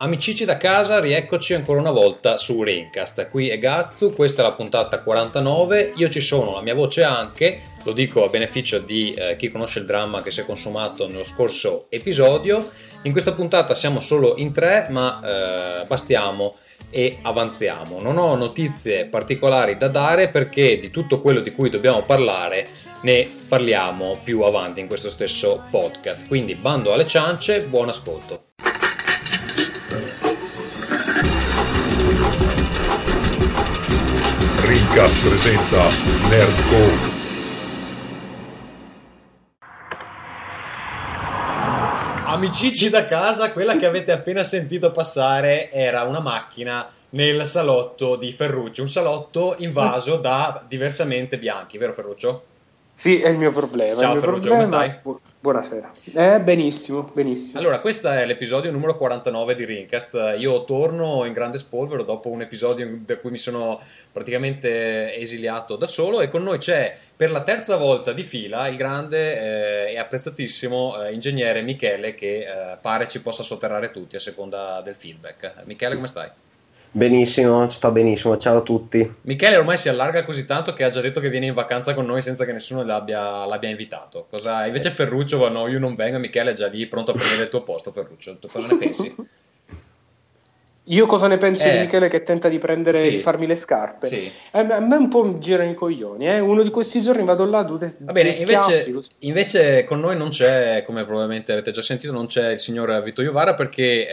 Amicici da casa, rieccoci ancora una volta su Rincast. Qui è Gazzu, questa è la puntata 49. Io ci sono, la mia voce anche, lo dico a beneficio di eh, chi conosce il dramma che si è consumato nello scorso episodio. In questa puntata siamo solo in tre, ma eh, bastiamo e avanziamo. Non ho notizie particolari da dare perché di tutto quello di cui dobbiamo parlare ne parliamo più avanti in questo stesso podcast. Quindi bando alle ciance, buon ascolto. Rincast presenta Nerdcore. Amicici da casa, quella che avete appena sentito passare era una macchina nel salotto di Ferruccio, un salotto invaso da diversamente bianchi, vero Ferruccio? Sì, è il mio problema. Ciao mio Ferruccio, problema... come stai? Bu- buonasera. Eh, benissimo, benissimo. Allora, questo è l'episodio numero 49 di Rincast. Io torno in grande spolvero dopo un episodio da cui mi sono praticamente esiliato da solo e con noi c'è per la terza volta di fila il grande eh, e apprezzatissimo eh, ingegnere Michele che eh, pare ci possa sotterrare tutti a seconda del feedback. Michele, come stai? Benissimo, sto benissimo, ciao a tutti. Michele ormai si allarga così tanto che ha già detto che viene in vacanza con noi senza che nessuno l'abbia, l'abbia invitato. Cosa... Invece Ferruccio va, no, io non vengo, Michele è già lì pronto a prendere il tuo posto, Ferruccio. Tu cosa ne pensi? Io cosa ne penso Eh. di Michele che tenta di prendere Sì. di farmi le scarpe? Sì. Eh, a me un po' mi girano i coglioni. Eh. Uno di questi giorni vado là, due, Va bene, invece, invece con noi non c'è, come probabilmente avete già sentito, non c'è il signor Vittorio Vara perché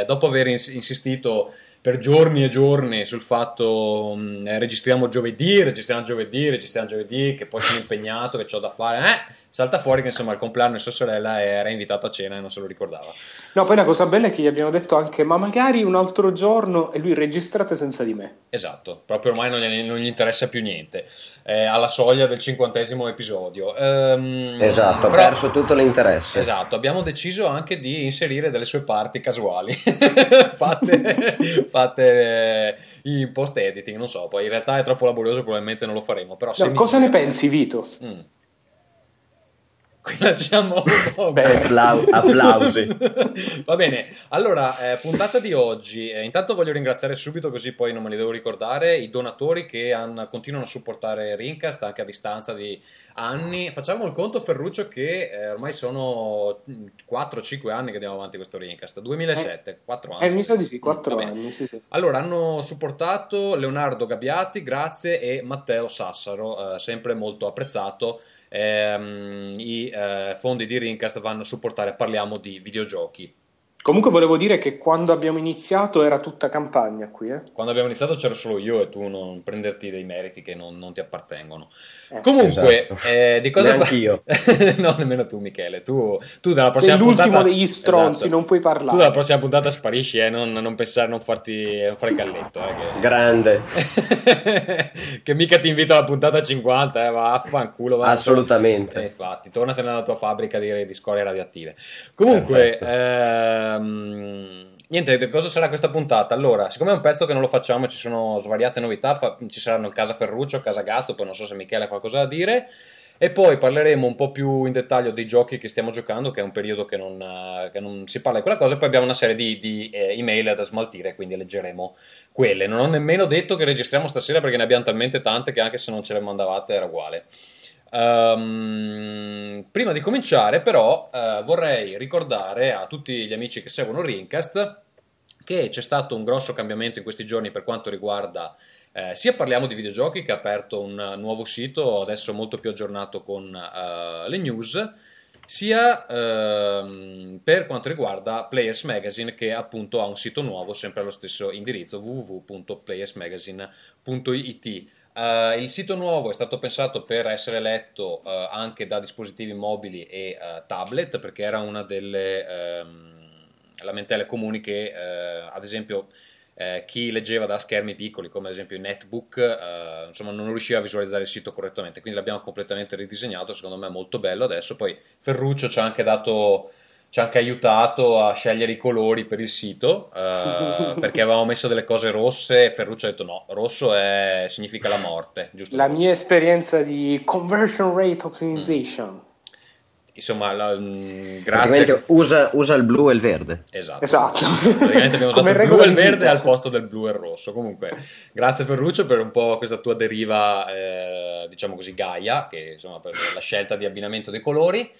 eh, dopo aver ins- insistito per giorni e giorni sul fatto mh, eh, registriamo giovedì, registriamo giovedì, registriamo giovedì, che poi sono impegnato, che ho da fare, eh, salta fuori che insomma al compleanno di sua sorella era invitato a cena e non se lo ricordava. No, poi una cosa bella è che gli abbiamo detto anche, ma magari un altro giorno e lui registrate senza di me. Esatto, proprio ormai non gli, non gli interessa più niente, è alla soglia del cinquantesimo episodio. Ehm, Esatto, ha però- perso tutto l'interesse. Esatto, abbiamo deciso anche di inserire delle sue parti casuali fatte, fatte eh, in post editing, non so, poi in realtà è troppo laborioso, probabilmente non lo faremo, però se No, mi- cosa ne pensi, Vito? Mm. Qui lasciamo Bene. Applau- applausi. Va bene, allora, eh, puntata di oggi. Eh, intanto voglio ringraziare subito, così poi non me li devo ricordare, i donatori che han- continuano a supportare Rincast anche a distanza di anni. Facciamo il conto, Ferruccio, che eh, ormai sono 4-5 anni che andiamo avanti questo Rincast. 2007, 4 anni. Eh, mi sa di sì, quattro Va bene. anni, sì, sì. Allora, hanno supportato Leonardo Gabbiati, grazie, e Matteo Sassaro, eh, sempre molto apprezzato. Ehm, I eh, fondi di Rincast vanno a supportare, parliamo di videogiochi. Comunque volevo dire che quando abbiamo iniziato era tutta campagna qui, eh. Quando abbiamo iniziato c'ero solo io e tu non prenderti dei meriti che non, non ti appartengono. Eh, Comunque, esatto. eh, di cosa Neanch'io. no, nemmeno tu, Michele. Tu, tu dalla Sei prossima l'ultimo puntata... degli stronzi, Esatto. non puoi Tu dalla parlare. prossima puntata sparisci, eh, non, non pensare, non farti non fare il galletto. Eh, che... Grande, che mica ti invito alla puntata 50, eh, va, fanculo. Va, assolutamente. Eh, infatti, tornatene nella tua fabbrica di, di scorie radioattive. Comunque, ehm, niente, cosa sarà questa puntata? Allora, siccome è un pezzo che non lo facciamo, ci sono svariate novità, ci saranno il Casa Ferruccio, Casa Gazzo, poi non so se Michele ha qualcosa da dire. E poi parleremo un po' più in dettaglio dei giochi che stiamo giocando, che è un periodo che non, eh, che non si parla di quella cosa. E poi abbiamo una serie di, di, eh, email da smaltire, quindi leggeremo quelle. Non ho nemmeno detto che registriamo stasera perché ne abbiamo talmente tante che anche se non ce le mandavate era uguale. Ehm, prima di cominciare, però, eh, vorrei ricordare a tutti gli amici che seguono Rincast che c'è stato un grosso cambiamento in questi giorni per quanto riguarda eh, sia parliamo di videogiochi che ha aperto un nuovo sito adesso molto più aggiornato con eh, le news sia ehm, per quanto riguarda Players Magazine che appunto ha un sito nuovo sempre allo stesso indirizzo www.playersmagazine.it Eh, il sito nuovo è stato pensato per essere letto eh, anche da dispositivi mobili e eh, tablet perché era una delle ehm, lamentele comuni che ad esempio chi leggeva da schermi piccoli come ad esempio i netbook insomma non riusciva a visualizzare il sito correttamente. Quindi l'abbiamo completamente ridisegnato secondo me è molto bello adesso. Poi Ferruccio ci ha anche dato ci ha anche aiutato a scegliere i colori per il sito eh, perché avevamo messo delle cose rosse e Ferruccio ha detto no rosso è- significa la morte giusto La mia esperienza di conversion rate optimization. insomma, la, mh, Praticamente grazie. usa, usa il blu e il verde. Esatto. Esatto. Praticamente abbiamo usato Come il blu regola e il verde al posto del blu e il rosso. Comunque, grazie Ferruccio per un po' questa tua deriva, eh, diciamo così, Gaia, che insomma per la scelta di abbinamento dei colori.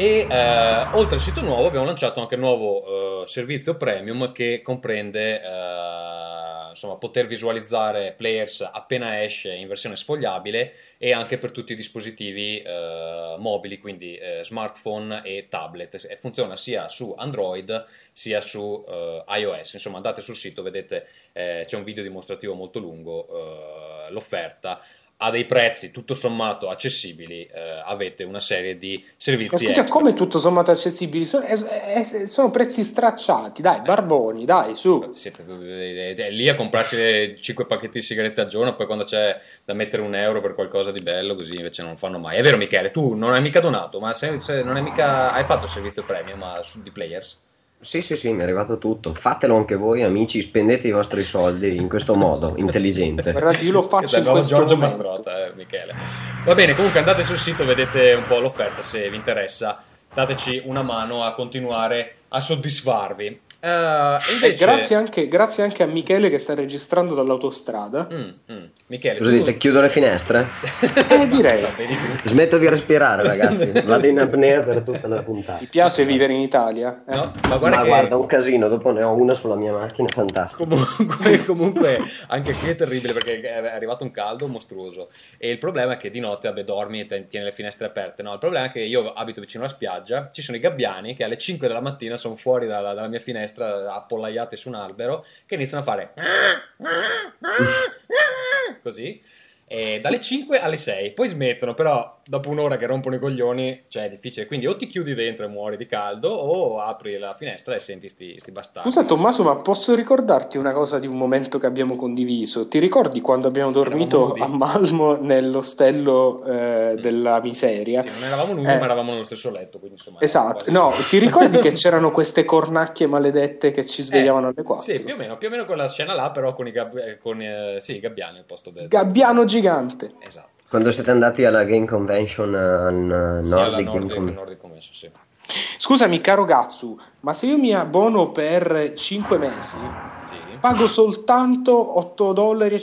E eh, oltre al sito nuovo abbiamo lanciato anche il nuovo eh, servizio premium che comprende eh, insomma, poter visualizzare players appena esce in versione sfogliabile e anche per tutti i dispositivi eh, mobili, quindi eh, smartphone e tablet. E funziona sia su Android sia su eh, iOS. Insomma, andate sul sito, vedete c'è un video dimostrativo molto lungo, l'offerta a dei prezzi tutto sommato accessibili, eh, avete una serie di servizi Ma scusa, extra. come tutto sommato accessibili? Sono, è- è- sono prezzi stracciati, dai, barboni, dai, su. Siete eh, eh, lì a comprarsi le 5 pacchetti di sigarette al giorno, poi quando c'è da mettere un euro per qualcosa di bello, così invece non fanno mai. È vero, Michele, tu non hai mica donato, ma se- se non hai mica hai fatto il servizio premium ma su- di players? Sì, sì, sì, mi è arrivato tutto. Fatelo anche voi, amici, spendete i vostri soldi in questo modo intelligente. Guardate, io lo faccio in questo Giorgio momento. Mastrota, eh, Michele. Va bene, comunque andate sul sito, vedete un po' l'offerta se vi interessa. Dateci una mano a continuare a soddisfarvi. E invece... grazie, anche, grazie anche a Michele che sta registrando dall'autostrada. Mm, mm. Michele, Cosa tu- dite? Chiudo le finestre? Eh, direi. Smetto di respirare, ragazzi. Vado in apnea per tutta la puntata. Ti piace vivere in Italia? Eh? No, ma guarda Ma che guarda, un casino, dopo ne ho una sulla mia macchina, fantastico. comunque, comunque anche qui è terribile perché è arrivato un caldo mostruoso e il problema è che di notte vabbè, dormi e tieni le finestre aperte. No, il problema è che io abito vicino alla spiaggia, ci sono i gabbiani che alle 5 della mattina sono fuori dalla, dalla mia finestra appollaiati su un albero che iniziano a fare così. E dalle 5 alle 6, poi smettono, però dopo un'ora che rompono i coglioni, cioè è difficile. Quindi o ti chiudi dentro e muori di caldo, o apri la finestra e senti sti, sti bastardi. Scusa Tommaso, ma posso ricordarti una cosa di un momento che abbiamo condiviso? Ti ricordi quando abbiamo dormito a Malmo nell'ostello eh, della miseria? Sì, non eravamo nudi, Eh. ma eravamo nello stesso letto. Quindi, insomma, Esatto, no, ti ricordi che c'erano queste cornacchie maledette che ci svegliavano Eh, alle 4? Sì, più o meno, più o meno quella scena là, però con i, gab- eh, con, eh, sì, i gabbiani al posto del... Gabbiano gigante. Esatto. Quando siete andati alla Game Convention eh, al Sì, alla Nordic Game Nordic, Convention? Nordic Convention, sì. Scusami, caro Gatsu, ma se io mi abbono per 5 mesi, Sì. pago soltanto 8,57 dollari?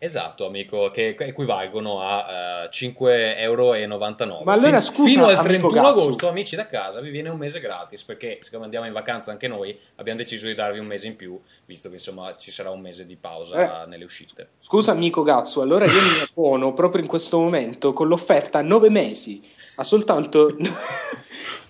Esatto, amico, che equivalgono a eh, 5,99 euro. Ma allora, scusa, Fino al amico 31 Gazzu. agosto, amici da casa, vi viene un mese gratis, perché siccome andiamo in vacanza anche noi, abbiamo deciso di darvi un mese in più, visto che insomma ci sarà un mese di pausa nelle uscite. Scusa amico Gatsu, allora io mi abbono proprio in questo momento con l'offerta a 9 mesi a soltanto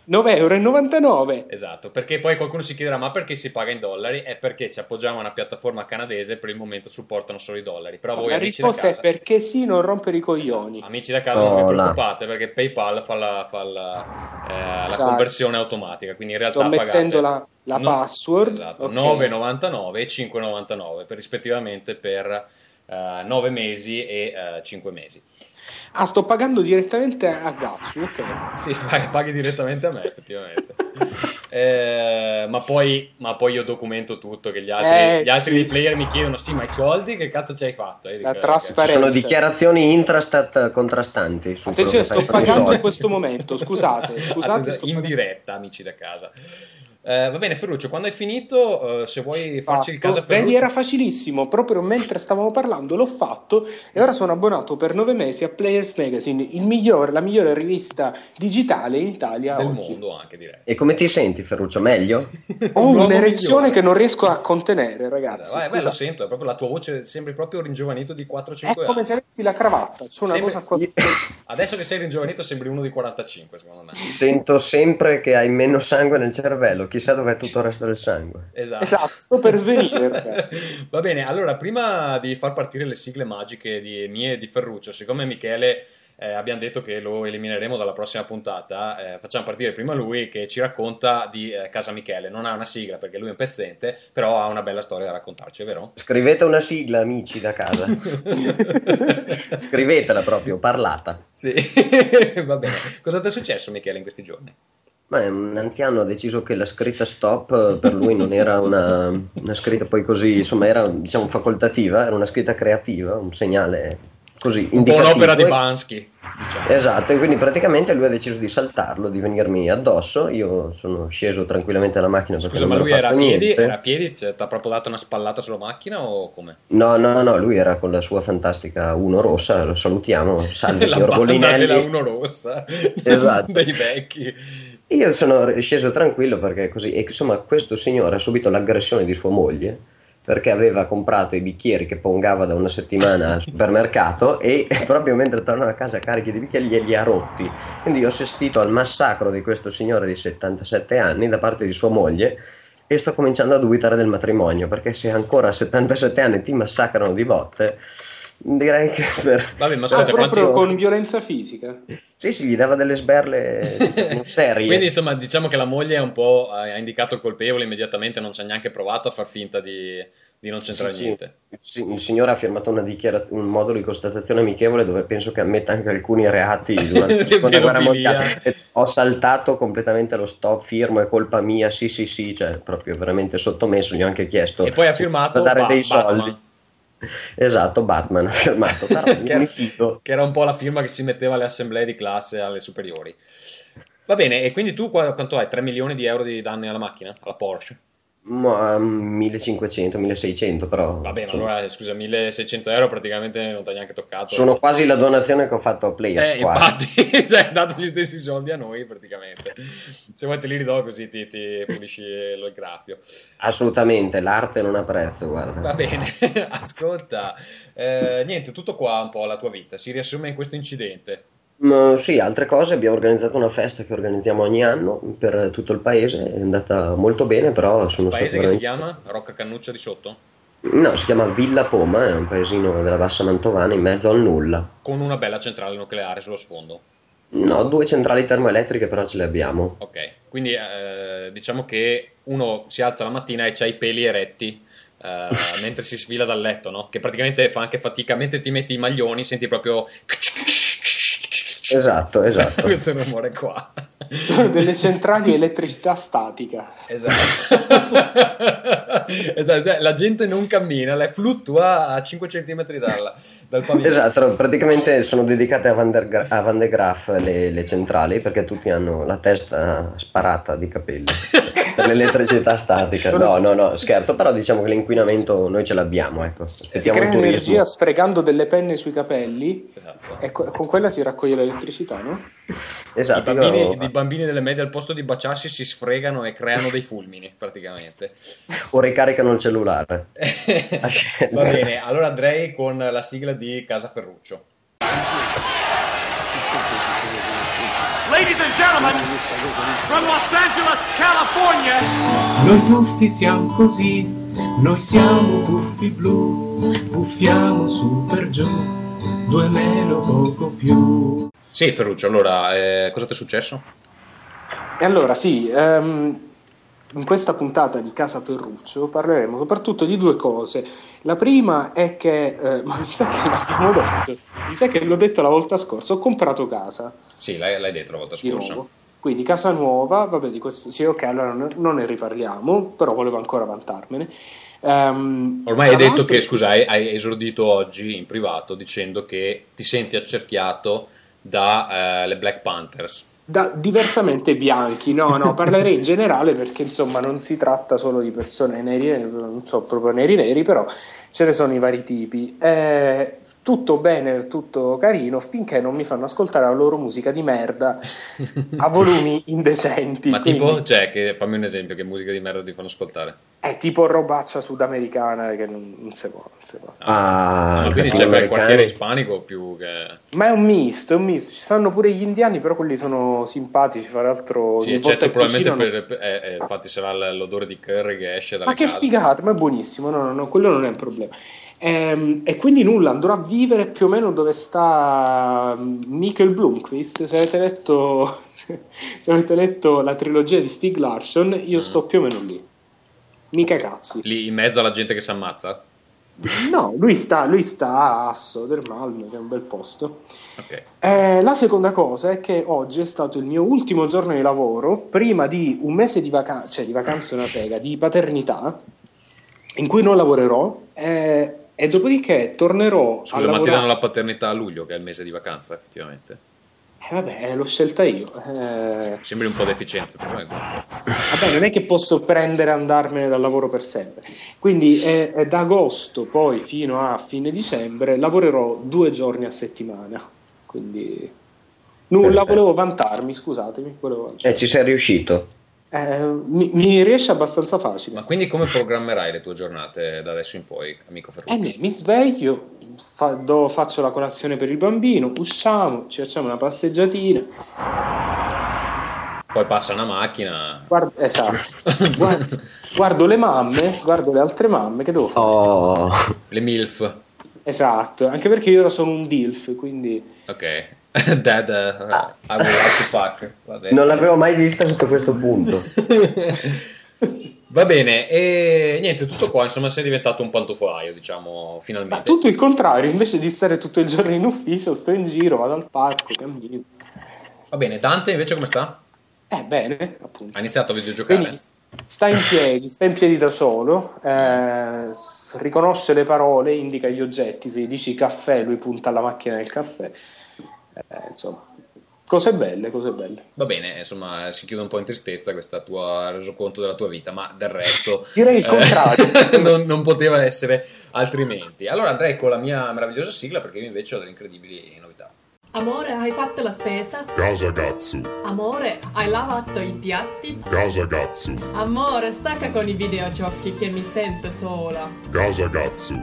9,99 euro. Esatto, perché poi qualcuno si chiederà ma perché si paga in dollari? È perché ci appoggiamo a una piattaforma canadese e per il momento supportano solo i dollari. Però voi La risposta è casa, perché sì, non rompere i coglioni. amici da casa non vi Oh, là. preoccupate perché PayPal fa la, fa la, eh, la Esatto. conversione automatica, quindi in realtà Sto mettendo la, la no- password. esatto, ok. 9,99 e 5,99 per rispettivamente per 9 mesi e 5 mesi. Ah, sto pagando direttamente a Gatsu, ok. Sì, paghi, direttamente a me, effettivamente. Eh, ma, poi, ma poi io documento tutto, che gli altri, Eh, gli altri sì. player mi chiedono, sì, ma i soldi che cazzo ci hai fatto? Io La dico, trasparenza. Ci sono dichiarazioni intrastat contrastanti. Su Attenzione, sto pagando in questo momento, scusate, scusate. Attenzione, sto in diretta, amici da casa. Eh, va bene, Ferruccio, quando hai finito, eh, se vuoi farci il caso a Ferruccio... Vedi, era facilissimo, proprio mentre stavamo parlando l'ho fatto e ora sono abbonato per nove mesi a Players Magazine, il migliore, la migliore rivista digitale in Italia del oggi. mondo anche, direi. E come ti senti, Ferruccio? Meglio? Ho L'uomo un'erezione migliore. che non riesco a contenere, ragazzi. Vai, vai, lo sento, è proprio la tua voce, sembri proprio ringiovanito di 4-5 È come anni. se avessi la cravatta, c'è una Sembra- cosa qua. Adesso che sei ringiovanito sembri uno di 45, secondo me. Sento sempre che hai meno sangue nel cervello. Chissà dov'è tutto il resto del sangue. Esatto. Esatto, sto per svenire. Va bene, allora prima di far partire le sigle magiche di mie e di Ferruccio, siccome Michele eh, abbiamo detto che lo elimineremo dalla prossima puntata, eh, facciamo partire prima lui che ci racconta di eh, Casa Michele. Non ha una sigla perché lui è un pezzente, però ha una bella storia da raccontarci, è vero? Scrivete una sigla, amici da casa. Scrivetela proprio, parlata. sì, va bene. Cosa ti è successo Michele in questi giorni? Ma un anziano ha deciso che la scritta stop eh, per lui non era una, una scritta poi così, insomma, era diciamo facoltativa, era una scritta creativa, un segnale così Un po' un'opera di Bansky, diciamo. Esatto, e quindi praticamente lui ha deciso di saltarlo, di venirmi addosso. Io sono sceso tranquillamente dalla macchina Scusa, ma lui era a piedi? Era a piedi? Cioè, ti ha proprio dato una spallata sulla macchina o come? No, no, no, lui era con la sua fantastica Uno rossa, lo salutiamo. Salve, la signor banda Bollinelli. della Uno Rossa Esatto. dei vecchi. Io sono sceso tranquillo perché così, e insomma, questo signore ha subito l'aggressione di sua moglie perché aveva comprato i bicchieri che pongava da una settimana al supermercato e proprio mentre tornava a casa carichi di bicchieri glieli ha rotti. Quindi ho assistito al massacro di questo signore di 77 anni da parte di sua moglie e sto cominciando a dubitare del matrimonio perché se ancora a 77 anni ti massacrano di botte, direi che per... Vabbè, ma Ah, ascolta, proprio quanti- con violenza fisica. Sì, sì, gli dava delle sberle serie. Quindi insomma diciamo che la moglie è un po' ha indicato il colpevole immediatamente, non ci ha neanche provato a far finta di, di non c'entrare Sì, niente. Sì, il signore ha firmato una dichiara- un modulo di constatazione amichevole dove penso che ammetta anche alcuni reati durante la seconda guerra mondiale. Ho saltato completamente lo stop, firmo, è colpa mia, sì sì sì, cioè proprio veramente sottomesso, gli ho anche chiesto E poi ha firmato da dare Ba- dei Batman. Esatto, Batman ha firmato, però che, era, che era un po' la firma che si metteva alle assemblee di classe alle superiori. Va bene, e quindi tu qua- quanto hai? 3 milioni di euro di danni alla macchina? Alla Porsche? Ma, 1500, 1600 però. Va bene, allora scusa, 1600 euro praticamente non ti ha neanche toccato. Sono quasi la donazione che ho fatto a Player. Eh, quasi. infatti, cioè, dato gli stessi soldi a noi praticamente. Se vuoi te li ridò così ti, ti pulisci lo- il graffio. Assolutamente, l'arte non ha prezzo, guarda. Va bene, ascolta, eh, niente, tutto qua un po' la tua vita, si riassume in questo incidente. Ma sì, altre cose, abbiamo organizzato una festa che organizziamo ogni anno per tutto il paese, è andata molto bene, però sono Paese stato che si chiama Rocca Cannuccia di Sotto, No, si chiama Villa Poma, è un paesino della Bassa Mantovana in mezzo al nulla. con una bella centrale nucleare sullo sfondo. No, due centrali termoelettriche però ce le abbiamo. Ok, quindi eh, diciamo che uno si alza la mattina e c'ha i peli eretti eh, mentre si sfila dal letto, no? Che praticamente fa anche fatica, mentre ti metti i maglioni senti proprio... Esatto, esatto. Questo rumore qua. Sono delle centrali elettricità statica. Esatto. Esatto, cioè, la gente non cammina, lei fluttua a 5 cm dal, dal pavimento. Esatto, praticamente sono dedicate a Van, der Gra- a Van de Graaff le, le centrali perché tutti hanno la testa sparata di capelli per l'elettricità statica. No, no, no, scherzo, però diciamo che l'inquinamento noi ce l'abbiamo, ecco. Si crea energia sfregando delle penne sui capelli Esatto. e co- con quella si raccoglie l'elettricità, no? I Esatto, bambini, io- i bambini delle medie al posto di baciarsi si sfregano e creano dei fulmini praticamente. o ricaricano il cellulare. Va bene, allora andrei con la sigla di Casa Ferruccio. Ladies and gentlemen, from Los Angeles, California, Noi tuffi siamo così, noi siamo tuffi blu, puffiamo su per giù, due meno poco più. Sì, Ferruccio, allora, eh, cosa ti è successo? E allora sì, ehm, in questa puntata di Casa Ferruccio parleremo soprattutto di due cose. La prima è che, eh, ma mi sa che l'abbiamo detto, mi sa che l'ho detto la volta scorsa, ho comprato casa Sì, l'hai, l'hai detto la volta di scorsa. nuovo. Quindi casa nuova, vabbè di questo, sì ok, allora non, non ne riparliamo, però volevo ancora vantarmene. Ehm, Ormai hai detto che, scusa, hai, hai esordito oggi in privato dicendo che ti senti accerchiato dalle Black Panthers. Da- diversamente bianchi, no, no, parlerei in generale perché insomma non si tratta solo di persone neri, non so proprio neri neri, però ce ne sono i vari tipi. Eh, tutto bene, tutto carino, finché non mi fanno ascoltare la loro musica di merda a volumi indecenti. Ma quindi- tipo, cioè, che, fammi un esempio, che musica di merda ti fanno ascoltare? È tipo robaccia sudamericana che non, non si può, non si può. Ah, Ma quindi c'è per il americani. quartiere ispanico più che... Ma è un misto, è un misto. Ci stanno pure gli indiani, però quelli sono simpatici, fra l'altro Sì, che probabilmente cucinano- per, per- eh, eh, infatti sarà l'odore di curry che esce dalle Ma che case. figata, ma è buonissimo, no, no, no, quello non è un problema. Ehm, e quindi nulla, andrò a vivere più o meno dove sta mm, Mikkel Blomqvist. Se avete letto, se avete letto la trilogia di Stig Larsson, io sto più o meno lì. Mica cazzi. Lì in mezzo alla gente che si ammazza? No, lui sta, lui sta a Sodermalm, che è un bel posto. Ok. Eh, la seconda cosa è che oggi è stato il mio ultimo giorno di lavoro, prima di un mese di vacanza, cioè di vacanza una sega, di paternità, in cui non lavorerò. eh, E dopodiché tornerò a Scusa, ma ti lavorare. danno la paternità a luglio, che è il mese di vacanza, effettivamente. Eh, vabbè, l'ho scelta io. Eh, Sembri un po' deficiente. però vabbè. Vabbè, non è che posso prendere e andarmene dal lavoro per sempre. Quindi è, è da agosto poi fino a fine dicembre lavorerò due giorni a settimana. Quindi nulla, Perfetto. volevo vantarmi, scusatemi. Volevo vantarmi. Eh, ci sei riuscito. Eh, mi, mi riesce abbastanza facile. Ma quindi come programmerai le tue giornate da adesso in poi, amico Eh, Ferruccio? ne- mi sveglio, fa- do- faccio la colazione per il bambino, usciamo, ci facciamo una passeggiatina. Poi passa una macchina. Guardo, esatto. Guardo, guardo le mamme, guardo le altre mamme che devo fare. Oh, Le MILF. Esatto, anche perché io ora sono un DILF, quindi Ok. Dad, uh, I would like to fuck. Va bene. non l'avevo mai vista sotto questo punto. Va bene, e niente, tutto qua, insomma, sei diventato un pantofolaio, diciamo, Ma finalmente. tutto il contrario, invece di stare tutto il giorno in ufficio, sto in giro, vado al parco, cammino. Va bene, Dante invece come sta? Eh, bene, appunto. Ha iniziato a videogiocare? Quindi sta in piedi, sta in piedi da solo, eh, riconosce le parole, indica gli oggetti, se gli dici caffè, lui punta alla macchina del caffè. Eh, insomma, cose belle, cose belle. Va bene, insomma, si chiude un po' in tristezza questa tua resoconto della tua vita, ma del resto... Direi il eh, contrario. non, non poteva essere altrimenti. Allora andrei con la mia meravigliosa sigla perché io invece ho delle incredibili novità. Amore, hai fatto la spesa? Casa Gatsu, Amore, hai lavato i piatti? Casa Gatsu, Amore, stacca con i videogiochi che mi sento sola. Casa Gatsu,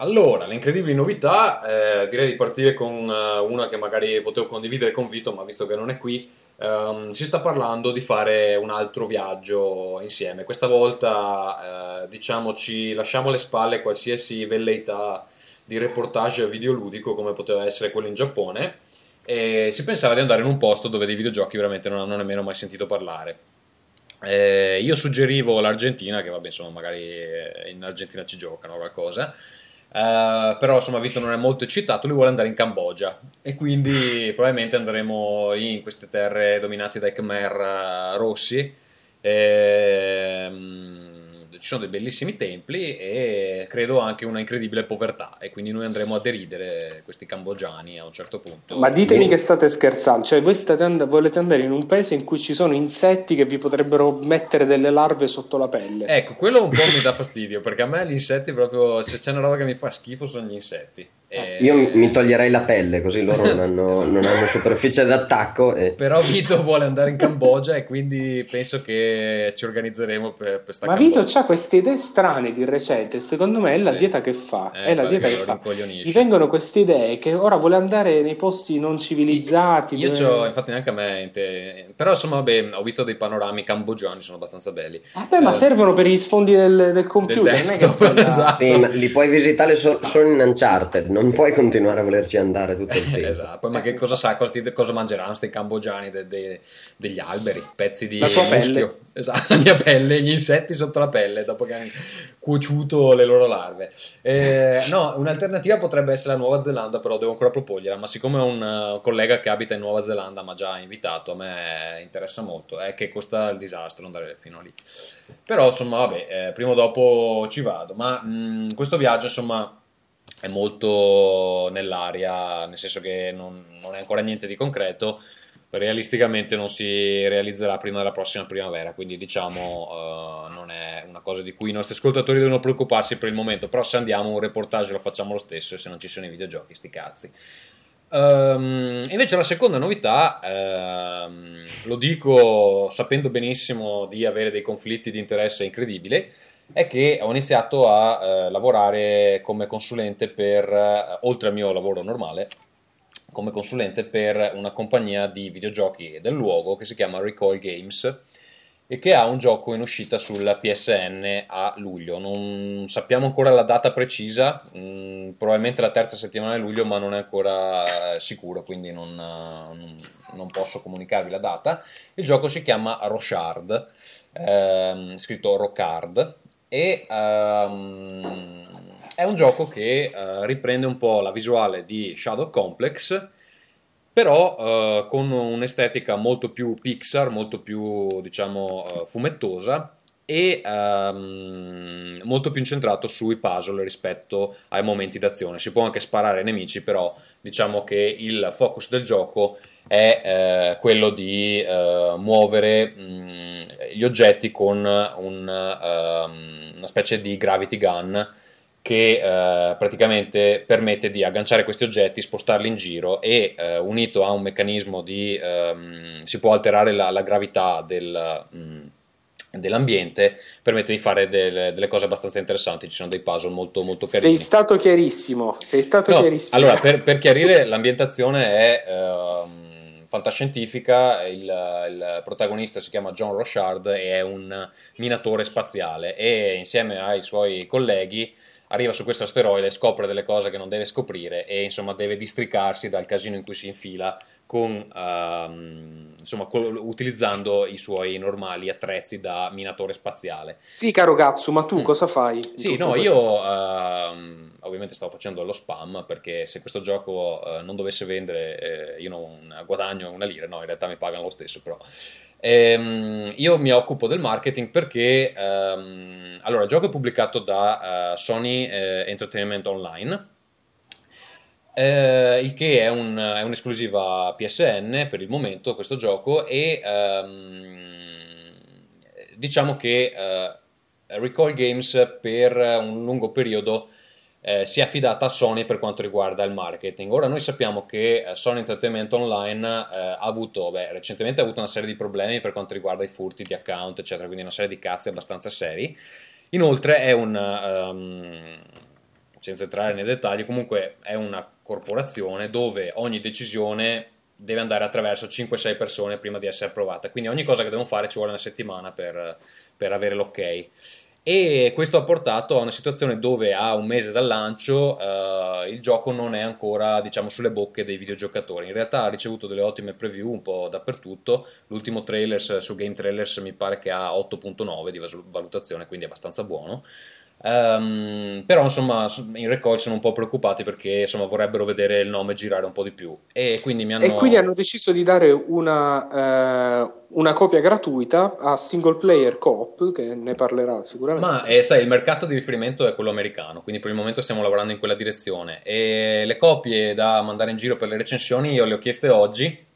Allora, le incredibili novità, eh, direi di partire con eh, una che magari potevo condividere con Vito, ma visto che non è qui, ehm, si sta parlando di fare un altro viaggio insieme. Questa volta, eh, diciamo, ci lasciamo alle spalle qualsiasi velleità di reportage videoludico come poteva essere quello in Giappone e si pensava di andare in un posto dove dei videogiochi veramente non hanno nemmeno mai sentito parlare. Eh, io suggerivo l'Argentina, che vabbè, insomma, magari eh, in Argentina ci giocano qualcosa. Eh, però insomma Vito non è molto eccitato, lui vuole andare in Cambogia e quindi probabilmente andremo in queste terre dominate dai Khmer eh, rossi. Ehm, ci sono dei bellissimi templi e credo anche una incredibile povertà e quindi noi andremo a deridere questi cambogiani a un certo punto. Ma ditemi che state scherzando, cioè voi state and- volete andare in un paese in cui ci sono insetti che vi potrebbero mettere delle larve sotto la pelle. Ecco, quello un po' mi dà fastidio perché a me gli insetti proprio, se c'è una roba che mi fa schifo sono gli insetti. E- Io mi toglierei la pelle così loro non hanno, non hanno superficie d'attacco. E... Però Vito vuole andare in Cambogia e quindi penso che ci organizzeremo per, per sta Ma Vito ha queste idee strane di recente, secondo me è la Sì. dieta che fa, Eh, è la dieta lo che fa. Gli vengono queste idee che ora vuole andare nei posti non civilizzati. Io dove- c'ho, infatti neanche a me, inte- però insomma vabbè, ho visto dei panorami cambogiani, sono abbastanza belli. Vabbè, ma Eh, servono per gli sfondi del, del computer, non è che desktop, esatto. Sì, ma li puoi visitare so- solo in Uncharted, non puoi continuare a volerci andare tutto il tempo. Esatto, poi ma che cosa sa, cosa, ti- cosa mangeranno questi cambogiani de- de- degli alberi, pezzi di La tua muschio. pelle. Esatto, la mia pelle, gli insetti sotto la pelle dopo che hanno cuociuto le loro larve. Eh, no, un'alternativa potrebbe essere la Nuova Zelanda, però devo ancora proporgliela, ma siccome ho un eh, collega che abita in Nuova Zelanda mi ha già invitato, a me interessa molto, è che costa il disastro andare fino lì. Però insomma, vabbè, eh, prima o dopo ci vado, ma mh, questo viaggio insomma è molto nell'aria, nel senso che non, non è ancora niente di concreto, realisticamente non si realizzerà prima della prossima primavera, quindi diciamo eh, non è una cosa di cui i nostri ascoltatori devono preoccuparsi per il momento, però se andiamo un reportage lo facciamo lo stesso e se non ci sono i videogiochi sti cazzi. Ehm, invece la seconda novità, ehm, lo dico sapendo benissimo di avere dei conflitti di interesse incredibili, è che ho iniziato a eh, lavorare come consulente per, eh, oltre al mio lavoro normale, come consulente per una compagnia di videogiochi del luogo che si chiama Recoil Games e che ha un gioco in uscita sul PSN a luglio. Non sappiamo ancora la data precisa, mh, probabilmente la terza settimana di luglio, ma non è ancora eh, sicuro, quindi non, eh, non- non posso comunicarvi la data. Il gioco si chiama Rochard, ehm, scritto Rockard, e ehm, è un gioco che eh, riprende un po' la visuale di Shadow Complex però eh, con un'estetica molto più Pixar, molto più diciamo eh, fumettosa e ehm, molto più incentrato sui puzzle rispetto ai momenti d'azione. Si può anche sparare ai nemici, però diciamo che il focus del gioco è eh, quello di eh, muovere mh, gli oggetti con un, ehm, una specie di gravity gun che eh, praticamente permette di agganciare questi oggetti, spostarli in giro e eh, unito a un meccanismo di ehm, si può alterare la, la gravità del, mh, dell'ambiente permette di fare delle, delle, cose abbastanza interessanti. Ci sono dei puzzle molto molto carini. sei stato chiarissimo sei stato no, chiarissimo. allora per, per, chiarire l'ambientazione è ehm, fantascientifica. Il, il, protagonista si chiama John Rochard e è un minatore spaziale e insieme ai suoi colleghi arriva su questo asteroide, scopre delle cose che non deve scoprire e insomma deve districarsi dal casino in cui si infila con, uh, insomma, con, utilizzando i suoi normali attrezzi da minatore spaziale. Sì, caro Gatsu, ma tu mm. cosa fai? Sì, no, questo? io uh, ovviamente stavo facendo lo spam perché se questo gioco uh, non dovesse vendere eh, io non guadagno una lira, no, in realtà mi pagano lo stesso, però. Ehm, io mi occupo del marketing perché um, allora, il gioco è pubblicato da eh, Sony eh, Entertainment Online eh, il che è, un, è, un'esclusiva PSN per il momento questo gioco e ehm, diciamo che eh, Recall Games per un lungo periodo eh, si è affidata a Sony per quanto riguarda il marketing. Ora noi sappiamo che eh, Sony Entertainment Online eh, ha avuto, beh, recentemente ha avuto una serie di problemi per quanto riguarda i furti di account, eccetera, quindi una serie di cazzi abbastanza seri. Inoltre è un, um, senza entrare nei dettagli, comunque è una corporazione dove ogni decisione deve andare attraverso 5-6 persone prima di essere approvata. Quindi ogni cosa che devono fare ci vuole una settimana per, per avere l'ok. E questo ha portato a una situazione dove a un mese dal lancio eh, il gioco non è ancora diciamo, sulle bocche dei videogiocatori. In realtà ha ricevuto delle ottime preview un po' dappertutto. L'ultimo trailer su Game Trailers mi pare che ha 8.9 di valutazione, quindi è abbastanza buono. Um, però insomma in Recoil sono un po' preoccupati perché insomma vorrebbero vedere il nome girare un po' di più. E quindi, mi hanno... e quindi hanno deciso di dare una, eh, una copia gratuita a single player coop che ne parlerà sicuramente. Ma eh, sai il mercato di riferimento è quello americano quindi per il momento stiamo lavorando in quella direzione. E le copie da mandare in giro per le recensioni io le ho chieste oggi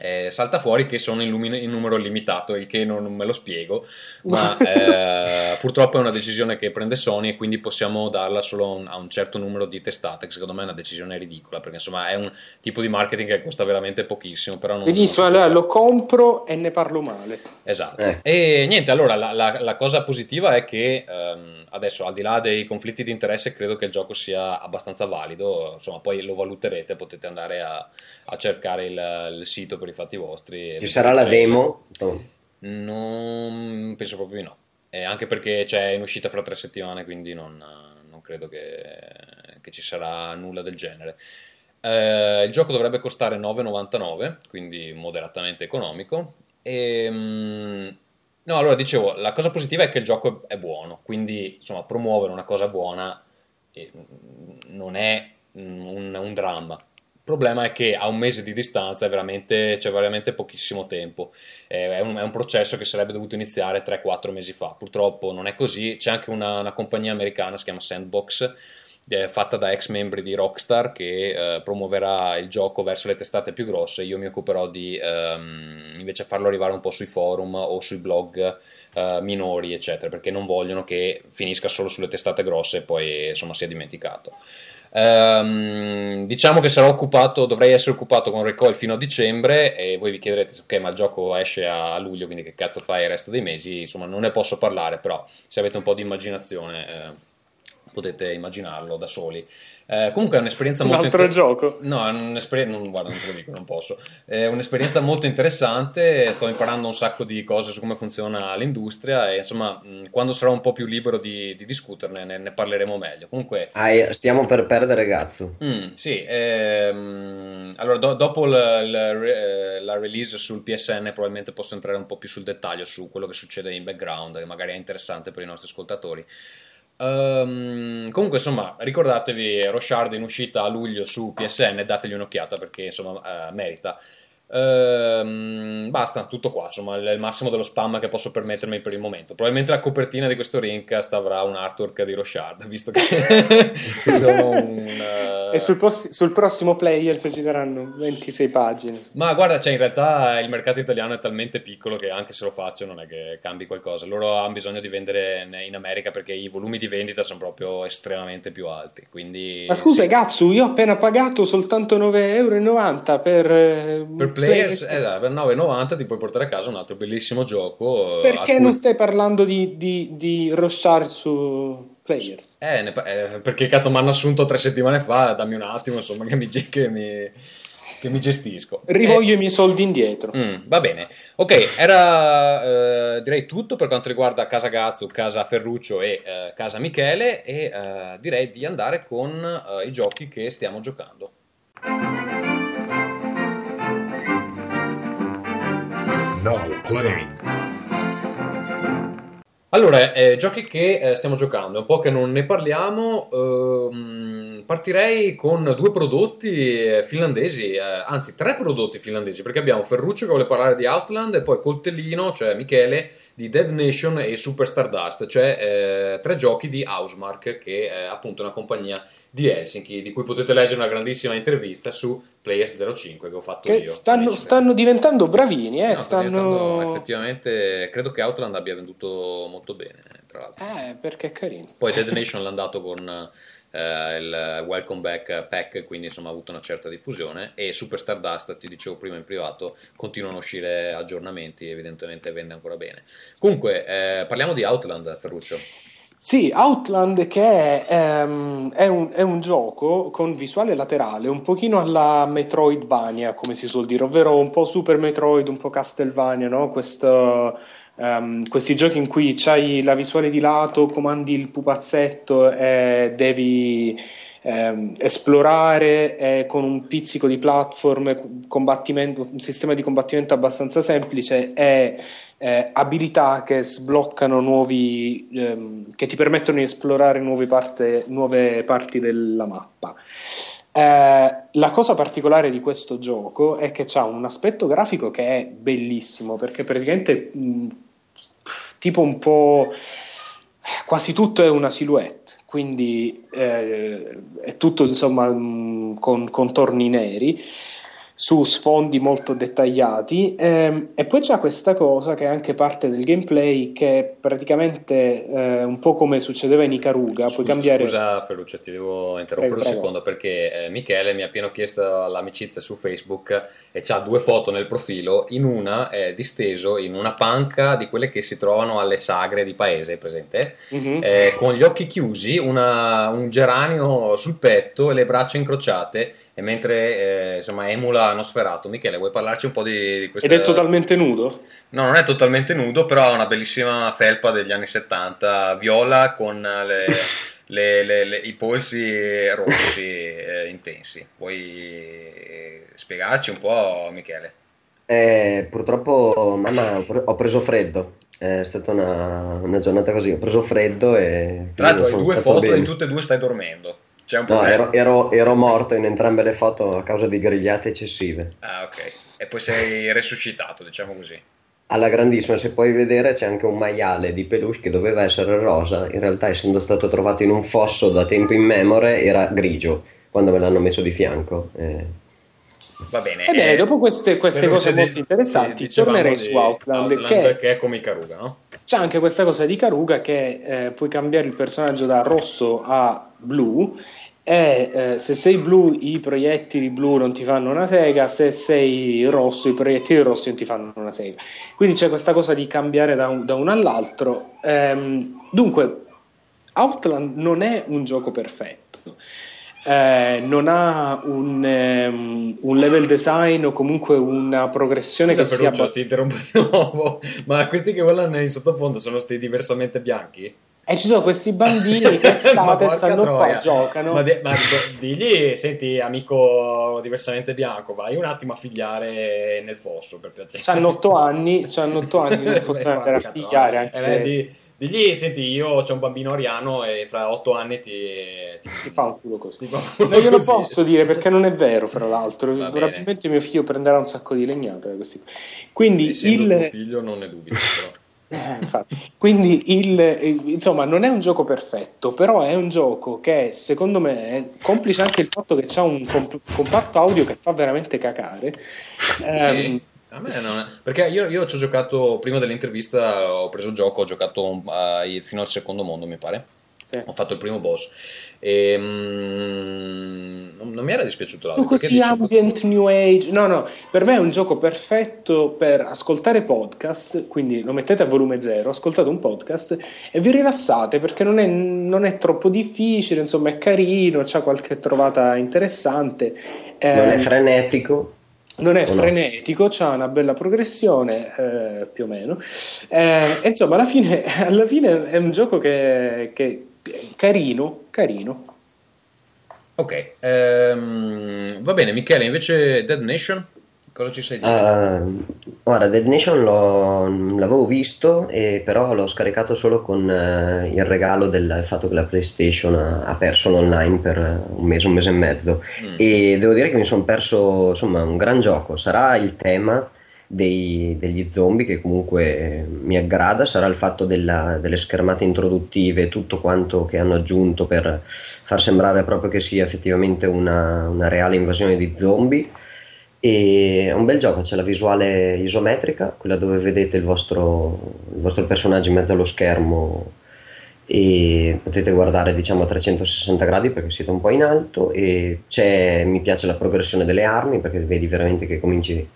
eh, salta fuori che sono in, lumin- in, numero limitato, il che non, non me lo spiego, ma eh, purtroppo è una decisione che prende Sony e quindi possiamo darla solo a un, a un, certo numero di testate, che secondo me è una decisione ridicola, perché insomma è un tipo di marketing che costa veramente pochissimo. Però non, Benissimo, non allora lo compro e ne parlo male. Esatto. Eh. E niente, allora la, la, la, cosa positiva è che ehm, adesso al di là dei conflitti di interesse credo che il gioco sia abbastanza valido, insomma poi lo valuterete, potete andare a, a cercare il, il sito per i fatti vostri. Ci sarà la demo? Non penso proprio di no. Eh, anche perché c'è in uscita fra tre settimane, quindi non, non credo che, che, ci sarà nulla del genere. Eh, il gioco dovrebbe costare 9,99, quindi moderatamente economico. E, ehm, no, allora dicevo, la cosa positiva è che il gioco è buono, quindi insomma promuovere una cosa buona eh, non è un, un dramma il problema è che a un mese di distanza veramente, c'è veramente pochissimo tempo. È un, è un, processo che sarebbe dovuto iniziare 3-4 mesi fa. Purtroppo non è così. C'è anche una, una compagnia americana, si chiama Sandbox, eh, fatta da ex membri di Rockstar, che eh, promuoverà il gioco verso le testate più grosse. Io mi occuperò di ehm, invece farlo arrivare un po' sui forum o sui blog. Uh, minori, eccetera, perché non vogliono che finisca solo sulle testate grosse e poi insomma sia dimenticato. Um, diciamo che sarò occupato, dovrei essere occupato con Recoil fino a dicembre e voi vi chiederete ok ma il gioco esce a luglio quindi che cazzo fai il resto dei mesi insomma non ne posso parlare però se avete un po' di immaginazione eh, potete immaginarlo da soli eh, comunque è un'esperienza molto Un altro inter- gioco? No, è un'esperienza. Non, guarda, non te lo dico, non posso. È un'esperienza molto interessante. Sto imparando un sacco di cose su come funziona l'industria. E insomma, quando sarò un po' più libero di, di discuterne, ne, ne, parleremo meglio. Comunque, ah, stiamo per perdere Gazzo. Mm, sì, ehm, allora do, dopo la, la, eh, la, release sul PSN, probabilmente posso entrare un po' più sul dettaglio su quello che succede in background, che magari è interessante per i nostri ascoltatori. Ehm, comunque, insomma, ricordatevi Roshard in uscita a luglio su PSN, dategli un'occhiata perché insomma eh, merita. Ehm, basta, tutto qua. Insomma, è il massimo dello spam che posso permettermi per il momento. Probabilmente la copertina di questo Rincast avrà un artwork di Roshard, visto che, che sono un. eh, E sul, possi- sul prossimo Players ci saranno 26 pagine. Ma guarda, cioè in realtà il mercato italiano è talmente piccolo che anche se lo faccio non è che cambi qualcosa. Loro hanno bisogno di vendere in- America perché i volumi di vendita sono proprio estremamente più alti. Quindi, Ma scusa, sì. Gatsu, io ho appena pagato soltanto 9,90 euro per, eh, per players, eh, per 9,90 ti puoi portare a casa un altro bellissimo gioco. eh, Perché cui- non stai parlando di, di, di Roshard su Players? Eh, ne eh, perché cazzo mi hanno assunto tre settimane fa, dammi un attimo, insomma, che mi, che mi, che mi gestisco. Rivoglio i miei soldi indietro. Mm, va bene, ok, era eh, direi tutto per quanto riguarda Casa Gazzu, Casa Ferruccio e eh, Casa Michele e eh, direi di andare con eh, i giochi che stiamo giocando. Allora, eh, giochi che eh, stiamo giocando, un po' che non ne parliamo, ehm, partirei con due prodotti eh, finlandesi, eh, anzi tre prodotti finlandesi, perché abbiamo Ferruccio che vuole parlare di Outland e poi Coltellino, cioè Michele, di Dead Nation e Super Stardust, cioè eh, tre giochi di Housemark, che è appunto una compagnia di Helsinki, di cui potete leggere una grandissima intervista su Players05 che ho fatto Che io. stanno, stanno diventando bravini, eh? No, stanno... effettivamente credo che Outland abbia venduto molto bene tra l'altro Eh, perché è carino. poi Dead Nation l'ha andato con eh, il Welcome Back Pack quindi insomma ha avuto una certa diffusione e Super Stardust ti dicevo prima in privato continuano a uscire aggiornamenti evidentemente vende ancora bene comunque eh, parliamo di Outland Ferruccio Sì, Outland che è, ehm, è un, è un gioco con visuale laterale, un pochino alla Metroidvania, come si suol dire, ovvero un po' Super Metroid, un po' Castlevania, no? Questo, ehm, questi giochi in cui c'hai la visuale di lato, comandi il pupazzetto e devi ehm, esplorare e con un pizzico di platform, un sistema di combattimento abbastanza semplice e eh, abilità che sbloccano nuovi, ehm, che ti permettono di esplorare nuove, parte- nuove parti della mappa. Eh, la cosa particolare di questo gioco è che ha un aspetto grafico che è bellissimo perché praticamente mh, tipo un po' quasi tutto è una silhouette, quindi eh, è tutto insomma mh, con contorni neri su sfondi molto dettagliati ehm, e poi c'è questa cosa che è anche parte del gameplay che praticamente eh, un po' come succedeva in Ikaruga puoi Scusa, cambiare scusa Ferruccio, ti devo interrompere Prego, un prego. secondo perché eh, Michele mi ha appena chiesto l'amicizia su Facebook e c'ha due foto nel profilo, in una è disteso in una panca di quelle che si trovano alle sagre di paese, presente? Mhm. Eh, con gli occhi chiusi, una- un geranio sul petto e le braccia incrociate e mentre eh, insomma emula Nosferato. Michele, vuoi parlarci un po' di, di questo? ed è totalmente nudo No, non è totalmente nudo, però ha una bellissima felpa degli anni 70, viola con le- le- le- le- i polsi rossi eh, intensi. Vuoi spiegarci un po', Michele? Eh, purtroppo, mamma, ho pre- ho preso freddo. È stata una, una giornata così. Ho preso freddo e. Tra l'altro hai due foto bene. e tutte e due stai dormendo. C'è un No, ero, ero- ero morto in entrambe le foto a causa di grigliate eccessive. Ah, ok. E poi sei resuscitato, diciamo così. Alla grandissima, se puoi vedere, c'è anche un maiale di peluche che doveva essere rosa. In realtà, essendo stato trovato in un fosso da tempo immemore, era grigio quando me l'hanno messo di fianco. Eh, Va bene. Ebbene, eh, dopo queste, queste cose di- molto interessanti, tornerei su Outland, Outland, che è come Ikaruga, no? C'è anche questa cosa di Karuga che eh, puoi cambiare il personaggio da rosso a blu e eh, se sei blu i proiettili blu non ti fanno una sega, se sei rosso i proiettili rossi non ti fanno una sega. Quindi c'è questa cosa di cambiare da, un- da uno all'altro. Ehm, dunque, Outland non è un gioco perfetto. Eh, non ha un, ehm, un level design o comunque una progressione Scusa, che sia Ferruccio, ti interrompo di nuovo, ma questi che volano in sottofondo sono sti diversamente bianchi? E ci sono questi bambini che estate stanno troia. qua, giocano. Ma, de- ma d- digli, senti, amico diversamente bianco, vai un attimo a figliare nel fosso per piacere. C'hanno otto anni, c'hanno otto anni, non possono Beh, andare a figliare anche Eh, beh, di- Digli, senti, io ho un bambino ariano e fra otto anni ti, ti, Ti fa un culo così. un culo Non glielo così. posso dire perché non è vero, fra l'altro. Va bene. Probabilmente mio figlio prenderà un sacco di legnate da questi. Quindi Essendo tuo il, figlio non ne dubito, però. Eh. Quindi il, insomma, non è un gioco perfetto, però è un gioco che secondo me complice anche il fatto che c'ha un comp- comparto audio che fa veramente cacare. Sì, a me non è- perché io, io ci ho giocato prima dell'intervista, ho preso il gioco, ho giocato ai- fino al secondo mondo, mi pare. sì. Ho fatto il primo boss e mm, non- mi era dispiaciuto l'audio. Tu così ambient new age no no per me è un gioco perfetto per ascoltare podcast quindi lo mettete a volume zero ascoltate un podcast e vi rilassate perché non è, non è troppo difficile insomma è carino c'ha qualche trovata interessante Non è Eh, frenetico. Non è frenetico, c'ha una bella progressione, eh, più o meno. Eh, insomma, alla fine, alla fine è un gioco che, che è carino, carino. Ok, ehm, va bene, Michele, invece Dead Nation, cosa ci sai dire? Ah, guarda, Dead Nation l'avevo visto, e però l'ho scaricato solo con eh, il regalo del fatto che la PlayStation ha, ha perso l'online per un mese, un mese e mezzo. Mm. E devo dire che mi sono perso insomma un gran gioco. Sarà il tema dei- degli zombie che comunque eh, mi aggrada, sarà il fatto della- delle schermate introduttive, tutto quanto che hanno aggiunto per far sembrare proprio che sia effettivamente una, una reale invasione di zombie. E è un bel gioco, c'è la visuale isometrica, quella dove vedete il vostro, il vostro personaggio in mezzo allo schermo e potete guardare diciamo a 360 gradi perché siete un po' in alto e mi piace la progressione delle armi perché vedi veramente che cominci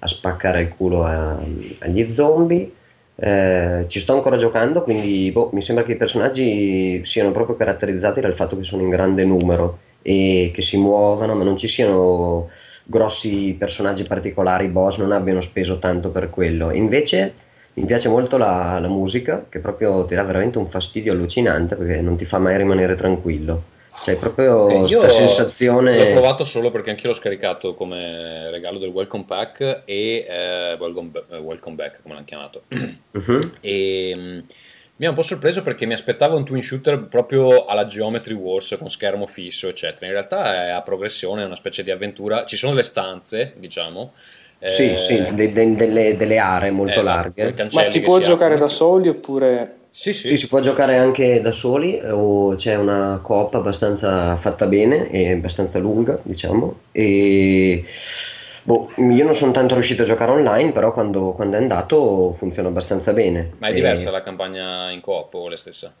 a spaccare il culo a- agli zombie. Eh, ci sto ancora giocando, quindi boh, mi sembra che i personaggi siano proprio caratterizzati dal fatto che sono in grande numero e che si muovano, ma non ci siano grossi personaggi particolari, boss, non abbiano speso tanto per quello. Invece mi piace molto la, la musica, che proprio ti dà veramente un fastidio allucinante perché non ti fa mai rimanere tranquillo. Cioè, proprio Eh, questa sensazione. l'ho provato solo perché anch'io l'ho scaricato come regalo del Welcome Pack e eh, welcome, eh, welcome Back, come l'hanno chiamato. Mhm. e mm, mi ha un po' sorpreso perché mi aspettavo un twin shooter proprio alla Geometry Wars con schermo fisso, eccetera. In realtà è a progressione, è una specie di avventura. Ci sono le stanze, diciamo. Sì, eh, sì, de- de- delle, delle aree molto esatto, larghe. Ma si può giocare aprono. da soli oppure... Sì, sì. Sì, si può giocare anche da soli o c'è una coop abbastanza fatta bene e abbastanza lunga, diciamo. E boh, io non sono tanto riuscito a giocare online, però quando, quando è andato funziona abbastanza bene. Ma è E- diversa la campagna in coop o la stessa?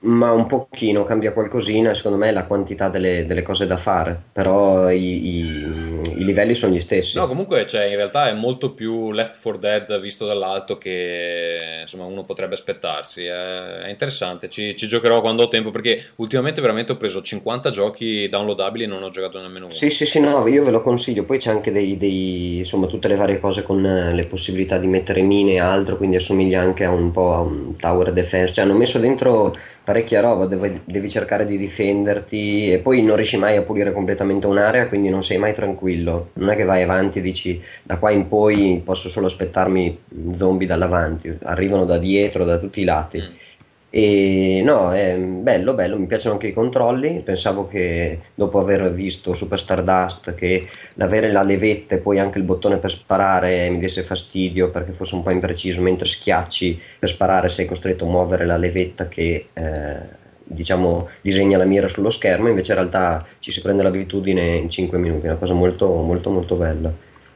Ma un pochino, cambia qualcosina, secondo me la quantità delle, delle cose da fare, però i, i- i livelli sono gli stessi. No, comunque cioè, in realtà è molto più Left 4 Dead visto dall'alto che insomma, uno potrebbe aspettarsi. È, è interessante, ci, ci giocherò quando ho tempo perché ultimamente veramente ho preso 50 giochi downloadabili e non ho giocato nemmeno uno. Sì, sì, sì, no, io ve lo consiglio. Poi c'è anche dei, dei- insomma, tutte le varie cose con eh, le possibilità di mettere mine e altro, quindi assomiglia anche a un po' a un tower defense. Cioè, hanno messo dentro parecchia roba, devi, devi cercare di difenderti e poi non riesci mai a pulire completamente un'area, quindi non sei mai tranquillo. Non è che vai avanti e dici da qua in poi posso solo aspettarmi zombie dall'avanti, arrivano da dietro, da tutti i lati. E no, è bello, bello, mi piacciono anche i controlli. Pensavo che dopo aver visto Super Stardust che l'avere la levetta e poi anche il bottone per sparare mi desse fastidio perché fosse un po' impreciso, mentre schiacci per sparare sei costretto a muovere la levetta che eh, diciamo disegna la mira sullo schermo, invece in realtà ci si prende l'abitudine in 5 minuti, è una cosa molto molto molto bella.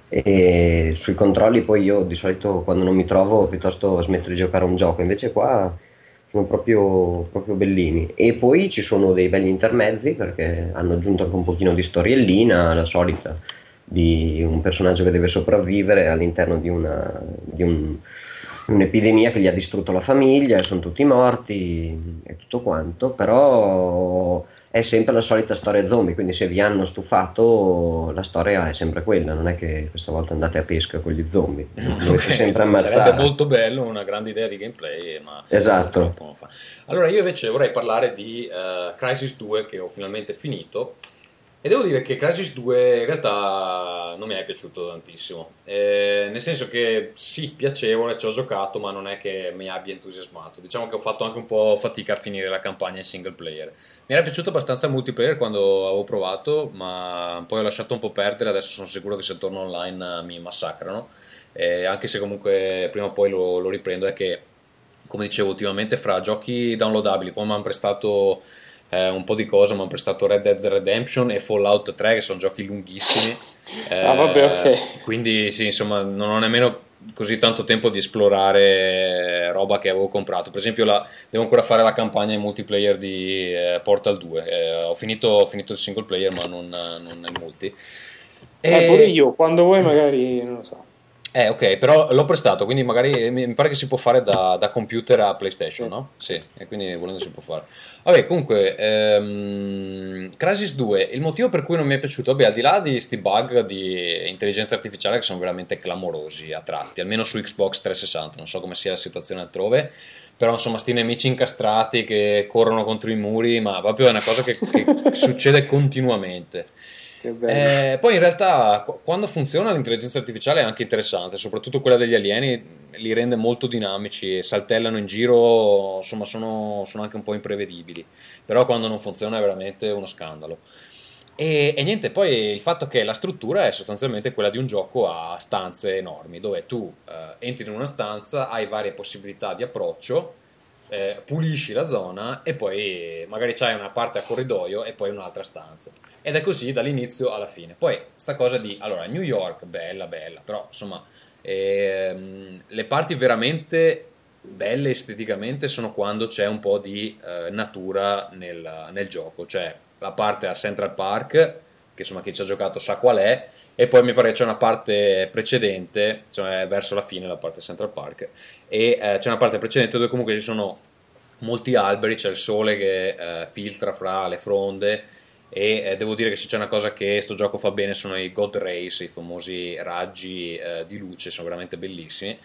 E sui controlli poi io di solito quando non mi trovo piuttosto smetto di giocare a un gioco, invece qua sono proprio, proprio bellini. E poi ci sono dei belli intermezzi perché hanno aggiunto anche un pochino di storiellina, la solita, di un personaggio che deve sopravvivere all'interno di, una, di un- un'epidemia che gli ha distrutto la famiglia sono tutti morti e tutto quanto, però è sempre la solita storia zombie, quindi se vi hanno stufato la storia è sempre quella, non è che questa volta andate a pesca con gli zombie, dovete Ok, sempre Sarebbe ammazzare. molto bello, una grande idea di gameplay, ma Esatto. non fa. Allora io invece vorrei parlare di eh, Crisis 2 che ho finalmente finito E devo dire che Crysis 2 in realtà non mi è piaciuto tantissimo. Eh, nel senso che sì, piacevole, ci ho giocato, ma non è che mi abbia entusiasmato. Diciamo che ho fatto anche un po' fatica a finire la campagna in single player. Mi era piaciuto abbastanza il multiplayer quando avevo provato, ma poi ho lasciato un po' perdere. Adesso sono sicuro che se torno online eh, mi massacrano. Eh, anche se comunque prima o poi lo, lo riprendo. È che, come dicevo, ultimamente fra giochi downloadabili, poi mi hanno prestato eh, un po' di cose, mi hanno prestato Red Dead Redemption e Fallout 3, che sono giochi lunghissimi. Ah, vabbè, ok. Eh, Quindi, sì, insomma, non ho nemmeno così tanto tempo di esplorare roba che avevo comprato. Per esempio, la- devo ancora fare la campagna in multiplayer di eh, Portal 2. Eh, ho, finito, ho finito il single player, ma non, non il multi. Eh, E- pure io, quando vuoi magari, non lo so. Eh, ok, però l'ho prestato, quindi magari mi pare che si può fare da, da computer a PlayStation, no? Sì, e quindi volendo si può fare. Vabbè, comunque, ehm, Crysis 2, il motivo per cui non mi è piaciuto, vabbè, al di là di sti bug di intelligenza artificiale che sono veramente clamorosi a tratti, almeno su Xbox 360, non so come sia la situazione altrove, però insomma, sti nemici incastrati che corrono contro i muri, ma proprio è una cosa che, che succede continuamente. Eh, poi in realtà qu- quando funziona l'intelligenza artificiale è anche interessante, soprattutto quella degli alieni li rende molto dinamici e saltellano in giro, insomma sono, sono anche un po' imprevedibili, però quando non funziona è veramente uno scandalo. E, e niente, poi il fatto che la struttura è sostanzialmente quella di un gioco a stanze enormi, dove tu eh, entri in una stanza, hai varie possibilità di approccio, eh, pulisci la zona e poi magari c'hai una parte a corridoio e poi un'altra stanza. Ed è così dall'inizio alla fine. Poi sta cosa di, allora, New York, bella, bella, però insomma, ehm, le parti veramente belle esteticamente sono quando c'è un po' di eh, natura nel, nel gioco, cioè la parte a Central Park, che insomma chi ci ha giocato sa qual è, e poi mi pare c'è una parte precedente, cioè verso la fine la parte Central Park, e eh, c'è una parte precedente dove comunque ci sono molti alberi, c'è il sole che eh, filtra fra le fronde e eh, devo dire che se c'è una cosa che sto gioco fa bene sono i God Rays, i famosi raggi eh, di luce, sono veramente bellissimi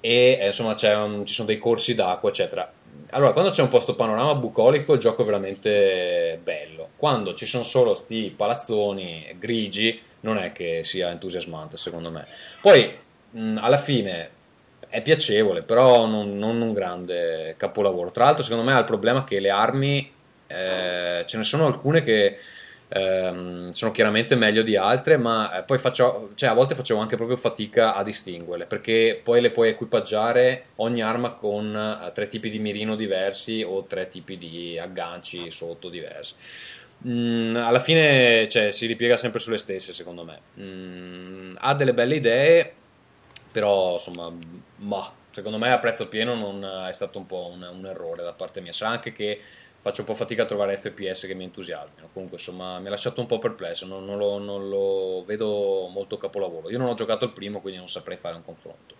e eh, insomma un- ci sono dei corsi d'acqua eccetera. Allora quando c'è un po' sto panorama bucolico il gioco è veramente bello, quando ci sono solo sti palazzoni grigi non è che sia entusiasmante secondo me. Poi mh, alla fine è piacevole, però non, non un grande capolavoro. Tra l'altro, secondo me ha il problema che le armi eh, ce ne sono alcune che ehm, sono chiaramente meglio di altre, ma eh, poi faccio, cioè, a volte facevo anche proprio fatica a distinguerle perché poi le puoi equipaggiare ogni arma con eh, tre tipi di mirino diversi o tre tipi di agganci sotto diversi. Mm, alla fine cioè, si ripiega sempre sulle stesse, secondo me. Mm, ha delle belle idee, però insomma, ma secondo me a prezzo pieno non è stato un po' un, un errore da parte mia. Sarà anche che faccio un po' fatica a trovare FPS che mi entusiasmino. Comunque, insomma, mi ha lasciato un po' perplesso. Non, non lo, non lo vedo molto capolavoro. Io non ho giocato il primo, quindi non saprei fare un confronto.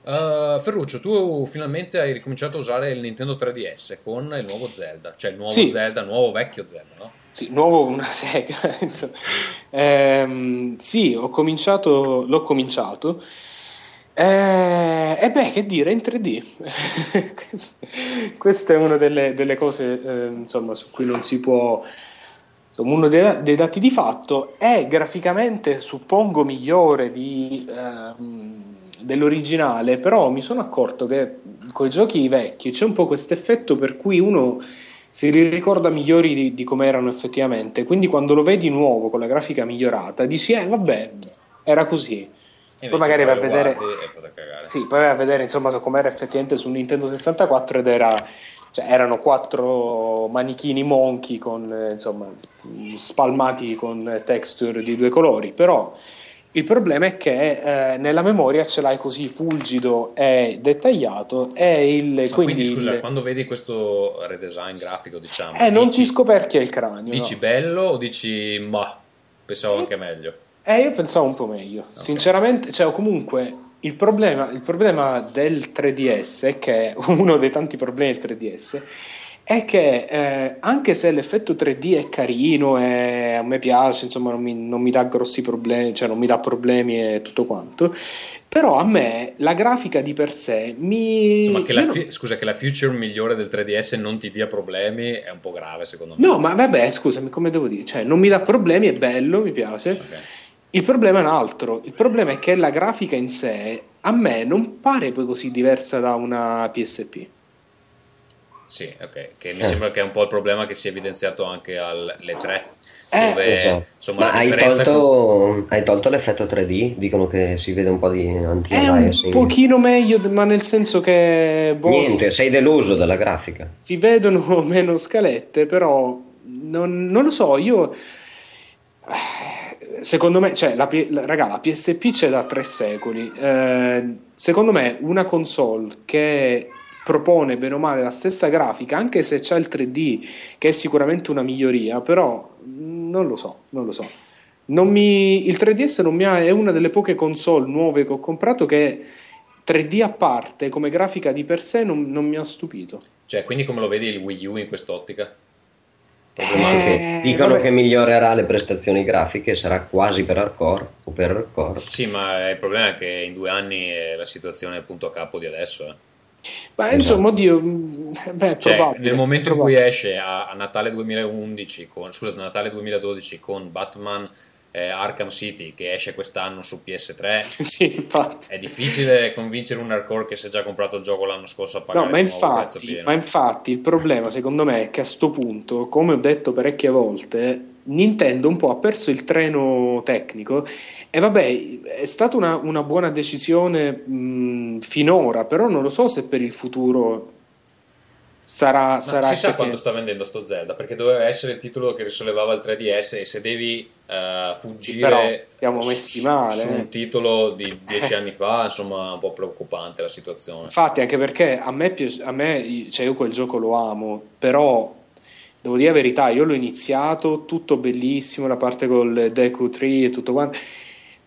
Uh, Ferruccio, tu finalmente hai ricominciato a usare il Nintendo 3DS con il nuovo Zelda, cioè il nuovo Sì. Zelda, nuovo vecchio Zelda, no? Sì, nuovo una sega. Ehm, sì, ho cominciato, l'ho cominciato. Eh, e beh, che dire, in 3D. Questo- Questa è una delle, delle cose eh, insomma, su cui non si può. Insomma, uno dei, dei dati di fatto è graficamente, suppongo, migliore di, ehm, dell'originale, però mi sono accorto che con i giochi vecchi c'è un po' questo effetto per cui uno si ricorda migliori di, di come erano effettivamente. Quindi quando lo vedi nuovo con la grafica migliorata, dici, eh vabbè, era così. E Poi invece magari vai a vedere-. Sì, poi vai a vedere insomma so com'era effettivamente su Nintendo 64 ed era, cioè, erano quattro manichini monkey con, eh, insomma, spalmati con texture di due colori, però il problema è che eh, nella memoria ce l'hai così fulgido e dettagliato e il, quindi, quindi, scusa, il- quando vedi questo redesign grafico, diciamo, eh, non dici, ti scoperchia il cranio. dici no? bello o dici ma pensavo anche meglio? Eh, io pensavo un po' meglio. Sinceramente, cioè, comunque il problema, il problema del 3DS è che uno dei tanti problemi del 3DS è che eh, anche se l'effetto 3D è carino e a me piace, insomma non mi, non mi dà grossi problemi, cioè non mi dà problemi e tutto quanto, però a me la grafica di per sé mi... Insomma, che la non- scusa, che la feature migliore del 3DS non ti dia problemi è un po' grave secondo me. No, ma vabbè, scusami, come devo dire? Cioè, non mi dà problemi, è bello, mi piace. Ok. Il problema è un altro. Il problema è che la grafica in sé a me non pare poi così diversa da una PSP. Sì, ok, che mi Eh. sembra che è un po' il problema che si è evidenziato anche alle 3, Eh, dove so. insomma hai tolto, hai tolto l'effetto 3D? Dicono che si vede un po' di È un anti-aliasing. pochino meglio, ma nel senso che boh, Niente, sei deluso dalla grafica. si vedono meno scalette, però non, non lo so, io secondo me, cioè la, raga, la PSP c'è da tre secoli. Eh, secondo me una console che propone bene o male la stessa grafica, anche se c'è il 3D, che è sicuramente una miglioria, però mh, non lo so, non lo so. Non mi, il 3DS non mi ha, è una delle poche console nuove che ho comprato che 3D a parte, come grafica di per sé, non, non mi ha stupito. Cioè, quindi come lo vedi il Wii U in quest'ottica? Eh, dicono vabbè. che migliorerà le prestazioni grafiche, sarà quasi per hardcore o per hardcore. Sì, ma il problema è che in due anni eh, la situazione è punto a capo di adesso. eh. Ma insomma, oddio, mh, beh, è Cioè, probabile, nel momento è in cui esce a, a Natale 2011, con, scusate, Natale 2012 con Batman eh, Arkham City che esce quest'anno su PS3, sì, infatti. è difficile convincere un hardcore che si è già comprato il gioco l'anno scorso a pagare No, ma infatti, ma infatti il problema secondo me è che a sto punto, come ho detto parecchie volte, Nintendo un po' ha perso il treno tecnico. E vabbè, è stata una, una buona decisione mh, finora, però non lo so se per il futuro sarà... Ma sarà si sa quanto sta vendendo sto Zelda, perché doveva essere il titolo che risollevava il 3DS e se devi però fuggire stiamo messi male, su eh. un titolo di dieci anni fa, insomma, un po' preoccupante la situazione. Infatti, anche perché a me, piace- a me, cioè io quel gioco lo amo, però devo dire la verità, io l'ho iniziato, tutto bellissimo, la parte col Deku 3 e tutto quanto.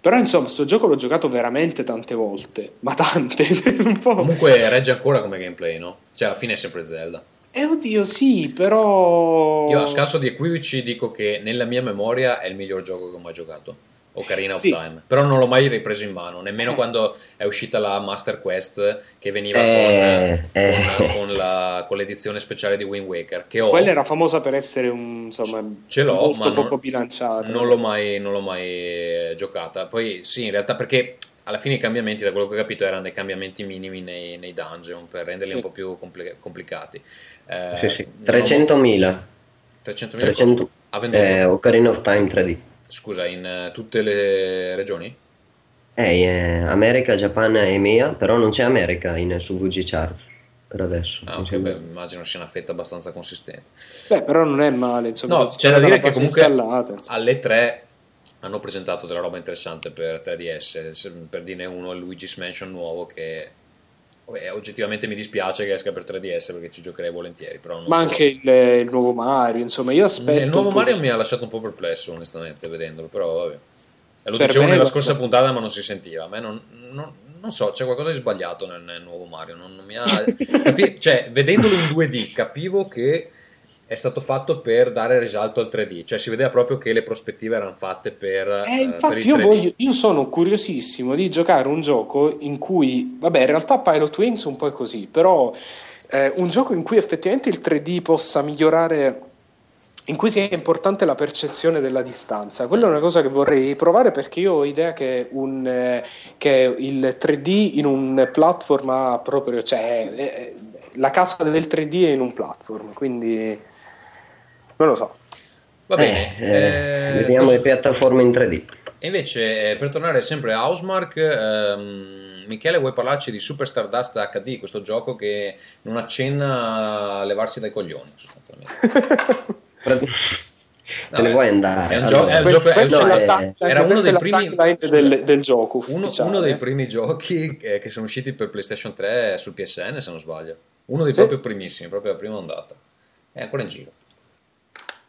Però insomma, sto gioco l'ho giocato veramente tante volte, ma tante, un po'. Comunque regge ancora come gameplay, no? Cioè, alla fine è sempre Zelda. Eh oddio, sì, però... Io a scasso di equivoci dico che nella mia memoria è il miglior gioco che ho mai giocato. Ocarina Sì. of Time. Però non l'ho mai ripreso in mano, nemmeno Eh. quando è uscita la Master Quest che veniva Eh, con, eh. con- con la- con l'edizione speciale di Wind Waker. Che ho, Quella era famosa per essere un, insomma, ce l'ho, molto ma non- poco bilanciata. non l'ho mai, non l'ho mai giocata. Poi sì, in realtà perché alla fine i cambiamenti, da quello che ho capito, erano dei cambiamenti minimi nei, nei dungeon per renderli Sì. un po' più compli- complicati. Eh, Sì, sì. non ho- 300.000. 300.000 300 ha venduto eh, Ocarina of Time 3D. scusa in eh, tutte le regioni Eh, eh, America, Japan e EMEA, però non c'è America in, su VG Chart per adesso. ah, mi ok, sembra. beh, immagino sia una fetta abbastanza consistente Beh, però non è male, insomma. no c'è da dire che comunque installata, alle 3 hanno presentato della roba interessante per 3DS se- per dirne uno il Luigi's Mansion nuovo che eh, oggettivamente mi dispiace che esca per 3DS perché ci giocherei volentieri Ma so. anche il, il nuovo Mario, insomma, io aspetto. il nuovo Mario mi ha lasciato un po' perplesso onestamente vedendolo però vabbè lo Per dicevo nella scorsa puntata ma non si sentiva a me non, non- non so c'è qualcosa di sbagliato nel, nel nuovo Mario non, non mi ha capi- cioè vedendolo in 2D capivo che è stato fatto per dare risalto al 3D cioè si vedeva proprio che le prospettive erano fatte per, Eh, eh, per infatti il io, 3D. voglio, io sono curiosissimo di giocare un gioco in cui, vabbè, in realtà Pilot Wings un po' è così, però eh, un gioco in cui effettivamente il 3D possa migliorare, in cui sia importante la percezione della distanza. Quella è una cosa che vorrei provare perché io ho idea che, un, eh, che il 3D in un platform ha proprio, cioè eh, la casa del 3D è in un platform, quindi non lo so. va bene Eh, eh, eh, vediamo cos- le piattaforme in 3D. E invece, eh, per tornare sempre a Housemark, ehm, Michele, vuoi parlarci di Super Stardust HD, questo gioco che non accenna a levarsi dai coglioni, sostanzialmente. Te ne vuoi andare? È un gioco- Questo- un era uno dei primi- scusa, del, del gioco Uno, uno dei primi giochi eh, che sono usciti per PlayStation 3 sul PSN, se non sbaglio. Uno dei Sì. proprio primissimi, proprio la prima ondata. È ancora in giro.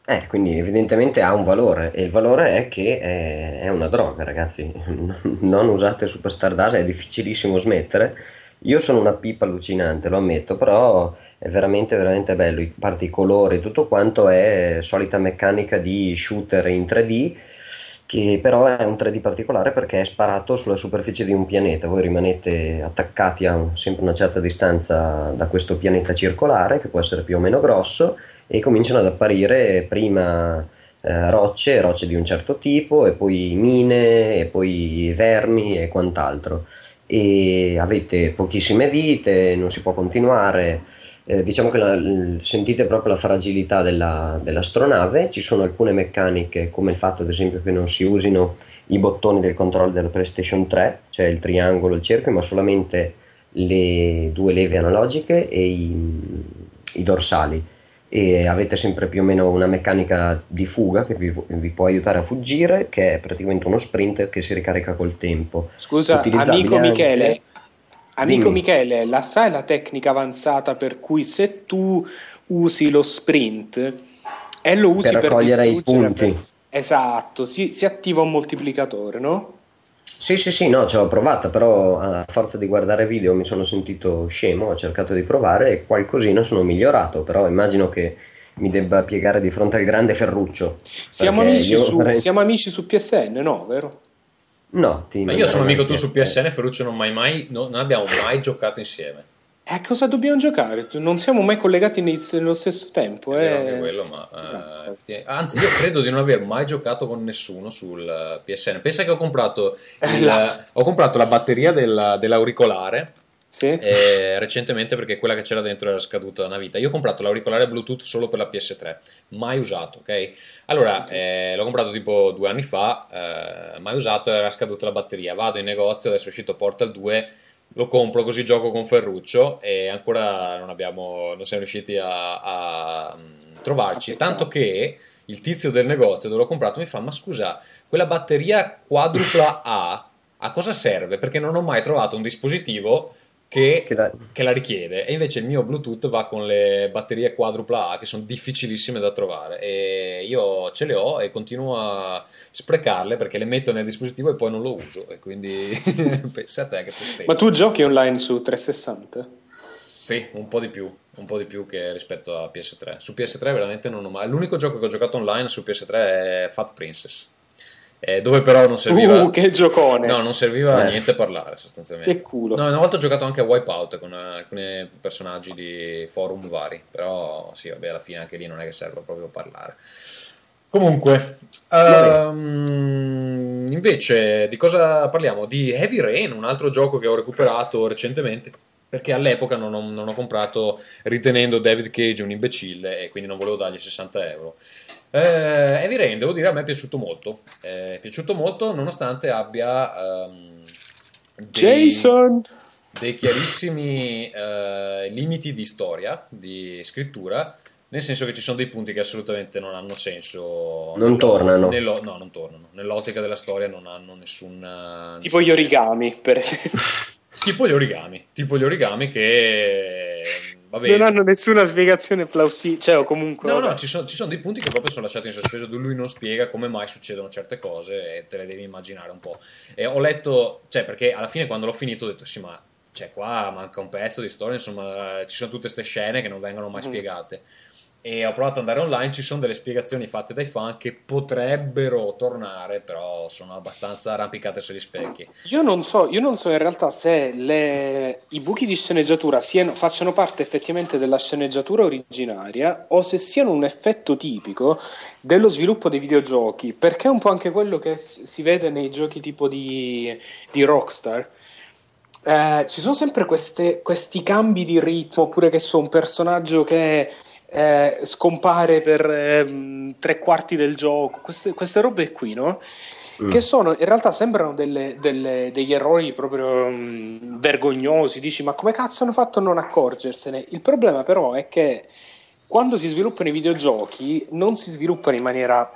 Eh, quindi evidentemente ha un valore e il valore è che è, è una droga, ragazzi. Non usate Super Stardust, è difficilissimo smettere. Io sono una pipa allucinante, lo ammetto, però è veramente veramente bello, a parte i colori tutto quanto è solita meccanica di shooter in 3D che però è un 3D particolare perché è sparato sulla superficie di un pianeta, voi rimanete attaccati a sempre una certa distanza da questo pianeta circolare che può essere più o meno grosso e cominciano ad apparire prima eh, rocce, rocce di un certo tipo e poi mine e poi vermi e quant'altro. E avete pochissime vite, non si può continuare. Eh, diciamo che la- sentite proprio la fragilità della- dell'astronave, ci sono alcune meccaniche come il fatto ad esempio che non si usino i bottoni del controllo della PlayStation 3, cioè il triangolo, il cerchio, ma solamente le due leve analogiche e i, i dorsali. E avete sempre più o meno una meccanica di fuga che vi, vi può aiutare a fuggire, che è praticamente uno sprint che si ricarica col tempo. Scusa, amico anche- Michele, amico Dimmi. Michele, la sai la tecnica avanzata per cui se tu usi lo sprint e lo usi Per per, raccogliere i punti. pers- Esatto, si, si attiva un moltiplicatore, no? Sì, sì, sì, no, ce l'ho provata, però a forza di guardare video mi sono sentito scemo, ho cercato di provare e qualcosina sono migliorato, però immagino che mi debba piegare di fronte al grande Ferruccio. Siamo amici, su, vorrei- siamo amici su PSN, no? Vero? No, ti Ma io sono amico tu su PSN, Ferruccio non, mai mai, no- non abbiamo mai giocato insieme. E a cosa dobbiamo giocare? Non siamo mai collegati nei- nello stesso tempo. Eh. anche quello, ma eh, anzi, io credo di non aver mai giocato con nessuno sul eh, PSN. Pensa che ho comprato, Eh, il- là. ho comprato la batteria del- dell'auricolare Sì? eh, recentemente perché quella che c'era dentro era scaduta da una vita. Io ho comprato l'auricolare Bluetooth solo per la PS3, mai usato, ok? Allora, eh, l'ho comprato tipo due anni fa, eh, mai usato, era scaduta la batteria. Vado in negozio, adesso è uscito Portal 2, lo compro così gioco con Ferruccio e ancora non, abbiamo, non siamo riusciti a, a, mm, trovarci. Tanto che il tizio del negozio dove l'ho comprato mi fa: Ma scusa, quella batteria quadrupla A a cosa serve? Perché non ho mai trovato un dispositivo che, Che la- che la richiede. E invece il mio Bluetooth va con le batterie quadrupla A che sono difficilissime da trovare. E io ce le ho e continuo a sprecarle perché le metto nel dispositivo e poi non lo uso. E quindi pensa a te che tristezza. Ma tu giochi online su 360? Sì, un po' di più, un po' di più che rispetto a PS3. Su PS3 veramente non ho mai... L'unico gioco che ho giocato online su PS3 è Fat Princess, eh, dove però non serviva... Uh, che giocone! No, non serviva a Eh. niente parlare sostanzialmente. Che culo. No, una volta ho giocato anche a Wipeout con eh, alcuni personaggi di forum vari, però sì, vabbè, alla fine anche lì non è che serve proprio parlare. Comunque, ehm, invece di cosa parliamo? Di Heavy Rain, un altro gioco che ho recuperato recentemente perché all'epoca non ho, non ho comprato ritenendo David Cage un imbecille e quindi non volevo dargli 60 euro. Eh, Rain, devo dire, a me è piaciuto molto. Eh, è piaciuto molto nonostante abbia ehm, dei- Jason! dei chiarissimi eh, limiti di storia, di scrittura, nel senso che ci sono dei punti che assolutamente non hanno senso. Non tornano. nello- no, non tornano. Nell'ottica della storia non hanno nessun... Tipo gli origami, per esempio. Tipo gli origami. Tipo gli origami che... Va bene. Non hanno nessuna spiegazione plausibile. Cioè, o comunque. No, vabbè. no, ci sono, ci sono dei punti che proprio sono lasciati in sospeso. dove Lui non spiega come mai succedono certe cose e te le devi immaginare un po'. E ho letto, cioè, perché alla fine quando l'ho finito ho detto: sì, ma cioè, qua manca un pezzo di storia. Insomma, ci sono tutte queste scene che non vengono mai Mhm. spiegate. E ho provato ad andare online. Ci sono delle spiegazioni fatte dai fan che potrebbero tornare, però sono abbastanza arrampicate sugli specchi. Io non so, io non so in realtà se le- i buchi di sceneggiatura siano- facciano parte effettivamente della sceneggiatura originaria o se siano un effetto tipico dello sviluppo dei videogiochi, perché è un po' anche quello che si vede nei giochi tipo di, di Rockstar. Eh, ci sono sempre queste- questi cambi di ritmo, oppure che so, un personaggio che eh, scompare per ehm, tre quarti del gioco, queste, queste robe qui, no? Mm. che sono in realtà sembrano delle- delle- degli errori proprio mm, vergognosi. Dici, ma come cazzo hanno fatto a non accorgersene? Il problema, però, è che quando si sviluppano i videogiochi, non si sviluppano in maniera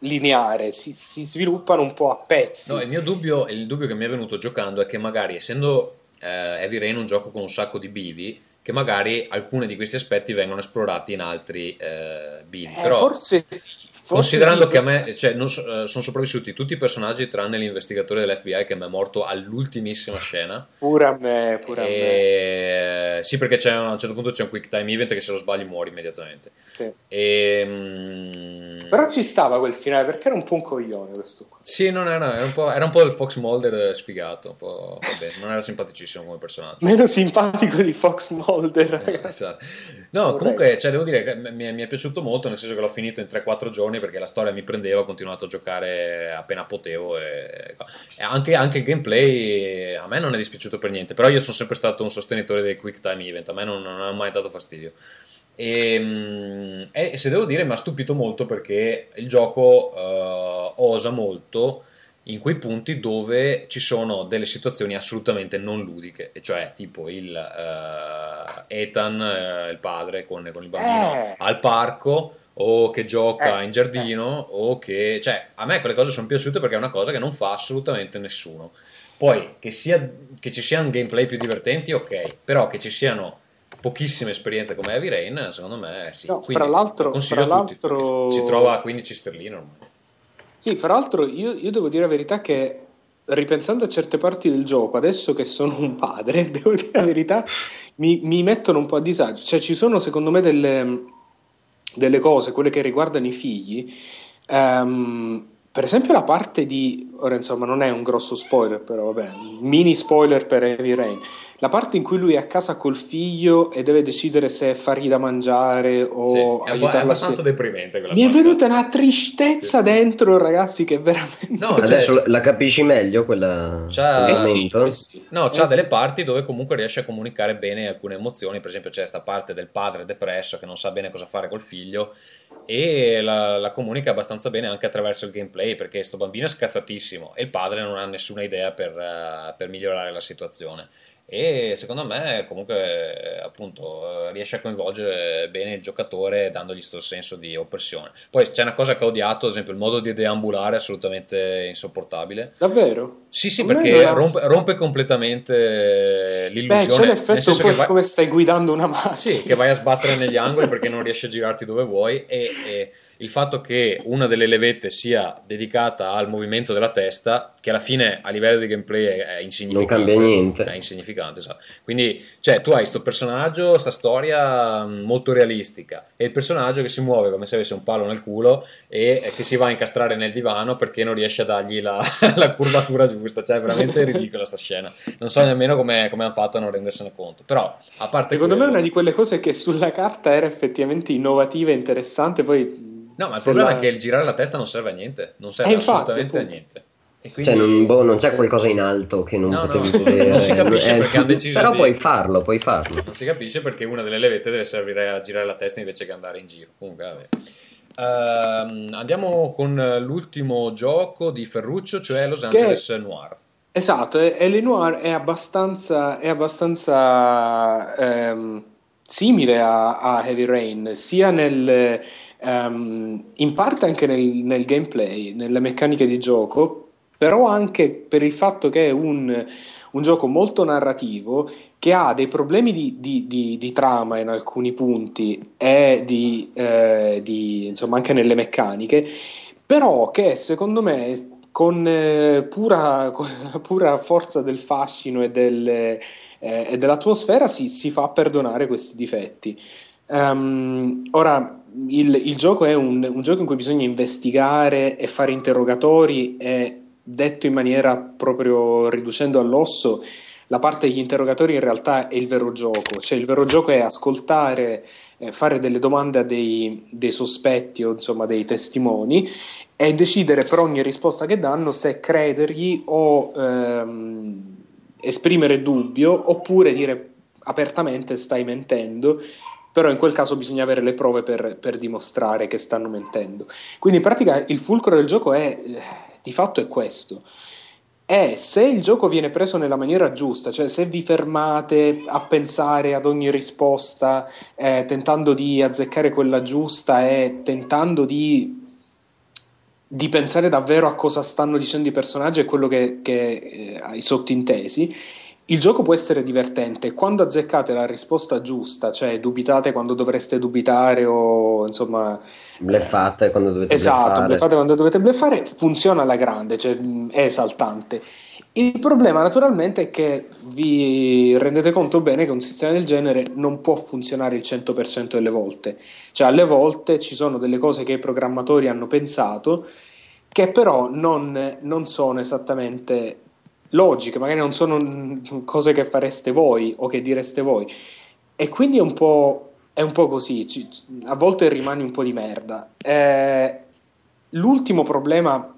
lineare, si, si sviluppano un po' a pezzi. No, il mio dubbio, il dubbio che mi è venuto giocando è che magari essendo eh, Heavy Rain un gioco con un sacco di bivi, che magari alcuni di questi aspetti vengono esplorati in altri eh, bivi. Eh, Però forse sì. Forse considerando sì, che a me cioè, non eh, sono sopravvissuti tutti i personaggi tranne l'investigatore dell'FBI che mi è morto all'ultimissima scena. Pure a me, pure a me. E sì, perché a un certo punto c'è un quick time event che se lo sbagli muori immediatamente. Sì. E, mm, Però ci stava quel finale perché era un po' un coglione questo qua. Sì, non era, era, un po', era un po' il Fox Mulder sfigato, vabbè, non era simpaticissimo come personaggio. Meno simpatico di Fox Mulder, Eh, ragazzi. esatto. No, Vorrei. comunque, cioè, devo dire che mi è, mi è piaciuto molto, nel senso che l'ho finito in 3-4 giorni perché la storia mi prendeva, ho continuato a giocare appena potevo e, e anche, anche il gameplay a me non è dispiaciuto per niente, però io sono sempre stato un sostenitore dei quick time event, a me non, non ha mai dato fastidio. E, mm, e se devo dire mi ha stupito molto perché il gioco eh, osa molto in quei punti dove ci sono delle situazioni assolutamente non ludiche, cioè tipo il eh, Ethan, eh, il padre con, con il bambino Eh. al parco o che gioca Eh, in giardino o che... cioè a me quelle cose sono piaciute perché è una cosa che non fa assolutamente nessuno. Poi che, sia, che ci siano gameplay più divertenti, ok, però che ci siano pochissime esperienze come Heavy Rain, secondo me sì. No, Quindi fra l'altro- lo consiglio fra a tutti, l'altro- si trova a 15 sterline ormai. Sì, fra l'altro io, io devo dire la verità che ripensando a certe parti del gioco, adesso che sono un padre, devo dire la verità, mi, mi mettono un po' a disagio. Cioè ci sono secondo me delle, delle cose, quelle che riguardano i figli. ehm, per esempio la parte di, ora insomma non è un grosso spoiler, però vabbè, mini spoiler per Heavy Rain, la parte in cui lui è a casa col figlio e deve decidere se fargli da mangiare Sì, o è, po'- è aiutarlo a abbastanza scu- deprimente quella Mi è parte. venuta una tristezza Sì, sì. dentro, ragazzi, che veramente... No, Adesso cioè- la capisci meglio quella C'ha- Eh sì, eh sì. No, c'ha Eh delle sì. parti dove comunque riesce a comunicare bene alcune emozioni, per esempio c'è questa parte del padre depresso che non sa bene cosa fare col figlio e la, la comunica abbastanza bene anche attraverso il gameplay perché sto bambino è scazzatissimo e il padre non ha nessuna idea per, eh, per migliorare la situazione e secondo me comunque appunto riesce a coinvolgere bene il giocatore dandogli questo senso di oppressione. Poi c'è una cosa che ho odiato, ad esempio il modo di deambulare è assolutamente insopportabile. Davvero? Sì, sì, perché ha- rompe, rompe completamente Beh, l'illusione. c'è nel l'effetto un vai- come stai guidando una macchina. sì, che vai a sbattere negli angoli perché non riesci a girarti dove vuoi e, e il fatto che una delle levette sia dedicata al movimento della testa, che alla fine a livello di gameplay è, insignificante. Non cambia niente. È insignificante, esatto. Quindi, cioè, tu hai questo personaggio, sta storia mh, molto realistica e il personaggio che si muove come se avesse un palo nel culo e che si va a incastrare nel divano perché non riesce a dargli la, la curvatura giusta. Cioè, è veramente ridicola sta scena. Non so nemmeno come, come hanno fatto a non rendersene conto. Però, a parte Secondo me è quello- una di quelle cose che sulla carta era effettivamente innovativa e interessante, poi... No, ma il problema la- è che il girare la testa non serve a niente, non serve Eh, infatti, assolutamente a appunto. niente. E quindi- Cioè, non, boh, non c'è qualcosa in alto che non No, no, potevi vedere. non si capisce Eh, perché hanno deciso Però di- puoi farlo, puoi farlo. Non si capisce perché una delle levette deve servire a girare la testa invece che andare in giro. Comunque, vabbè. Ehm, andiamo con l'ultimo gioco di Ferruccio, cioè Los Angeles Noir. Esatto, e e Lenoir è abbastanza, è abbastanza ehm, simile a, a Heavy Rain, sia nel, ehm, in parte anche nel, nel gameplay, nelle meccaniche di gioco, però anche per il fatto che è un, un gioco molto narrativo che ha dei problemi di, di- di- di trama in alcuni punti e eh, insomma anche nelle meccaniche, però che secondo me con, eh, pura, con pura forza del fascino e, del, eh, e dell'atmosfera si, si fa perdonare questi difetti. Ehm, ora, il, il gioco è un, un gioco in cui bisogna investigare e fare interrogatori e detto in maniera proprio riducendo all'osso, la parte degli interrogatori in realtà è il vero gioco, cioè il vero gioco è ascoltare, eh, fare delle domande a dei, dei sospetti o insomma dei testimoni e decidere per ogni risposta che danno se credergli o ehm, esprimere dubbio oppure dire apertamente stai mentendo però in quel caso bisogna avere le prove per, per dimostrare che stanno mentendo. Quindi in pratica il fulcro del gioco è eh, di fatto è questo. È se il gioco viene preso nella maniera giusta, cioè se vi fermate a pensare ad ogni risposta, eh, tentando di azzeccare quella giusta e tentando di, di pensare davvero a cosa stanno dicendo i personaggi e quello che, che eh, ha i sottintesi, il gioco può essere divertente. Quando azzeccate la risposta giusta, cioè dubitate quando dovreste dubitare o insomma Bleffate quando dovete Esatto, bleffare. bleffate quando dovete bleffare, funziona alla grande, cioè, è esaltante. Il problema naturalmente è che vi rendete conto bene che un sistema del genere non può funzionare il 100% delle volte, cioè alle volte ci sono delle cose che i programmatori hanno pensato che però non, non sono esattamente logiche, magari non sono cose che fareste voi o che direste voi e quindi è un po', è un po così, ci, a volte rimani un po' di merda. Eh, l'ultimo problema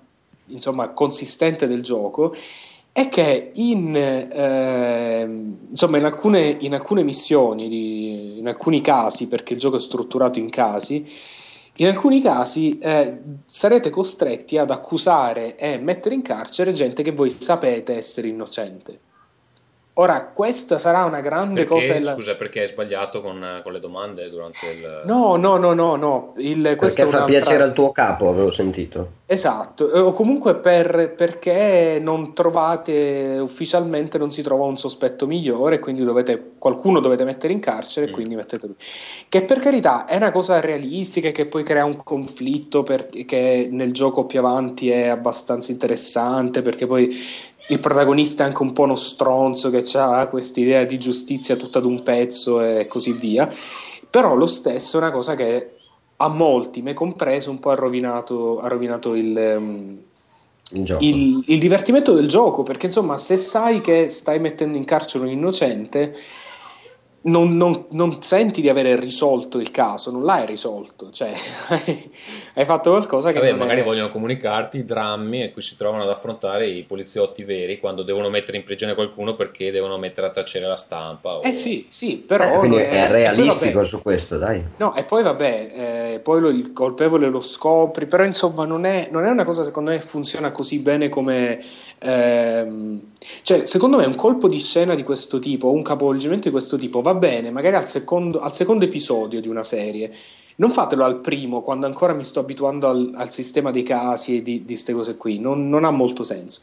insomma consistente del gioco è che in, eh, insomma, in, alcune, in alcune missioni, in alcuni casi, perché il gioco è strutturato in casi, in alcuni casi eh, sarete costretti ad accusare e mettere in carcere gente che voi sapete essere innocente. Ora, questa sarà una grande Perché, cosa. della- Scusa, perché hai sbagliato con, con le domande durante il... No, no, no, no, no. Il, questa Perché fa un'altra- piacere al tuo capo, avevo sentito. Esatto, eh, o comunque per- perché non trovate ufficialmente non si trova un sospetto migliore, quindi dovete, qualcuno dovete mettere in carcere Mm. quindi mettete lui. Che per carità è una cosa realistica e che poi crea un conflitto perché nel gioco più avanti è abbastanza interessante perché poi il protagonista è anche un po' uno stronzo che ha questa idea di giustizia tutta ad un pezzo e così via. Però lo stesso è una cosa che a molti, me compreso, un po' ha rovinato, ha rovinato il, ehm, Il il- il divertimento del gioco. Perché insomma, se sai che stai mettendo in carcere un innocente, non, non- non senti di avere risolto il caso, non l'hai risolto. Cioè, hai fatto qualcosa che Vabbè, magari è... vogliono comunicarti i drammi a cui si trovano ad affrontare i poliziotti veri quando devono mettere in prigione qualcuno perché devono mettere a tacere la stampa. o- Eh sì, sì, però... Eh, quindi è e poi, realistico vabbè, su questo, dai. No, e poi vabbè, eh, poi lo- il colpevole lo scopri, però insomma non è, non è una cosa secondo me funziona così bene come... ehm, cioè, secondo me un colpo di scena di questo tipo, un capovolgimento di questo tipo va bene magari al secondo, al secondo episodio di una serie. Non fatelo al primo, quando ancora mi sto abituando al, al sistema dei casi e di queste cose qui, non, non ha molto senso.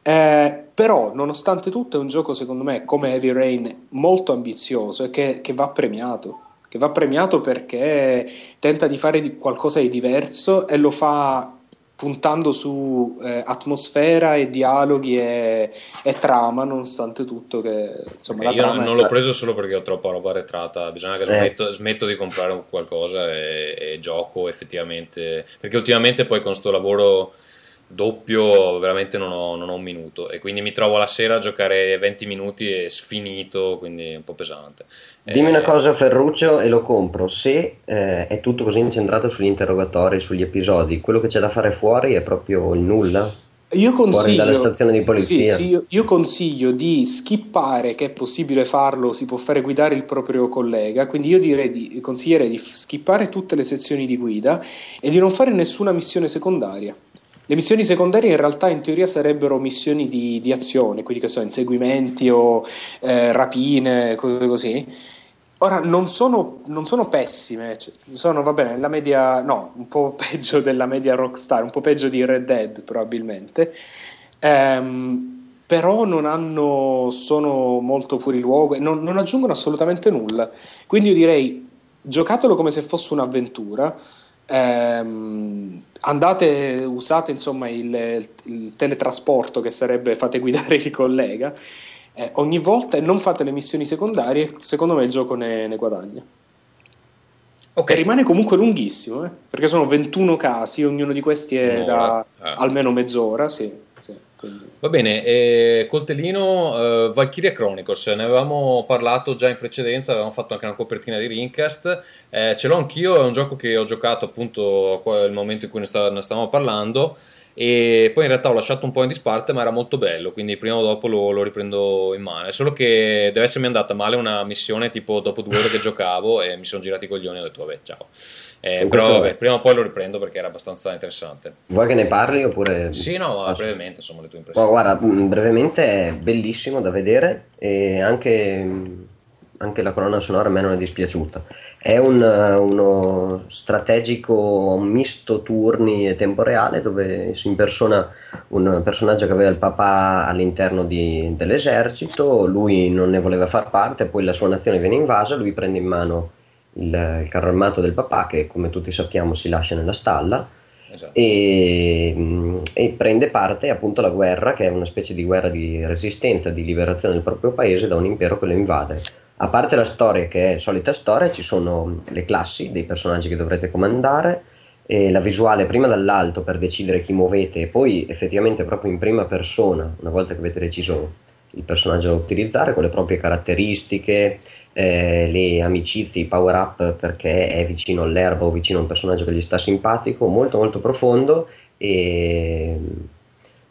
Eh, però, nonostante tutto, è un gioco, secondo me, come Heavy Rain, molto ambizioso e che, che va premiato. Che va premiato perché tenta di fare di- qualcosa di diverso e lo fa puntando su eh, atmosfera e dialoghi e, e trama, nonostante tutto. Che insomma, io trama non è- l'ho preso solo perché ho troppa roba arretrata, bisogna che Eh. smetto, smetto di comprare qualcosa e, e gioco effettivamente, perché ultimamente poi con sto lavoro doppio veramente non ho, non ho un minuto e quindi mi trovo la sera a giocare 20 minuti e sfinito, quindi è un po' pesante. Dimmi Eh, una cosa Ferruccio e lo compro. Se eh, è tutto così incentrato sugli interrogatori, sugli episodi, quello che c'è da fare fuori è proprio il nulla? Io consiglio, dalla stazione di polizia. Sì, sì, io, io consiglio di skippare, che è possibile farlo, si può fare guidare il proprio collega, quindi io direi di, consiglierei di skippare tutte le sezioni di guida e di non fare nessuna missione secondaria. Le missioni secondarie in realtà in teoria sarebbero missioni di, di azione, quindi che so, inseguimenti o eh, rapine, cose così. Ora, non sono, non sono pessime, cioè, sono, va bene, la media, no, un po' peggio della media Rockstar, un po' peggio di Red Dead probabilmente, Ehm, però non hanno, sono molto fuori luogo e non, non aggiungono assolutamente nulla. Quindi io direi, giocatelo come se fosse un'avventura, ehm, andate, usate insomma il, il teletrasporto che sarebbe fate guidare il collega eh, ogni volta e non fate le missioni secondarie, secondo me il gioco ne, ne guadagna. ok. E rimane comunque lunghissimo, eh, perché sono 21 casi, ognuno di questi è da Un'ora, eh. almeno mezz'ora, sì. Va bene, eh, Coltellino, eh, Valkyria Chronicles, ne avevamo parlato già in precedenza, avevamo fatto anche una copertina di Rincast, eh, ce l'ho anch'io, è un gioco che ho giocato appunto al momento in cui ne stavamo parlando e poi in realtà ho lasciato un po' in disparte ma era molto bello, quindi prima o dopo lo, lo riprendo in mano, è solo che deve essermi andata male una missione tipo dopo due ore che giocavo e mi sono girati i coglioni e ho detto vabbè ciao. Eh, però vabbè, prima o poi lo riprendo perché era abbastanza interessante. Vuoi che ne parli oppure... Sì, no, Ah, brevemente insomma le tue impressioni. guarda, mh, brevemente è bellissimo da vedere e anche, mh, anche la colonna sonora a me non è dispiaciuta. È un, uno strategico misto turni e tempo reale dove si impersona un personaggio che aveva il papà all'interno di- dell'esercito, lui non ne voleva far parte, poi la sua nazione viene invasa, lui prende in mano il, il carro armato del papà che come tutti sappiamo si lascia nella stalla Esatto. e, e prende parte appunto alla guerra, che è una specie di guerra di resistenza, di liberazione del proprio paese da un impero che lo invade. A parte la storia, che è solita storia, ci sono le classi dei personaggi che dovrete comandare, e la visuale prima dall'alto per decidere chi muovete e poi effettivamente proprio in prima persona, una volta che avete deciso il personaggio da utilizzare, con le proprie caratteristiche, eh, le amicizie, i power up perché è vicino all'erba o vicino a un personaggio che gli sta simpatico, molto molto profondo e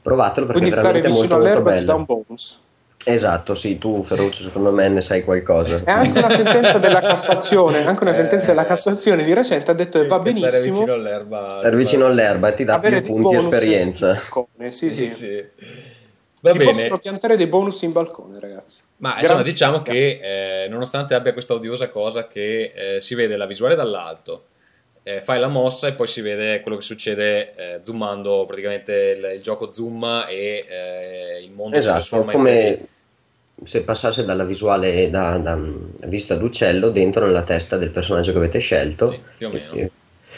provatelo perché Quindi è stare veramente vicino molto molto all'erba ti dà bello. un bonus. Esatto, sì, tu Ferruccio secondo me ne sai qualcosa. E anche una sentenza della Cassazione, anche una sentenza della Cassazione di recente ha detto che va Che stare benissimo vicino all'erba. Stare vicino all'erba e ti dà più punti bonus esperienza. in balcone. Sì, sì. Sì. Va si bene. possono piantare dei bonus in balcone, ragazzi. Ma insomma, diciamo che eh, nonostante abbia questa odiosa cosa che eh, si vede la visuale dall'alto, eh, fai la mossa e poi si vede quello che succede eh, zoomando praticamente il, il gioco zoom e eh, il mondo si Esatto, trasforma in 3D. come se passasse dalla visuale da, da vista d'uccello dentro nella testa del personaggio che avete scelto. Sì, più o meno. E-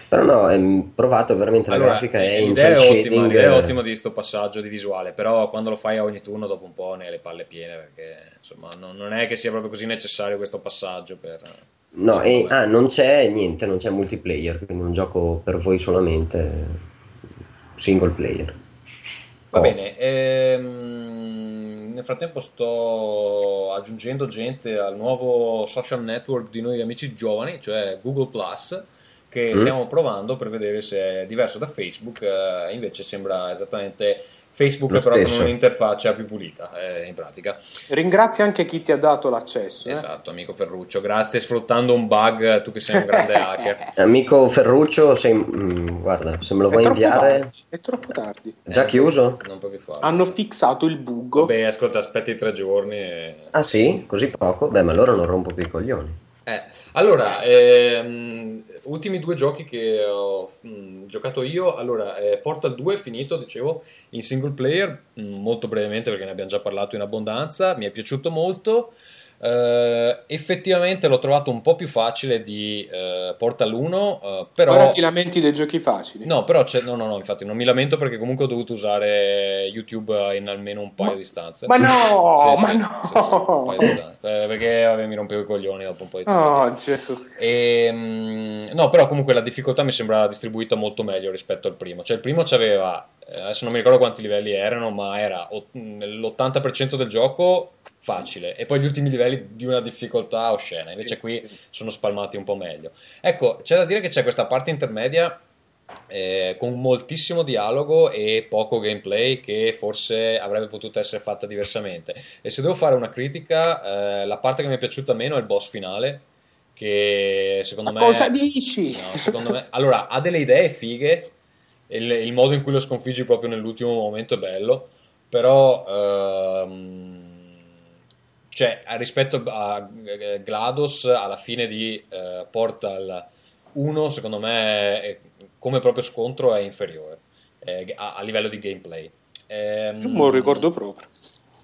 Però no, è provato veramente la Allora, grafica è l'idea è ottima, l'idea è eh, ottima di sto passaggio di visuale, però quando lo fai a ogni turno dopo un po' ne hai le palle piene perché insomma non, non è che sia proprio così necessario questo passaggio per... No, e ah, non c'è niente, non c'è multiplayer, quindi un gioco per voi solamente single player. Va Oh. bene, ehm, nel frattempo sto aggiungendo gente al nuovo social network di noi amici giovani, cioè Google Plus, che Mm. stiamo provando per vedere se è diverso da Facebook, eh, invece sembra esattamente Facebook Lo però con stesso. un'interfaccia più pulita, eh, in pratica. Ringrazia anche chi ti ha dato l'accesso. eh. Esatto, amico Ferruccio, grazie sfruttando un bug, tu che sei un grande hacker. Amico Ferruccio, sei, mm, guarda, se me lo È vuoi troppo inviare, tardi. È troppo tardi. già Eh, chiuso? Non puoi più farlo. Hanno fissato il bug. Vabbè, ascolta, aspetti tre giorni e... Ah sì? Così poco? Beh, ma allora non rompo più i coglioni. Eh, allora, ehm, ultimi due giochi che ho mm, giocato io. Allora, eh, Portal 2 è finito, dicevo, in single player, mm, molto brevemente perché ne abbiamo già parlato in abbondanza. Mi è piaciuto molto. Eh, effettivamente l'ho trovato un po' più facile di eh, Portal 1, eh, però... Ora ti lamenti dei giochi facili. No, però c'è, no, no, no, infatti non mi lamento perché comunque ho dovuto usare YouTube in almeno un paio Ma- di stanze. Ma no, Sì, ma sì, no. sì, un paio di stanze. Eh, perché vabbè, mi rompevo i coglioni dopo un po' di tempo. Oh, Gesù. E, mm, no, però comunque la difficoltà mi sembra distribuita molto meglio rispetto al primo. Cioè, il primo c'aveva, adesso non mi ricordo quanti livelli erano, ma era ot- l'80% del gioco facile e poi gli ultimi livelli di una difficoltà oscena. Invece Sì, qui sì. sono spalmati un po' meglio. Ecco, c'è da dire che c'è questa parte intermedia eh, con moltissimo dialogo e poco gameplay che forse avrebbe potuto essere fatta diversamente. E se devo fare una critica, eh, la parte che mi è piaciuta meno è il boss finale, che secondo Ma me... cosa dici? No, secondo me... Allora, ha delle idee fighe, il, il modo in cui lo sconfiggi proprio nell'ultimo momento è bello, però... ehm, cioè, rispetto a eh, GLaDOS, alla fine di eh, Portal 1, secondo me, è- come proprio scontro è inferiore eh, a, a livello di gameplay. Ehm, Non lo ricordo proprio.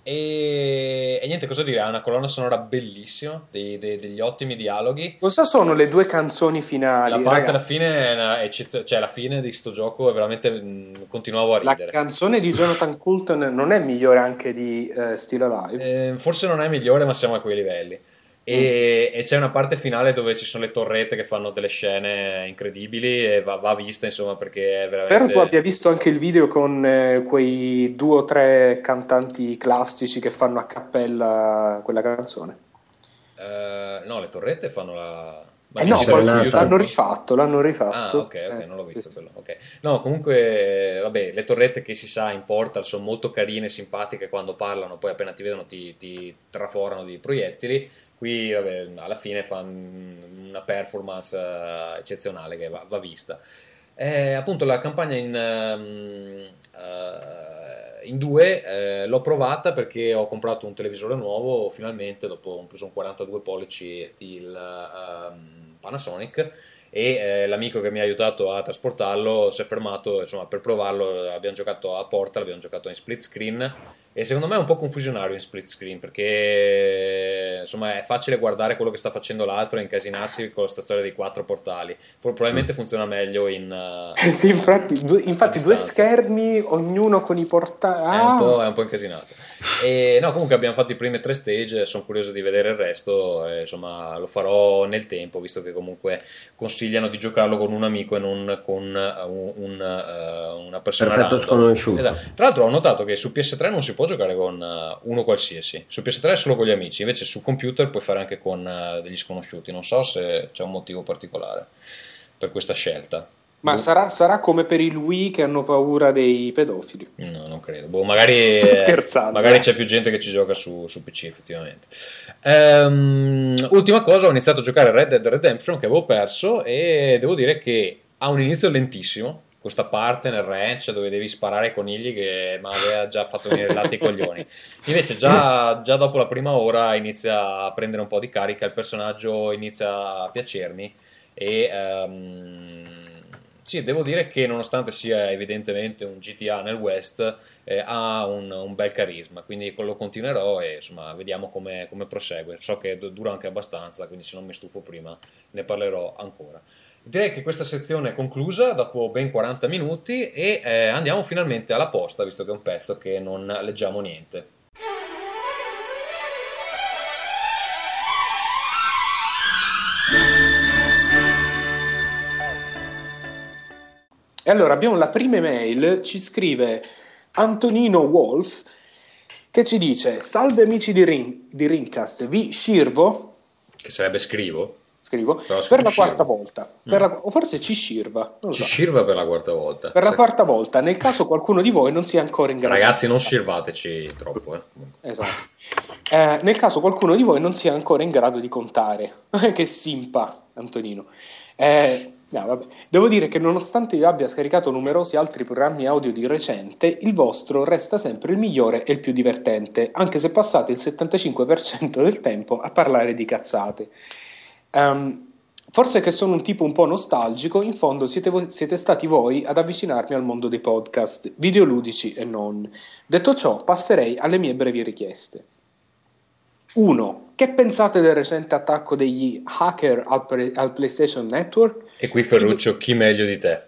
E, e niente, cosa dire, ha una colonna sonora bellissima, dei- dei- degli ottimi dialoghi. Cosa sono le due canzoni finali? La parte alla ragazzi? fine è una eccezio- cioè la fine di sto gioco è veramente mh, continuavo a La ridere. canzone di Jonathan Coulton non è migliore anche di eh, Still Alive? Eh, forse non è migliore, ma siamo a quei livelli. E, e c'è una parte finale dove ci sono le torrette che fanno delle scene incredibili e va, va vista, insomma, perché è veramente. Spero tu abbia visto anche il video con eh, quei due o tre cantanti classici che fanno a cappella quella canzone. Eh, no, le torrette fanno la. ma Eh no, l'hanno YouTube? l'hanno rifatto, Ah, rifatto. ok, ok, Eh, non l'ho visto sì. quello. ok. No, comunque, vabbè, le torrette che si sa in Portal sono molto carine, simpatiche quando parlano, poi appena ti vedono ti, ti traforano di proiettili. Qui, vabbè, alla fine fanno una performance eh, eccezionale che va, va vista. Eh, appunto, la campagna in, eh, in due eh, l'ho provata perché ho comprato un televisore nuovo, finalmente, dopo ho preso un 42 pollici il ehm, Panasonic e eh, l'amico che mi ha aiutato a trasportarlo si è fermato insomma, per provarlo abbiamo giocato a Portal abbiamo giocato in split screen E secondo me è un po' confusionario in split screen perché insomma è facile guardare quello che sta facendo l'altro e incasinarsi con questa storia dei quattro portali. Probabilmente funziona meglio in. uh, Sì, infatti, due, infatti due schermi, ognuno con i portali. È, un po', è un po' incasinato. E no, comunque abbiamo fatto i primi tre stage, sono curioso di vedere il resto, e, insomma lo farò nel tempo, visto che comunque consigliano di giocarlo con un amico e non con eh, un- un, eh, una persona Perfetto random. sconosciuto. Esatto. Tra l'altro ho notato che su PS3 non si può giocare con eh, uno qualsiasi, su PS3 è solo con gli amici, invece su computer puoi fare anche con eh, degli sconosciuti, non so se c'è un motivo particolare per questa scelta. Ma Boh. sarà, sarà come per il Wii che hanno paura dei pedofili. No, non credo. Boh, magari, Sto scherzando. magari c'è più gente che ci gioca su, su PC, effettivamente. Ehm, ultima cosa, ho iniziato a giocare Red Dead Redemption che avevo perso e devo dire che ha un inizio lentissimo. Questa parte nel ranch dove devi sparare ai conigli che mi aveva già fatto venire latte ai coglioni. Invece, già, già dopo la prima ora inizia a prendere un po' di carica, il personaggio inizia a piacermi e ehm, sì, devo dire che nonostante sia evidentemente un GTA nel West, eh, ha un, un bel carisma, quindi lo continuerò e insomma vediamo come, come prosegue. So che du- dura anche abbastanza, quindi se non mi stufo prima ne parlerò ancora. Direi che questa sezione è conclusa dopo ben 40 minuti e eh, andiamo finalmente alla posta, visto che è un pezzo che non leggiamo niente. E allora abbiamo la prima email, ci scrive Antonino Wolf che ci dice Salve amici di, Ring, di Ringcast, vi scirvo, Che sarebbe scrivo. Scrivo, per la quarta volta, Per la- o forse ci scirva, non lo Ci so. scirva per la quarta volta. per la Se- quarta volta, nel caso qualcuno di voi non sia ancora in grado Ragazzi, non scirvateci troppo. Eh. Esatto. Eh, nel caso qualcuno di voi non sia ancora in grado di contare, che simpa, Antonino. Eh, no. Devo dire che nonostante io abbia scaricato numerosi altri programmi audio di recente, il vostro resta sempre il migliore e il più divertente, anche se passate il 75% del tempo a parlare di cazzate. Ehm, forse che sono un tipo un po' nostalgico, in fondo siete, vo- siete stati voi ad avvicinarmi al mondo dei podcast, videoludici e non. Detto ciò, passerei alle mie brevi richieste. 1. Che pensate del recente attacco degli hacker al, pre- al PlayStation Network? E qui Ferruccio, chi meglio di te?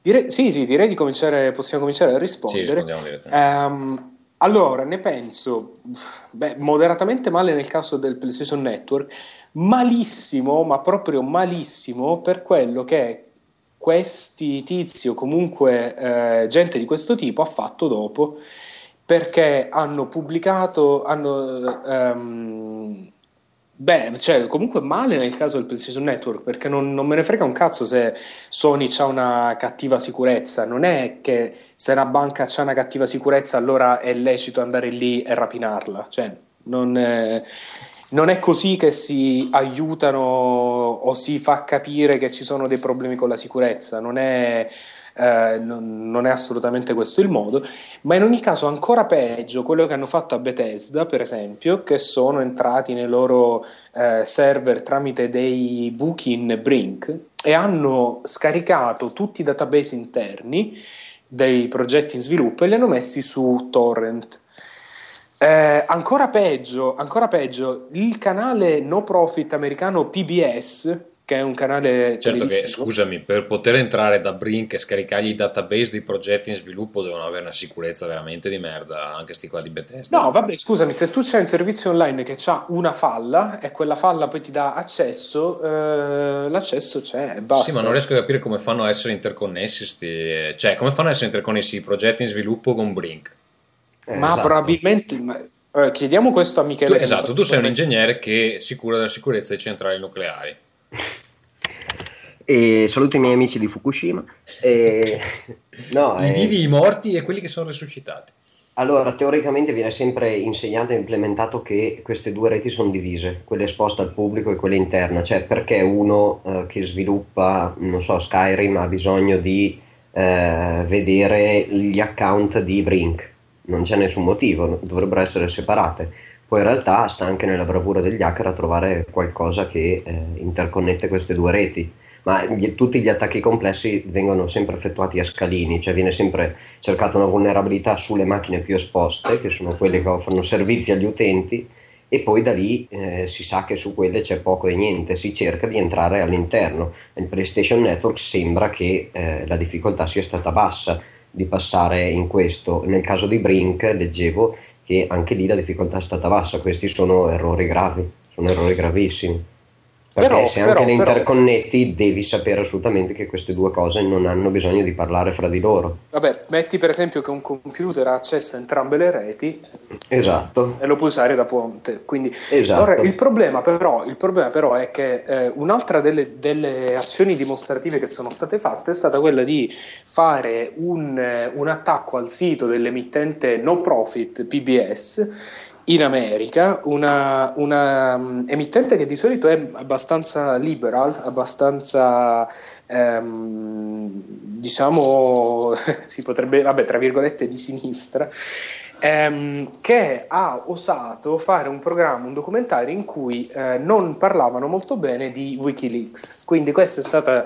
Direi, sì, sì, direi di cominciare, possiamo cominciare a Sì, rispondere. rispondiamo direttamente. Ehm, allora, ne penso beh, moderatamente male nel caso del PlayStation Network, malissimo, ma proprio malissimo per quello che questi tizi o comunque eh, gente di questo tipo ha fatto dopo, perché hanno pubblicato, hanno... ehm, Beh, cioè, comunque male nel caso del PlayStation Network, perché non, non me ne frega un cazzo se Sony ha una cattiva sicurezza. Non è che se una banca ha una cattiva sicurezza, allora è lecito andare lì e rapinarla. Cioè, non è, non è così che si aiutano o si fa capire che ci sono dei problemi con la sicurezza. Non è, eh, non- non è assolutamente questo il modo. Ma in ogni caso, ancora peggio quello che hanno fatto a Bethesda, per esempio, che sono entrati nei loro eh, server tramite dei buchi in Brink e hanno scaricato tutti i database interni dei progetti in sviluppo e li hanno messi su torrent. Eh, ancora peggio, ancora peggio, il canale no profit americano PBS, che è un canale Certo che, scusami, per poter entrare da Brink e scaricargli i database dei progetti in sviluppo devono avere una sicurezza veramente di merda, anche sti qua di Bethesda. No, vabbè, scusami, se tu c'hai un servizio online che ha una falla e quella falla poi ti dà accesso, eh, l'accesso c'è basta. Sì, ma non riesco a capire come fanno a essere interconnessi sti... Cioè, come fanno a essere interconnessi i progetti in sviluppo con Brink? Eh, Ma esatto. probabilmente, ma- eh, chiediamo questo a Tu- Michele. che non esatto, tu sei un ingegnere che si cura della sicurezza dei centrali nucleari. E saluto i miei amici di Fukushima. E... No, I eh, vivi, i morti e quelli che sono resuscitati. Allora, teoricamente viene sempre insegnato e implementato che queste due reti sono divise, quella esposta al pubblico e quella interna, cioè perché uno eh, che sviluppa, non so, Skyrim ha bisogno di eh, vedere gli account di Brink, non c'è nessun motivo, dovrebbero essere separate. Poi in realtà sta anche nella bravura degli hacker a trovare qualcosa che eh, interconnette queste due reti. ma gli- tutti gli attacchi complessi vengono sempre effettuati a scalini, cioè viene sempre cercata una vulnerabilità sulle macchine più esposte, che sono quelle che offrono servizi agli utenti, e poi da lì eh, si sa che su quelle c'è poco e niente, si cerca di entrare all'interno. Nel PlayStation Network sembra che eh, la difficoltà sia stata bassa di passare in questo. Nel caso di Brink leggevo che anche lì la difficoltà è stata bassa, questi sono errori gravi, sono errori gravissimi. Perché Però- se anche però- le però- interconnetti devi sapere assolutamente che queste due cose non hanno bisogno di parlare fra di loro. Vabbè, metti per esempio che un computer ha accesso a entrambe le reti Esatto, e lo puoi usare da ponte. Quindi, esatto. ora, il, problema però, il problema però è che eh, un'altra delle, delle azioni dimostrative che sono state fatte è stata quella di fare un, eh, un attacco al sito dell'emittente no profit PBS in America, una, una, mm, emittente che di solito è abbastanza liberal, abbastanza ehm, diciamo si potrebbe, vabbè, tra virgolette di sinistra, ehm, che ha osato fare un programma, un documentario in cui eh, non parlavano molto bene di Wikileaks. Quindi questa è stata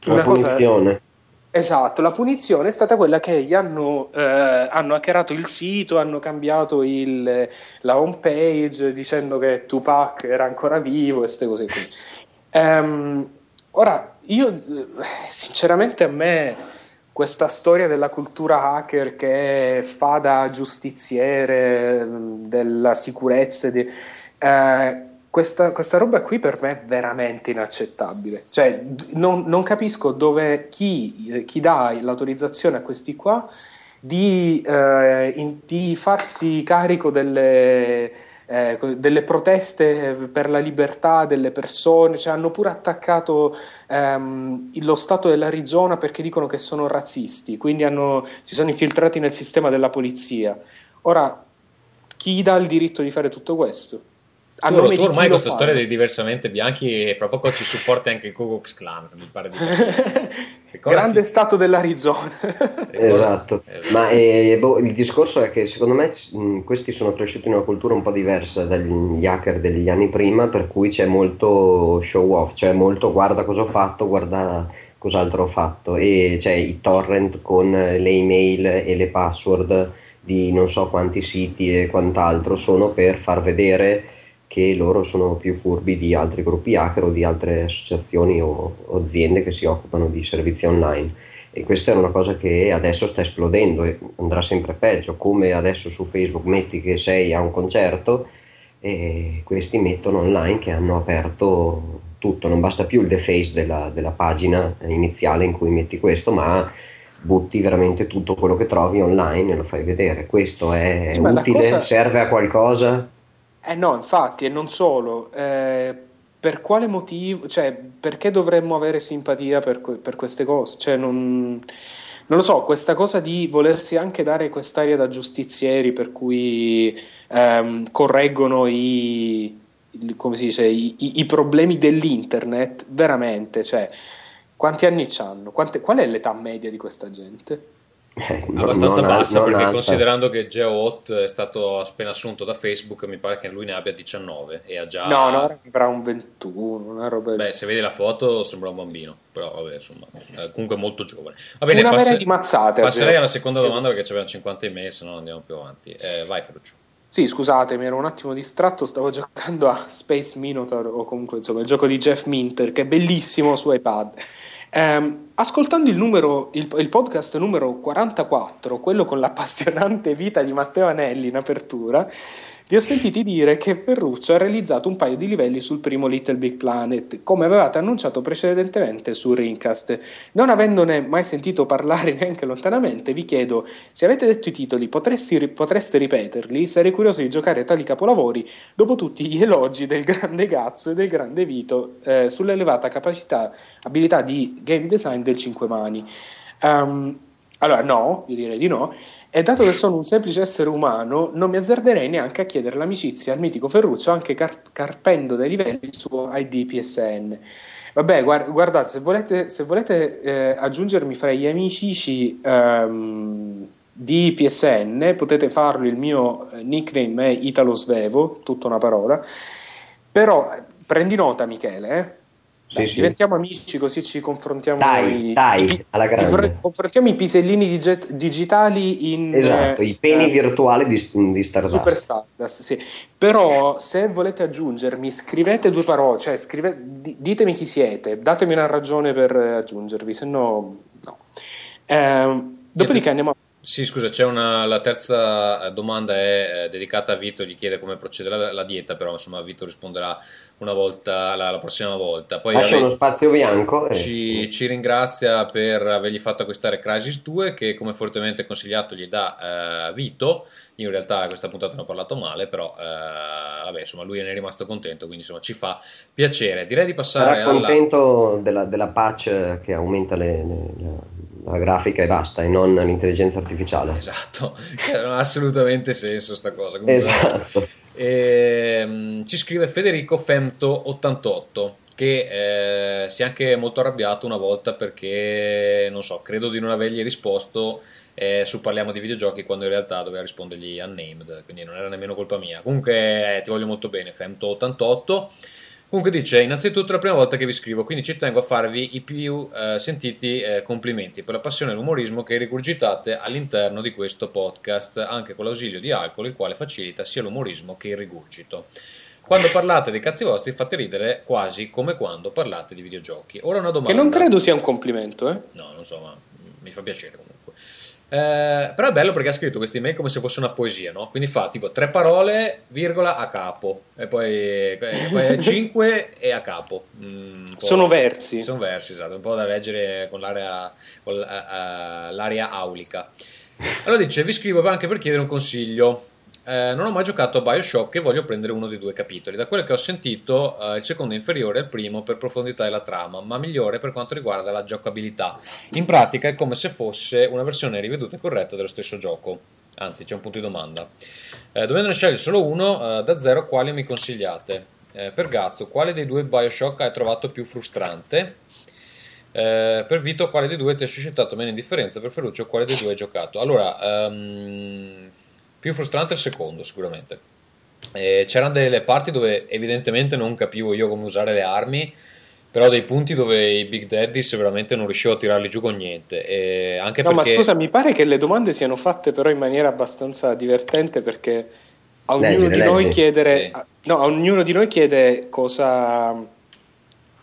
La una cosa punizione. Esatto, la punizione è stata quella che gli hanno, eh, hanno hackerato il sito, hanno cambiato il- la home page dicendo che Tupac era ancora vivo e queste cose qui. Ehm, ora, io sinceramente a me questa storia della cultura hacker che fa da giustiziere mh, della sicurezza, di- eh, questa, questa roba qui per me è veramente inaccettabile. Cioè, non, non capisco dove chi, eh, chi dà l'autorizzazione a questi qua di, eh, in- di farsi carico delle, eh, delle proteste per la libertà delle persone, cioè hanno pure attaccato ehm, lo Stato dell'Arizona perché dicono che sono razzisti, quindi hanno- si sono infiltrati nel sistema della polizia. Ora, chi dà il diritto di fare tutto questo? A Tu, nome tu ormai questa storia dei diversamente bianchi e fra poco ci supporti anche il Ku Klux Klan, mi pare di Grande stato dell'Arizona. Esatto, Eh, ma eh, boh, il discorso è che secondo me mh, questi sono cresciuti in una cultura un po' diversa dagli hacker degli anni prima, per cui c'è molto show off, cioè molto guarda cosa ho fatto, guarda cos'altro ho fatto. E c'è i torrent con le email e le password di non so quanti siti e quant'altro sono per far vedere che loro sono più furbi di altri gruppi hacker o di altre associazioni o, o aziende che si occupano di servizi online. E questa è una cosa che adesso sta esplodendo e andrà sempre peggio, come adesso su Facebook metti che sei a un concerto e questi mettono online che hanno aperto tutto, non basta più il deface della, della pagina iniziale in cui metti questo, ma butti veramente tutto quello che trovi online e lo fai vedere. Questo è Sì, utile? cosa- Serve a qualcosa? Eh no, infatti, e non solo. eh, per quale motivo, cioè, perché dovremmo avere simpatia per, per queste cose? Cioè, non, non lo so, questa cosa di volersi anche dare quest'aria da giustizieri per cui ehm, correggono i, dice, i, i- i problemi dell'internet, veramente, cioè, quanti anni hanno? qual è l'età media di questa gente? Eh, abbastanza non bassa non perché alta. considerando che Geo Ott è stato appena assunto da Facebook mi pare che lui ne abbia 19 e ha già No, no, avrà un 21, una roba beh se vedi la foto sembra un bambino però vabbè insomma eh, comunque molto giovane va bene Una passe- di mazzate. passerei alla seconda domanda perché c'abbiamo 50 email se no andiamo più avanti Eh, vai Ferruccio Sì, scusatemi, ero un attimo distratto, stavo giocando a Space Minotaur o comunque insomma il gioco di Jeff Minter che è bellissimo su iPad. Ehm, ascoltando il, numero, il, il podcast numero 44, quello con l'appassionante vita di Matteo Anelli in apertura, vi ho sentiti dire che Ferruccio ha realizzato un paio di livelli sul primo Little Big Planet, come avevate annunciato precedentemente su Rincast. Non avendone mai sentito parlare neanche lontanamente, vi chiedo se avete detto i titoli, potresti- potreste ripeterli? Sarei curioso di giocare tali capolavori dopo tutti gli elogi del grande Gazzo e del grande Vito eh, sull'elevata capacità, abilità di game design del 5 mani. Ehm, allora, no, io direi di no. E dato che sono un semplice essere umano, non mi azzarderei neanche a chiedere l'amicizia al mitico Ferruccio, anche car- carpendo dai livelli su ID PSN. Vabbè, guar- guardate, se volete, se volete eh, aggiungermi fra gli amici ehm, di PSN, potete farlo. Il mio eh, nickname è Italo Svevo, tutta una parola. Però eh, prendi nota, Michele, eh. Sì, Dai, sì. diventiamo amici così ci confrontiamo Dai, i- dai, alla grande. confr- confrontiamo i pisellini dig- digitali in Esatto, eh, i peni eh, virtuali di, di Stardust. Super Stardust, sì. Però se volete aggiungermi, scrivete due parole, cioè scrive- di- ditemi chi siete, datemi una ragione per eh, aggiungervi, se no no. Ehm, dopodiché andiamo a... Sì, scusa, c'è una, la terza eh, domanda è eh, dedicata a Vito, gli chiede come procede la, la dieta, però insomma Vito risponderà una volta, la, la prossima volta. Poi vabbè, uno spazio bianco e... ci, ci ringrazia per avergli fatto acquistare Crysis 2 che come fortemente consigliato gli dà eh, Vito. Io in realtà a questa puntata ne ho parlato male, però eh, vabbè, insomma lui ne è rimasto contento, quindi insomma ci fa piacere. Direi di passare Sarà alla... contento della, della patch che aumenta le- le- la, la grafica e basta, e non l'intelligenza artificiale. Esatto, non ha assolutamente senso sta cosa. Comunque, Esatto. Ehm, ci scrive Federico Femto88 che eh, si è anche molto arrabbiato una volta perché non so, credo di non avergli risposto eh, su parliamo di videogiochi quando in realtà doveva rispondergli unnamed, quindi non era nemmeno colpa mia. Comunque eh, ti voglio molto bene, Femto88. Comunque dice, innanzitutto è la prima volta che vi scrivo, quindi ci tengo a farvi i più eh, sentiti eh, complimenti per la passione e l'umorismo che rigurgitate all'interno di questo podcast, anche con l'ausilio di alcol, il quale facilita sia l'umorismo che il rigurgito. Quando parlate dei cazzi vostri fate ridere quasi come quando parlate di videogiochi. Ora una domanda. Che non credo sia un complimento, eh? No, non so, ma mi fa piacere comunque. Eh, però è bello perché ha scritto questa email come se fosse una poesia, no? Quindi fa tipo tre parole, virgola a capo, e poi, e poi cinque e a capo. Mm, Sono versi. Sono versi, esatto, un po' da leggere con l'area, con la- eh, l'aria aulica. Allora dice, vi scrivo anche per chiedere un consiglio. Eh, non ho mai giocato a Bioshock e voglio prendere uno dei due capitoli. Da quello che ho sentito, eh, il secondo è inferiore al primo per profondità della trama, ma migliore per quanto riguarda la giocabilità. In pratica è come se fosse una versione riveduta e corretta dello stesso gioco. Anzi, c'è un punto di domanda. Eh, dovendone scegliere solo uno, eh, da zero, quale mi consigliate? Eh, per Gazzo, quale dei due Bioshock hai trovato più frustrante? Eh, per Vito, quale dei due ti ha suscitato meno indifferenza? Per Ferruccio, quale dei due hai giocato? Allora, ehm, più frustrante il secondo, sicuramente. Eh, c'erano delle parti dove evidentemente non capivo io come usare le armi, però dei punti dove i Big Daddies veramente non riuscivo a tirarli giù con niente. E anche No, ma perché... scusa, mi pare che le domande siano fatte però in maniera abbastanza divertente perché a ognuno Leggere, di noi chiedere Sì. a- no, a ognuno di noi chiede cosa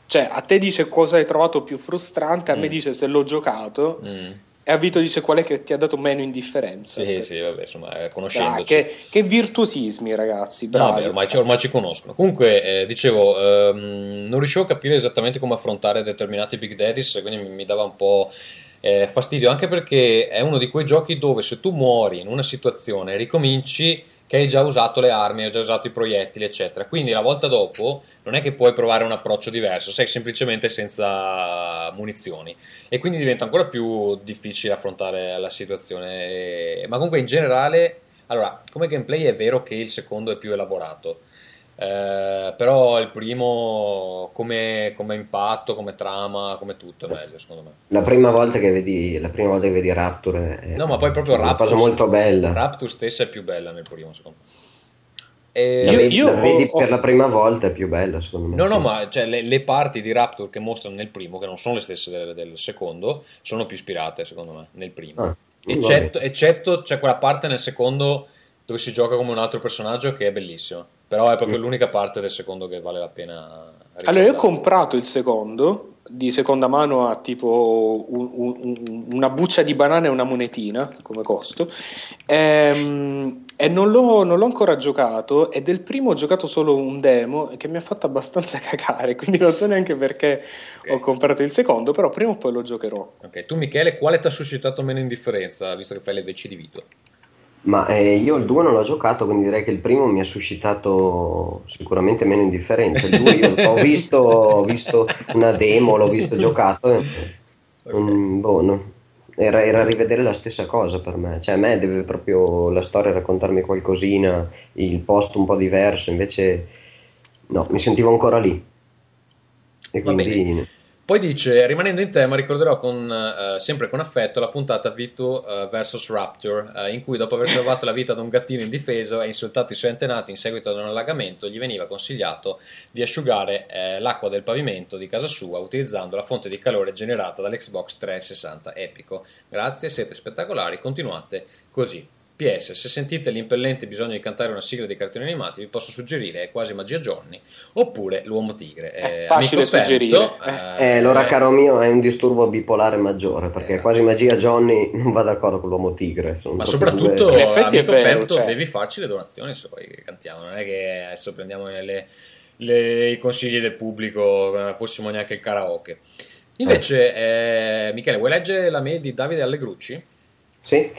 cioè a te dice cosa hai trovato più frustrante, a me Mm. dice se l'ho giocato Mm, e a Vito dice qual è che ti ha dato meno indifferenza. sì, sì, vabbè, insomma, eh, conoscendoci. che, che virtuosismi, ragazzi. No, Bravi. beh, ormai, ci- ormai ci conoscono. Comunque, eh, dicevo, ehm, non riuscivo a capire esattamente come affrontare determinati Big Daddies, quindi mi, mi dava un po' eh, fastidio, anche perché è uno di quei giochi dove se tu muori in una situazione e ricominci che hai già usato le armi, hai già usato i proiettili, eccetera. Quindi la volta dopo non è che puoi provare un approccio diverso, sei semplicemente senza munizioni e quindi diventa ancora più difficile affrontare la situazione. Ma comunque in generale, allora, come gameplay è vero che il secondo è più elaborato, eh, però il primo come, come impatto, come trama, come tutto è meglio secondo me. La prima volta che vedi, la prima volta che vedi Rapture è No, ma poi proprio una Rapture, cosa molto bella. Rapture stessa è più bella nel primo secondo me. E- La Io- vedi, io la vedi ho- per la prima volta è più bella, secondo me. No, no, ma cioè, le, le parti di Rapture che mostrano nel primo, che non sono le stesse del, del secondo, sono più ispirate secondo me nel primo. Ah, Eccetto, eccetto c'è quella parte nel secondo dove si gioca come un altro personaggio che è bellissima. Però è proprio l'unica parte del secondo che vale la pena. Allora, io ho ricordare. comprato il secondo di seconda mano a tipo un- un- un- una buccia di banana e una monetina come costo ehm, e non l'ho, non l'ho ancora giocato e del primo ho giocato solo un demo che mi ha fatto abbastanza cagare quindi non so neanche perché ho comprato il secondo però prima o poi lo giocherò Ok, tu Michele, quale ti ha suscitato meno indifferenza, visto che fai le veci di Vito? Ma eh, io il 2 non l'ho giocato, quindi direi che il primo mi ha suscitato sicuramente meno indifferenza. Il 2 io ho visto, ho visto una demo, l'ho visto giocato. e- mm, boh, no. Era, era rivedere la stessa cosa per me. Cioè, a me deve proprio la storia raccontarmi qualcosina, il posto un po' diverso, invece no, mi sentivo ancora lì. E quindi. Poi dice, rimanendo in tema, ricorderò con, eh, sempre con affetto la puntata Vito eh, vs Raptor, eh, in cui dopo aver salvato la vita ad un gattino indifeso e insultato i suoi antenati in seguito ad un allagamento, gli veniva consigliato di asciugare eh, l'acqua del pavimento di casa sua utilizzando la fonte di calore generata dall'Xbox 360 Epico. Grazie, siete spettacolari, continuate così. PS, se sentite l'impellente bisogno di cantare una sigla di cartoni animati, vi posso suggerire È quasi magia Johnny oppure L'uomo tigre. È Eh, facile suggerire. eh, Eh, allora, caro mio, è un disturbo bipolare maggiore perché Eh. quasi magia Johnny non va d'accordo con l'uomo tigre. sono Ma soprattutto, due- In effetti è vero, Ferto, cioè. devi farci le donazioni se poi cantiamo. Non è che adesso prendiamo le- le- i consigli del pubblico, come fossimo neanche il karaoke. Invece, eh, Michele, vuoi leggere la mail di Davide Allegrucci? Sì.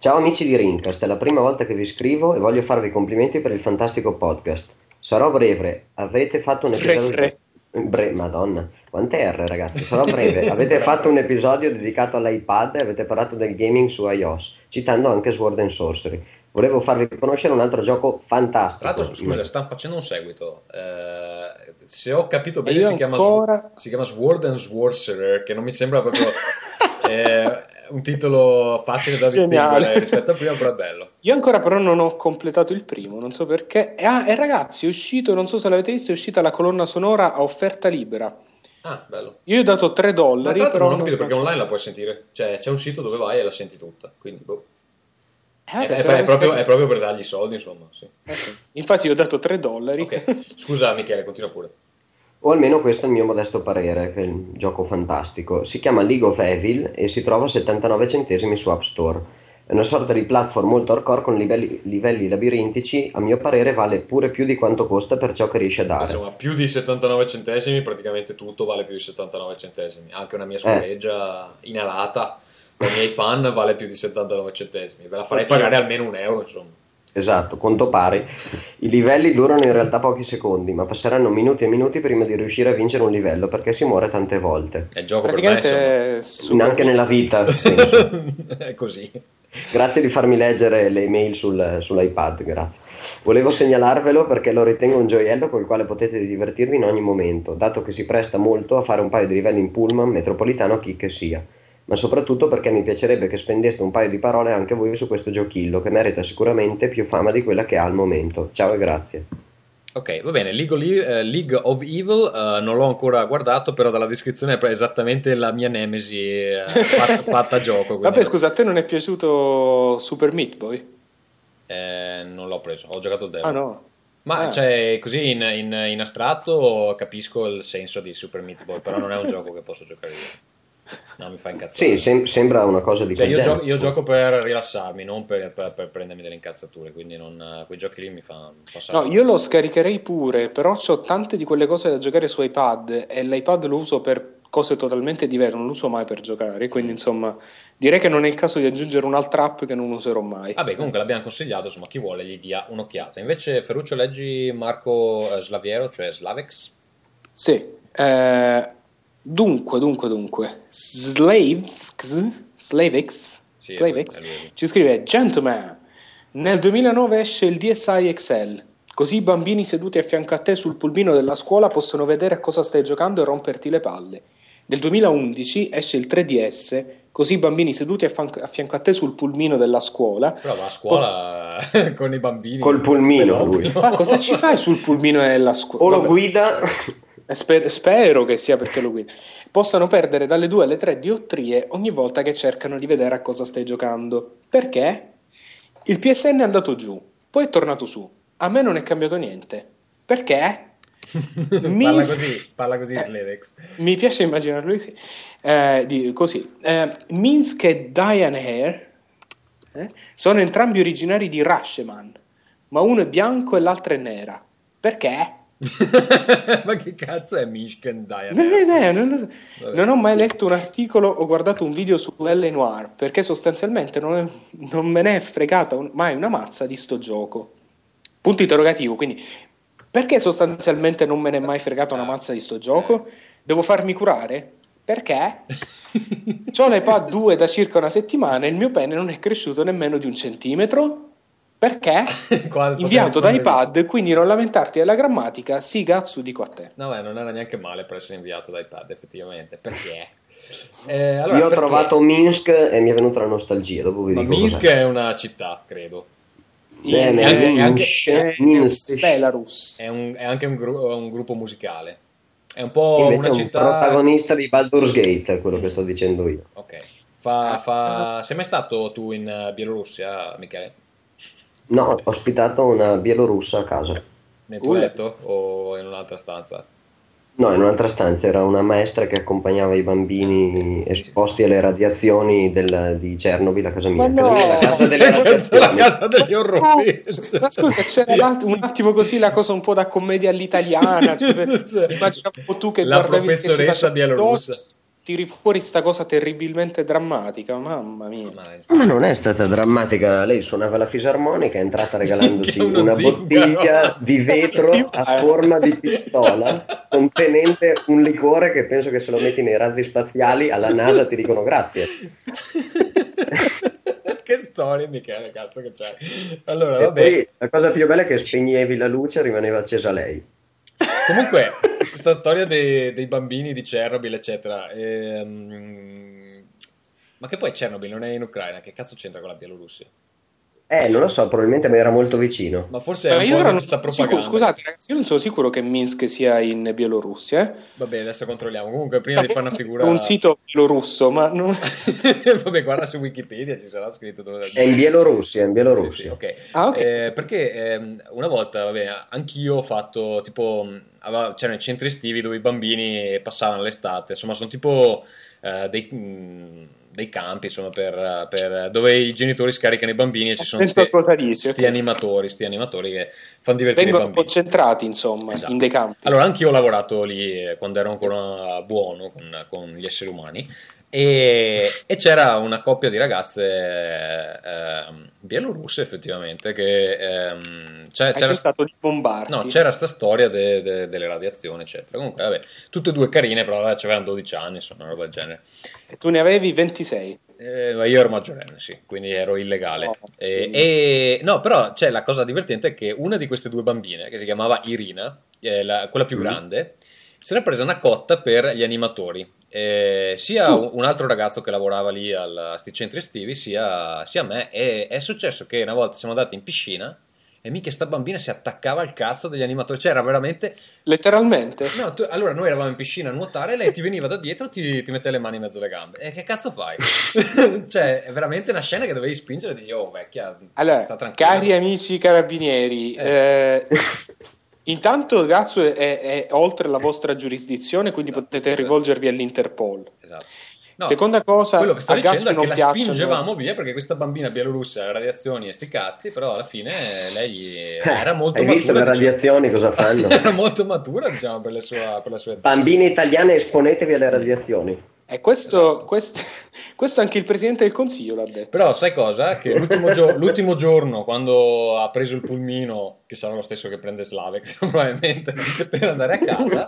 Ciao amici di Rincast, è la prima volta che vi scrivo e voglio farvi i complimenti per il fantastico podcast. Sarò breve, avete fatto un episodio... Bre- Bre- Madonna, quante R ragazzi, sarò breve. Avete fatto un episodio dedicato all'iPad e avete parlato del gaming su iOS, citando anche Sword and Sorcery. Volevo farvi conoscere un altro gioco fantastico. Tra l'altro, scusa, stanno facendo un seguito. Eh, se ho capito bene, si chiama, ancora- si chiama Sword and Sorcerer, che non mi sembra proprio eh, un titolo facile da distinguere rispetto a prima, però è bello. Io ancora però non ho completato il primo, non so perché. E, ah, e ragazzi, è uscito, non so se l'avete visto, è uscita la colonna sonora a offerta libera. Ah, bello. Io gli ho dato 3 Ma tra dollari, l'altro però non ho capito perché online la puoi sentire. Cioè, c'è un sito dove vai e la senti tutta. Quindi, boh. Eh, vabbè, è, è proprio, è proprio per dargli i soldi, insomma. Sì. Eh sì. Infatti io ho dato 3 dollari. Ok. Scusa, Michele, continua pure. O almeno questo è il mio modesto parere, che è un gioco fantastico. Si chiama League of Evil e si trova a 79 centesimi su App Store. È una sorta di platform molto hardcore con livelli, livelli labirintici, a mio parere vale pure più di quanto costa per ciò che riesce a dare. Insomma, più di 79 centesimi, praticamente tutto vale più di 79 centesimi. Anche una mia scoreggia inalata dai miei fan vale più di 79 centesimi. Ve la farei pagare almeno un euro, insomma. Esatto, conto pari. I livelli durano in realtà pochi secondi, ma passeranno minuti e minuti prima di riuscire a vincere un livello perché si muore tante volte. È il gioco per me, insomma. Praticamente è super- Neanche nella vita. è così. Grazie di farmi leggere le email sul- sull'iPad, grazie. Volevo segnalarvelo perché lo ritengo un gioiello col quale potete divertirvi in ogni momento, dato che si presta molto a fare un paio di livelli in pullman, metropolitano, chi che sia. Ma soprattutto perché mi piacerebbe che spendeste un paio di parole anche voi su questo giochillo, che merita sicuramente più fama di quella che ha al momento. Ciao e grazie. Ok, va bene. League of, eh, Evil eh, non l'ho ancora guardato, però dalla descrizione è esattamente la mia nemesi eh, fatta, fatta a gioco. quindi- Vabbè, scusa, a te non è piaciuto Super Meat Boy? Eh, non l'ho preso, ho giocato il demo. Ah no. Ma Ah. cioè, così in, in- in astratto capisco il senso di Super Meat Boy, però non è un gioco che posso giocare io. No, mi fa incazzare. Sì, sem- sembra una cosa di Cioè, quel io, gioco, io gioco per rilassarmi, non per, per- per prendermi delle incazzature, quindi non, quei giochi lì mi fanno passare. No, io lo scaricherei pure, però ho tante di quelle cose da giocare su iPad e l'iPad lo uso per cose totalmente diverse, non lo uso mai per giocare, quindi insomma direi che non è il caso di aggiungere un'altra app che non userò mai. Vabbè, comunque l'abbiamo consigliato, insomma, chi vuole gli dia un'occhiata. Invece, Ferruccio, leggi Marco eh, Slaviero, cioè Slavex. Sì, eh, dunque, dunque, dunque, Slaves, Slavex, Sì, Slavex ci scrive, Gentleman, nel 2009 esce il DSi XL, così i bambini seduti a fianco a te sul pulmino della scuola possono vedere a cosa stai giocando e romperti le palle. Nel 2011 esce il 3DS, così i bambini seduti a, fan- a fianco a te sul pulmino della scuola. Però va a scuola con i bambini. Col pulmino. Ma cosa ci fai sul pulmino della scuola? O lo guida... Sper- spero che sia perché lo guida. Possano perdere dalle 2 alle 3 diottrie ogni volta che cercano di vedere a cosa stai giocando. Perché? Il PSN è andato giù, poi è tornato su. A me non è cambiato niente. Perché? parla Mis- così, parla così Slavex. Mi piace immaginarlo così. Eh, di- così. Eh, Minsk e Diane Hare eh, sono entrambi originari di Rashomon, ma uno è bianco e l'altra è nera. Perché? Ma che cazzo è Mishken Diane? Non non, so. Non ho mai letto un articolo o guardato un video su L Noir perché sostanzialmente non, non me ne è fregata un- mai una mazza di sto gioco. Punto interrogativo, quindi perché sostanzialmente non me ne è mai fregata una mazza di sto gioco? Devo farmi curare? Perché? Ho l'iPad 2 da circa una settimana e il mio pene non è cresciuto nemmeno di un centimetro? Perché? Inviato da iPad, quindi non lamentarti della grammatica, sì, cazzo, dico a te. No, beh, non era neanche male per essere inviato da iPad, effettivamente. Perché? Eh, allora, Io ho perché? trovato Minsk e mi è venuta la nostalgia. Dopo vi Ma dico Minsk cos'è. è una città, credo. Ma è anche- è anche- Minsk, Minsk. Belarus. È, un- è anche un, gru- un gruppo musicale. È un po' Invece una è un città. protagonista di Baldur's Gate, è quello che sto dicendo io. Ok. Fa, fa... Sei mai stato tu in Bielorussia, Michele? No, ho ospitato una bielorussa a casa. Nel tuo letto o in un'altra stanza? No, in un'altra stanza era una maestra che accompagnava i bambini esposti alle radiazioni del- di Chernobyl a casa mia. Ma Casa no! mia è la casa delle è la radiazioni. casa degli orrori. ma scusa, c'era l'alt- un attimo così la cosa un po' da commedia all'italiana. Cioè, immaginavo tu che La professoressa bielorussa. Tiri fuori sta cosa terribilmente drammatica, mamma mia. Ma- non è stata drammatica, lei suonava la fisarmonica, è entrata regalandoci uno una zingaro. bottiglia di vetro a forma di pistola contenente un liquore che penso che se lo metti nei razzi spaziali alla NASA ti dicono grazie. che storia, Michele, cazzo che c'è. Allora, E vabbè. poi la cosa più bella è che spegnevi la luce e rimaneva accesa lei. Comunque, questa storia dei, dei bambini di Chernobyl, eccetera. ehm, Ma che poi Chernobyl non è in Ucraina, che cazzo c'entra con la Bielorussia? Eh, non lo so, probabilmente mi era molto vicino. Ma forse è un io po' non sicuro, propaganda. scusate ragazzi, io non sono sicuro che Minsk sia in Bielorussia. eh. Vabbè, adesso controlliamo. Comunque, prima di fare una figura. Un sito bielorusso, ma non... Vabbè, guarda su Wikipedia, ci sarà scritto dove. È in Bielorussia, è in Sì, Bielorussia. sì, ok. Ah, ok. Eh, perché ehm, una volta, vabbè, anch'io ho fatto tipo. c'erano i centri estivi dove i bambini passavano l'estate, insomma, sono tipo eh, dei, mh, dei campi, insomma, per, per- dove i genitori scaricano i bambini e ci sono Penso a sti, cosa dici, sti ok. animatori, sti animatori che fanno divertire Vengono i bambini. centrati, insomma, Esatto. in dei campi. Allora, anche io ho lavorato lì eh, quando ero ancora buono con, con gli esseri umani e, e c'era una coppia di ragazze eh, bielorusse effettivamente che ehm, c'è- c'era, tentato di bombardi. no, c'era sta storia de- de- delle radiazioni eccetera comunque vabbè tutte e due carine però vabbè, avevano 12 anni insomma una roba del genere E tu ne avevi 26. eh, ma io ero maggiorenne, sì, quindi ero illegale. No, E, quindi- e- no, però c'è la cosa divertente è che una di queste due bambine, che si chiamava Irina, eh, la- quella più Mm. grande, se n'è presa una cotta per gli animatori. Eh, sia Tu? un altro ragazzo che lavorava lì al- a sti centri estivi, sia, sia me. E è successo che una volta siamo andati in piscina e mica sta bambina si attaccava al cazzo degli animatori. Cioè, era veramente Letteralmente? No, tu- allora noi eravamo in piscina a nuotare e lei ti veniva da dietro e ti, ti metteva le mani in mezzo alle gambe. E che cazzo fai? cioè, è veramente una scena che dovevi spingere e dici, oh vecchia, Allora, sta tranquilla. cari amici carabinieri, eh, intanto Gazzo è, è- è oltre la vostra giurisdizione, quindi Esatto. potete rivolgervi all'Interpol. Esatto. No, Seconda cosa, quello che sto dicendo è che non la piacciono- spingevamo via perché questa bambina bielorussa aveva radiazioni e sti cazzi, però alla fine lei era molto Hai visto matura. le radiazioni cosa fanno? diciamo. Era molto matura, diciamo, per sue, per le sue età. Bambini italiani esponetevi alle radiazioni. E questo, questo, questo anche il Presidente del Consiglio l'ha detto. Però sai cosa? Che l'ultimo, gio- l'ultimo giorno, quando ha preso il pulmino, che sarà lo stesso che prende Slavex probabilmente, per andare a casa,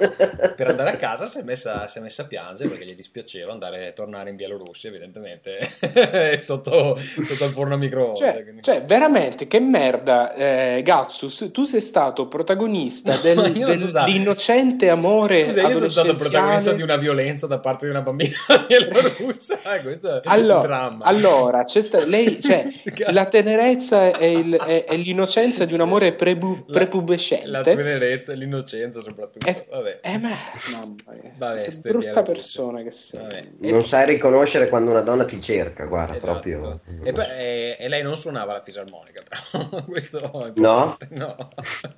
per andare a casa si, è messa, si è messa a piangere perché gli dispiaceva andare tornare in Bielorussia, evidentemente, sotto, sotto il forno a microonde. Cioè, quindi- cioè, veramente, che merda, eh, Gazzus, tu sei stato protagonista del- non sono stato- dell'innocente amore Scusa, io sono stato protagonista di una violenza da parte di una bambina bielorussa. Eh, questo è Allora, dramma. allora sta- lei, cioè, la tenerezza il- è l'innocenza di un amore prebu- La- prepubescente. La tenerezza e l'innocenza soprattutto. Eh, Vabbè. eh, ma mamma mia, Vabbè, brutta persona che sei. Vabbè. Non sai riconoscere quando una donna ti cerca, guarda, Esatto. proprio. E, poi- e- e lei non suonava la fisarmonica, però questo è No? no.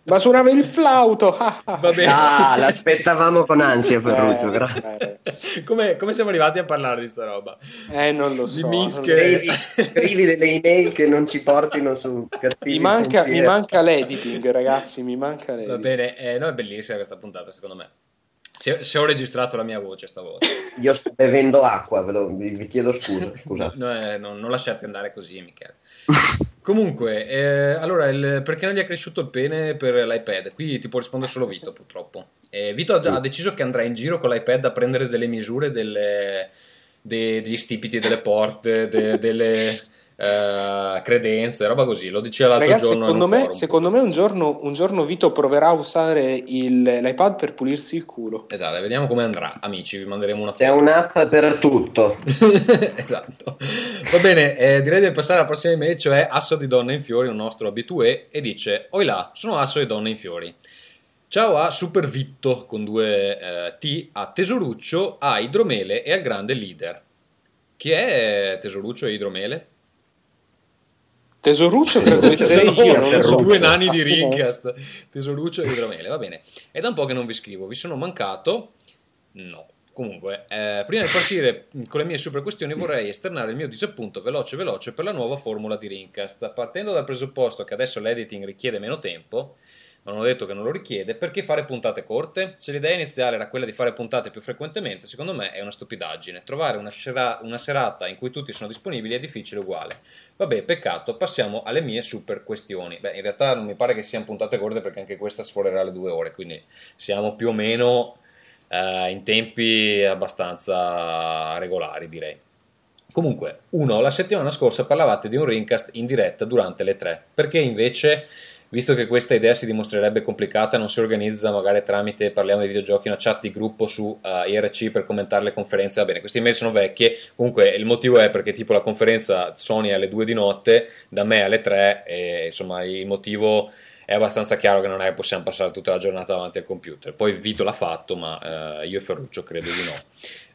Ma suonava il flauto. ah, ah. L'aspettavamo con ansia, Ferruccio. Eh, grazie. eh, come, come siamo arrivati a parlare di sta roba? eh, non lo so. Minsk. Scrivi, delle email che non ci portino su cattivi Mi manca, mi manca l'editing, ragazzi. Mi manca l'editing. Va bene, eh, no, è bellissima questa puntata, secondo me. Se, se ho registrato la mia voce stavolta. Io sto bevendo acqua, ve lo- vi, vi chiedo scusa. Scusate. No, eh, non, non lasciarti andare così, Michele. Comunque, eh, allora, il- perché non gli è cresciuto il pene per l'iPad? Qui ti può rispondere solo Vito, purtroppo. Eh, Vito ha, già- ha deciso che andrà in giro con l'iPad a prendere delle misure delle- de- degli stipiti delle porte, de- delle, eh, credenze, roba così. Lo diceva l'altro Ragazzi, giorno. secondo me, secondo me un, giorno, un giorno Vito proverà a usare il- l'iPad per pulirsi il culo. Esatto, vediamo come andrà, amici. Vi manderemo una C'è foto. un'app per tutto. esatto. Va bene, eh, direi di passare alla prossima email, cioè Asso di Donna in Fiori, un nostro abitué, e dice: Oi là, sono Asso di Donna in Fiori. Ciao a Super Vitto con due eh, T, a Tesoruccio, a Idromele e al grande leader. Chi è Tesoruccio e Idromele? Tesoruccio credo di essere io, non lo so. Due nani di Assolutamente. Rincast, Tesoruccio e Idromele, va bene. È da un po' che non vi scrivo, vi sono mancato? No. Comunque, eh, prima di partire con le mie super questioni vorrei esternare il mio disappunto veloce veloce per la nuova formula di Rincast. Partendo dal presupposto che adesso l'editing richiede meno tempo, ma non ho detto che non lo richiede, perché fare puntate corte? Se l'idea iniziale era quella di fare puntate più frequentemente, secondo me è una stupidaggine. Trovare una, sera- una serata in cui tutti sono disponibili è difficile uguale. Vabbè, peccato, passiamo alle mie super questioni. Beh, in realtà non mi pare che siano puntate corte perché anche questa sforerà le due ore, quindi siamo più o meno eh, in tempi abbastanza regolari, direi. Comunque, uno, la settimana scorsa parlavate di un ringcast in diretta durante le tre, perché invece, visto che questa idea si dimostrerebbe complicata, non si organizza magari tramite, parliamo di videogiochi, una chat di gruppo su eh, IRC per commentare le conferenze, va bene, queste email sono vecchie, comunque il motivo è perché tipo la conferenza Sony è alle 2 di notte, da me alle 3, e insomma il motivo è abbastanza chiaro che non è che possiamo passare tutta la giornata davanti al computer. Poi Vito l'ha fatto, ma eh, io e Ferruccio credo di no.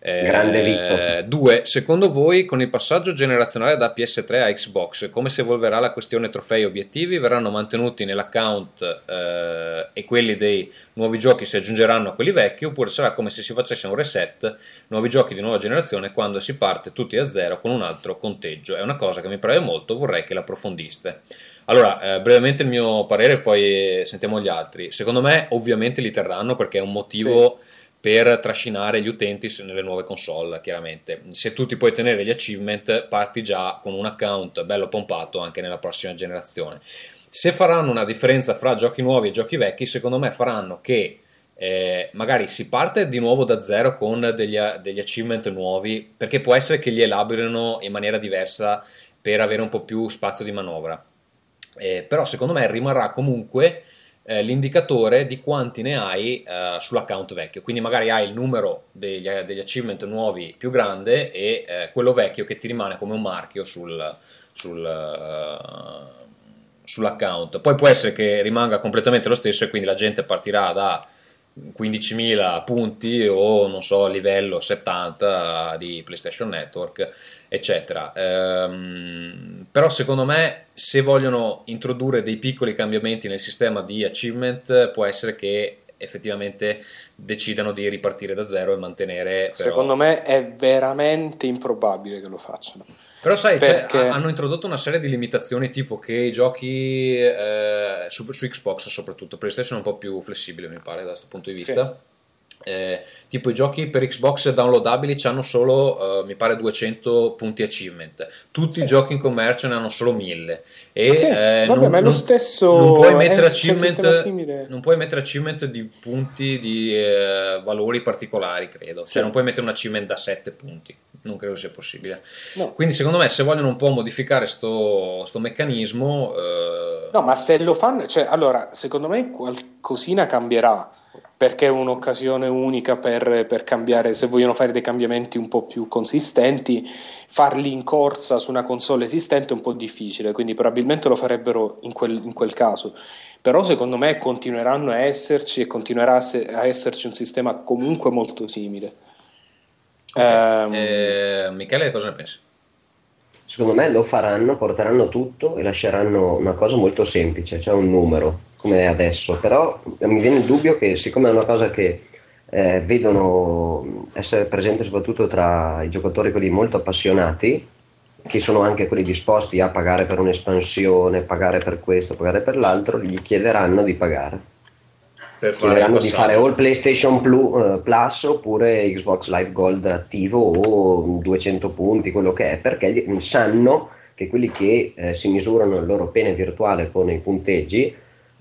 Eh, Grande Vito. Due, secondo voi con il passaggio generazionale da PS3 a Xbox, come si evolverà la questione trofei e obiettivi? Verranno mantenuti nell'account eh, e quelli dei nuovi giochi si aggiungeranno a quelli vecchi oppure sarà come se si facesse un reset, nuovi giochi di nuova generazione quando si parte tutti da zero con un altro conteggio? È una cosa che mi preme molto, vorrei che l'approfondiste. Allora, eh, brevemente il mio parere, poi sentiamo gli altri. Secondo me, ovviamente li terranno perché è un motivo per trascinare gli utenti nelle nuove console, chiaramente. Se tu ti puoi tenere gli achievement, parti già con un account bello pompato anche nella prossima generazione. Se faranno una differenza fra giochi nuovi e giochi vecchi, secondo me faranno che eh, magari si parte di nuovo da zero con degli, degli achievement nuovi, perché può essere che li elaborino in maniera diversa per avere un po' più spazio di manovra. Eh, però secondo me rimarrà comunque eh, l'indicatore di quanti ne hai eh, sull'account vecchio. Quindi magari hai il numero degli, degli achievement nuovi più grande e eh, quello vecchio che ti rimane come un marchio sul, sul, eh, sull'account. Poi può essere che rimanga completamente lo stesso e quindi la gente partirà da 15.000 punti o non so livello 70 di PlayStation Network eccetera Ehm, però secondo me se vogliono introdurre dei piccoli cambiamenti nel sistema di achievement può essere che effettivamente decidano di ripartire da zero e mantenere però- Secondo me è veramente improbabile che lo facciano. però sai, cioè, Perché- ha- hanno introdotto una serie di limitazioni tipo che i giochi eh, su, su Xbox soprattutto, PlayStation è un po' più flessibile mi pare da questo punto di vista. Eh, tipo i giochi per Xbox downloadabili hanno solo, eh, mi pare, 200 punti achievement. Tutti Sì. i giochi in commercio ne hanno solo 1000. E, Sì, eh, vabbè, non, ma è lo stesso- Non puoi mettere achievement, non puoi mettere achievement di punti di eh, valori particolari, credo. Sì. Cioè, non puoi mettere un achievement da 7 punti. Non credo sia possibile. No. Quindi secondo me se vogliono un po' modificare sto, sto meccanismo... eh, No, ma se lo fanno, cioè, allora, secondo me qualcosina cambierà, perché è un'occasione unica per, per cambiare, se vogliono fare dei cambiamenti un po' più consistenti, farli in corsa su una console esistente è un po' difficile, quindi probabilmente lo farebbero in quel, in quel caso. Però secondo me continueranno a esserci e continuerà a, se- a esserci un sistema comunque molto simile. ok. Ehm, Eh, Michele cosa ne pensi? Secondo me lo faranno, porteranno tutto e lasceranno una cosa molto semplice, cioè un numero, come è adesso. Però mi viene il dubbio che siccome è una cosa che eh, vedono essere presente soprattutto tra i giocatori quelli molto appassionati, che sono anche quelli disposti a pagare per un'espansione, pagare per questo, pagare per l'altro, gli chiederanno di pagare. Per Chiederanno di fare o il PlayStation eh, Plus oppure Xbox Live Gold attivo o 200 punti, quello che è, perché sanno che quelli che eh, si misurano il loro pene virtuale con i punteggi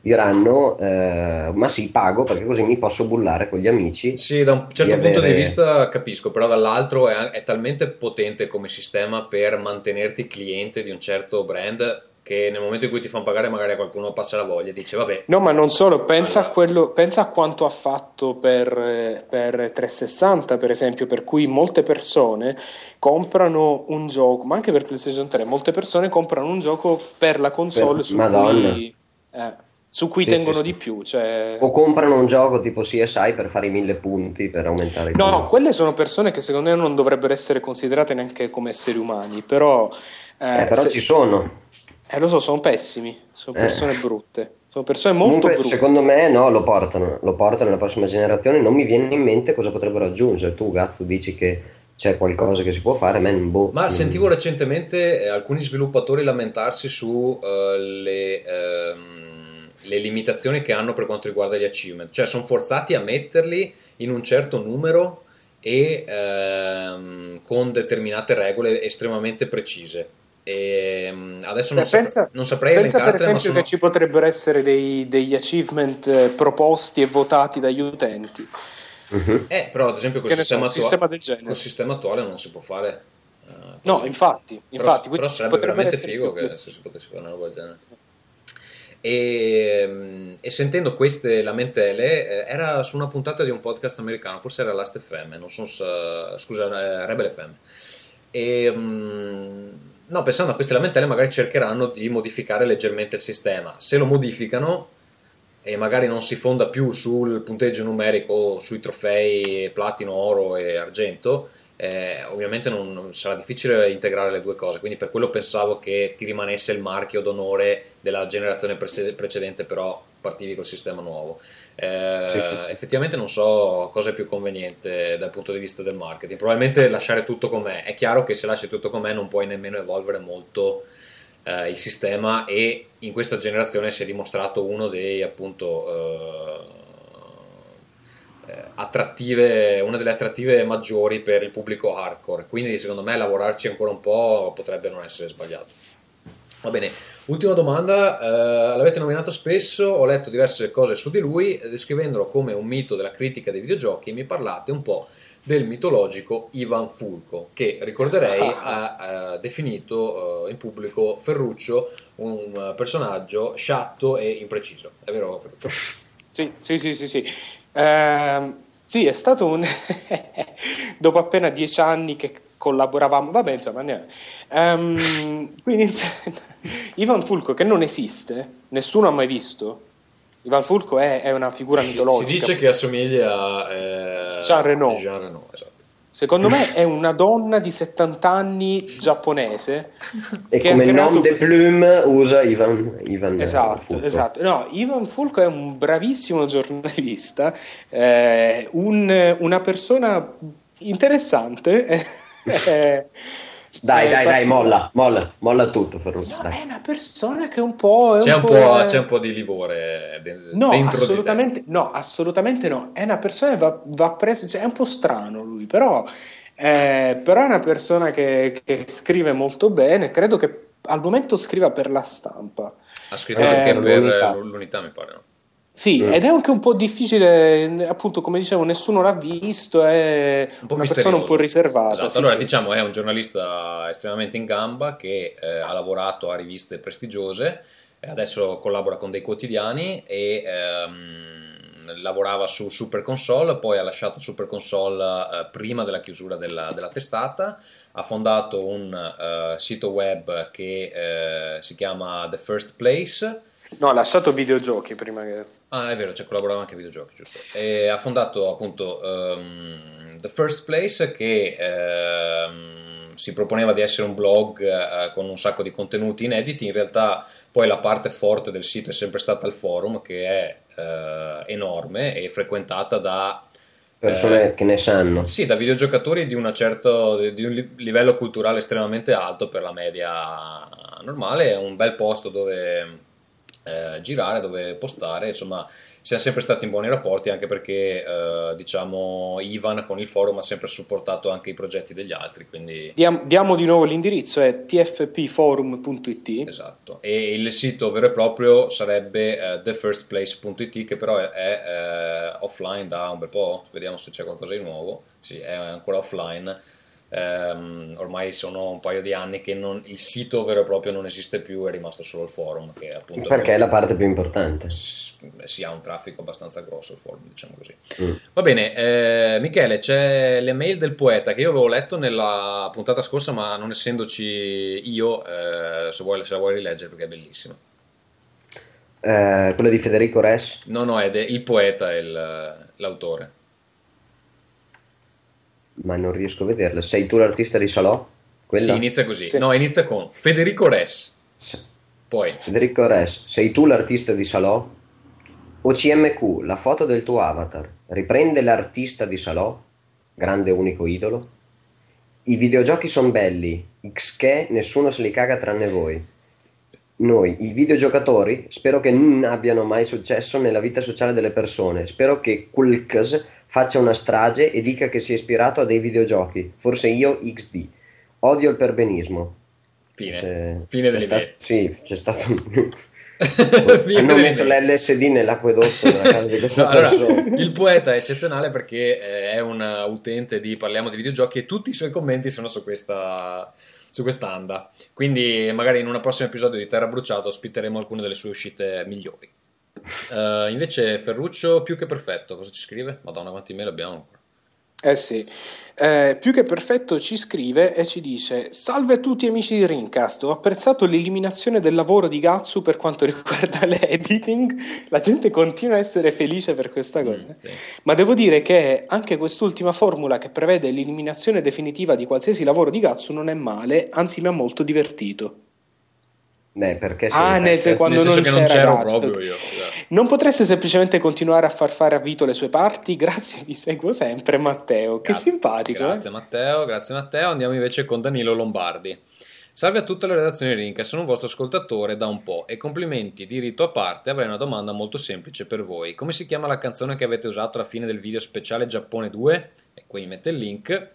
diranno eh, ma sì pago perché così mi posso bullare con gli amici Sì, da un certo di punto di avere- vista capisco, però dall'altro è, è talmente potente come sistema per mantenerti cliente di un certo brand che nel momento in cui ti fanno pagare magari a qualcuno passa la voglia e dice vabbè, No, ma non solo, pensa, Allora. a, quello, pensa a quanto ha fatto per, per 360, per esempio, per cui molte persone comprano un gioco, ma anche per PlayStation 3, molte persone comprano un gioco per la console Per- su Madonna. cui, eh, su cui Sì, tengono sì, di più. Cioè... o comprano un gioco tipo CSI per fare i mille punti per aumentare il No, punto. quelle sono persone che secondo me non dovrebbero essere considerate neanche come esseri umani, però... eh, Eh, però se- ci sono eh, lo so, sono pessimi, sono Eh. persone brutte, sono persone molto Comunque, brutte. secondo me no, lo portano, lo portano nella prossima generazione. Non mi viene in mente cosa potrebbero aggiungere. Tu, Gazzo, dici che c'è qualcosa che si può fare, a me non boh. Ma sentivo recentemente eh, alcuni sviluppatori lamentarsi su eh, le, limitazioni che hanno per quanto riguarda gli achievement, cioè sono forzati a metterli in un certo numero e ehm, con determinate regole estremamente precise. E, ehm, adesso non, Beh, sap- pensa- non saprei Pensa per esempio sono... che ci potrebbero essere dei- degli achievement eh, proposti e votati dagli utenti. Mhm. Eh, però ad esempio col sistema, attua- sistema del genere. col sistema attuale non si può fare. eh, No, infatti, Però- infatti però, quindi sarebbe veramente essere figo che si potesse fare una roba del genere. E, mm, e sentendo queste lamentele, eh, era su una puntata di un podcast americano, forse era Last FM, non so scusa, eh, Rebel FM. E, mm, no, pensando a queste lamentele, magari cercheranno di modificare leggermente il sistema. Se lo modificano e magari non si fonda più sul punteggio numerico sui trofei platino, oro e argento, eh, ovviamente non, non- sarà difficile integrare le due cose. Quindi per quello pensavo che ti rimanesse il marchio d'onore della generazione prece- precedente, però partivi col sistema nuovo. Eh, Sì, sì. Effettivamente non so cosa è più conveniente dal punto di vista del marketing. Probabilmente lasciare tutto com'è. È chiaro che se lasci tutto com'è non puoi nemmeno evolvere molto eh, il sistema e in questa generazione si è dimostrato uno dei appunto eh, attrattive, una delle attrattive maggiori per il pubblico hardcore. Quindi secondo me lavorarci ancora un po' potrebbe non essere sbagliato. Va bene, ultima domanda, eh, l'avete nominato spesso, ho letto diverse cose su di lui, eh, descrivendolo come un mito della critica dei videogiochi, mi parlate un po' del mitologico Ivan Fulco, che ricorderei ha eh, definito eh, in pubblico Ferruccio un eh, personaggio sciatto e impreciso. È vero Ferruccio? Sì, sì, sì, sì, sì. Ehm, sì, è stato un... Dopo appena dieci anni che collaboravamo, vabbè, insomma, andiamo. Ehm, quindi, Ivan Fulco, che non esiste, nessuno ha mai visto. Ivan Fulco è, è una figura Si, si mitologica. dice che assomiglia a eh, Jean Reno. Jean Reno, esatto. Secondo me è una donna di 70 anni giapponese. E che come nom de questo- plume usa Ivan, Ivan Esatto, Fulco. esatto. No, Ivan Fulco è un bravissimo giornalista, eh, un- una persona interessante. eh, Dai, eh, dai, dai, parti- molla, molla, molla tutto Ferruccio. No, dai. è una persona che un po'. È C'è un, po', eh, c'è un po' di livore de- No, dentro di te. assolutamente no, assolutamente no. È una persona che va, va preso, cioè è un po' strano lui, però, eh, però è una persona che, che scrive molto bene. Credo che al momento scriva per la stampa. Ha scritto Eh, anche per l'unità. l'unità, mi pare. No? Sì, Mm. ed è anche un po' difficile, appunto, come dicevo, nessuno l'ha visto, è Un una persona un po' riservata. Esatto, sì, allora sì. diciamo è un giornalista estremamente in gamba che eh, ha lavorato a riviste prestigiose, adesso collabora con dei quotidiani e ehm, lavorava su Super Console, poi ha lasciato Super Console eh, prima della chiusura della, della testata, ha fondato un eh, sito web che eh, si chiama The First Place. No, ha lasciato videogiochi prima che... Ah, è vero, cioè collaborava anche ai videogiochi, giusto? E ha fondato appunto ehm, The First Place che ehm, si proponeva di essere un blog eh, con un sacco di contenuti inediti, in realtà poi la parte forte del sito è sempre stata il forum che è eh, enorme e frequentata da Persone eh, che ne sanno. sì, da videogiocatori di, una certo, di un li- livello culturale estremamente alto per la media normale, è un bel posto dove eh, girare, dove postare, insomma siamo sempre stati in buoni rapporti anche perché eh, diciamo Ivan con il forum ha sempre supportato anche i progetti degli altri quindi Diamo, diamo di nuovo l'indirizzo, è tfpforum.it. esatto. E il sito vero e proprio sarebbe eh, thefirstplace.it che però è, è, eh, offline da un bel po' vediamo se c'è qualcosa di nuovo. Sì è ancora offline Ehm, ormai sono un paio di anni che non- il sito vero e proprio non esiste più, è rimasto solo il forum, che appunto Perché è la parte più importante. si ha un traffico abbastanza grosso il forum, diciamo così. Mm. Va bene, eh, Michele, c'è le mail del poeta che io avevo letto nella puntata scorsa, ma non essendoci io, eh, se, vuoi, se la vuoi rileggere perché è bellissima. Eh, quella di Federico Res. No, no, è de- il poeta, è il- l'autore. Ma non riesco a vederla. Sei tu l'artista di Salò? Quella? Sì, inizia così. Sì. No, inizia con Federico Res. S- Poi, Federico Res, sei tu l'artista di Salò? OCMQ, la foto del tuo avatar, riprende l'artista di Salò, grande unico idolo? I videogiochi sono belli, XK nessuno se li caga tranne voi. Noi, i videogiocatori, spero che non abbiano mai successo nella vita sociale delle persone. Spero che Kulks faccia una strage e dica che si è ispirato a dei videogiochi. Forse io XD. Odio il perbenismo. fine. C'è- Fine c'è sta-. Sì, c'è stato. Fine Hanno messo l'LSD nell'acquedotto No, allora, il poeta è eccezionale perché eh, è un utente di Parliamo di videogiochi e tutti i suoi commenti sono su questa su quest'anda. Quindi magari in un prossimo episodio di Terra Bruciata ospiteremo alcune delle sue uscite migliori. Eh, invece Ferruccio più che perfetto, cosa ci scrive? Madonna quanti mail abbiamo ancora. Eh sì, Eh, più che perfetto ci scrive e ci dice Salve a tutti amici di Rincast, ho apprezzato l'eliminazione del lavoro di Gatsu per quanto riguarda l'editing, la gente continua a essere felice per questa cosa. Mm, sì. Ma devo dire che anche quest'ultima formula che prevede l'eliminazione definitiva di qualsiasi lavoro di Gatsu non è male, anzi mi ha molto divertito. Eh, perché Ah, nel senso, quando Nel senso non che non c'era c'ero Gatsu. proprio io. esatto. Non potreste semplicemente continuare a far fare a Vito le sue parti? Grazie, vi seguo sempre, Matteo. Che Grazie. simpatico. eh? Grazie Matteo, grazie Matteo. Andiamo invece con Danilo Lombardi. Salve a tutta la redazione Rinca, sono un vostro ascoltatore da un po' e complimenti di rito a parte, avrei una domanda molto semplice per voi. Come si chiama la canzone che avete usato alla fine del video speciale Giappone 2? E qui mette il link.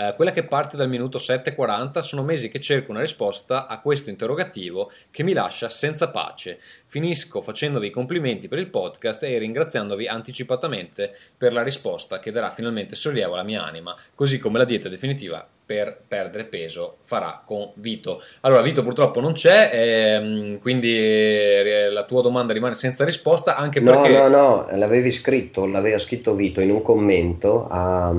Eh, quella che parte dal minuto 7.40 sono mesi che cerco una risposta a questo interrogativo che mi lascia senza pace. Finisco facendovi i complimenti per il podcast e ringraziandovi anticipatamente per la risposta che darà finalmente sollievo alla mia anima, così come la dieta definitiva per perdere peso farà con Vito. Allora, Vito purtroppo non c'è, ehm, quindi eh, la tua domanda rimane senza risposta, anche No, perché... no, no, l'avevi scritto, l'aveva scritto Vito in un commento a,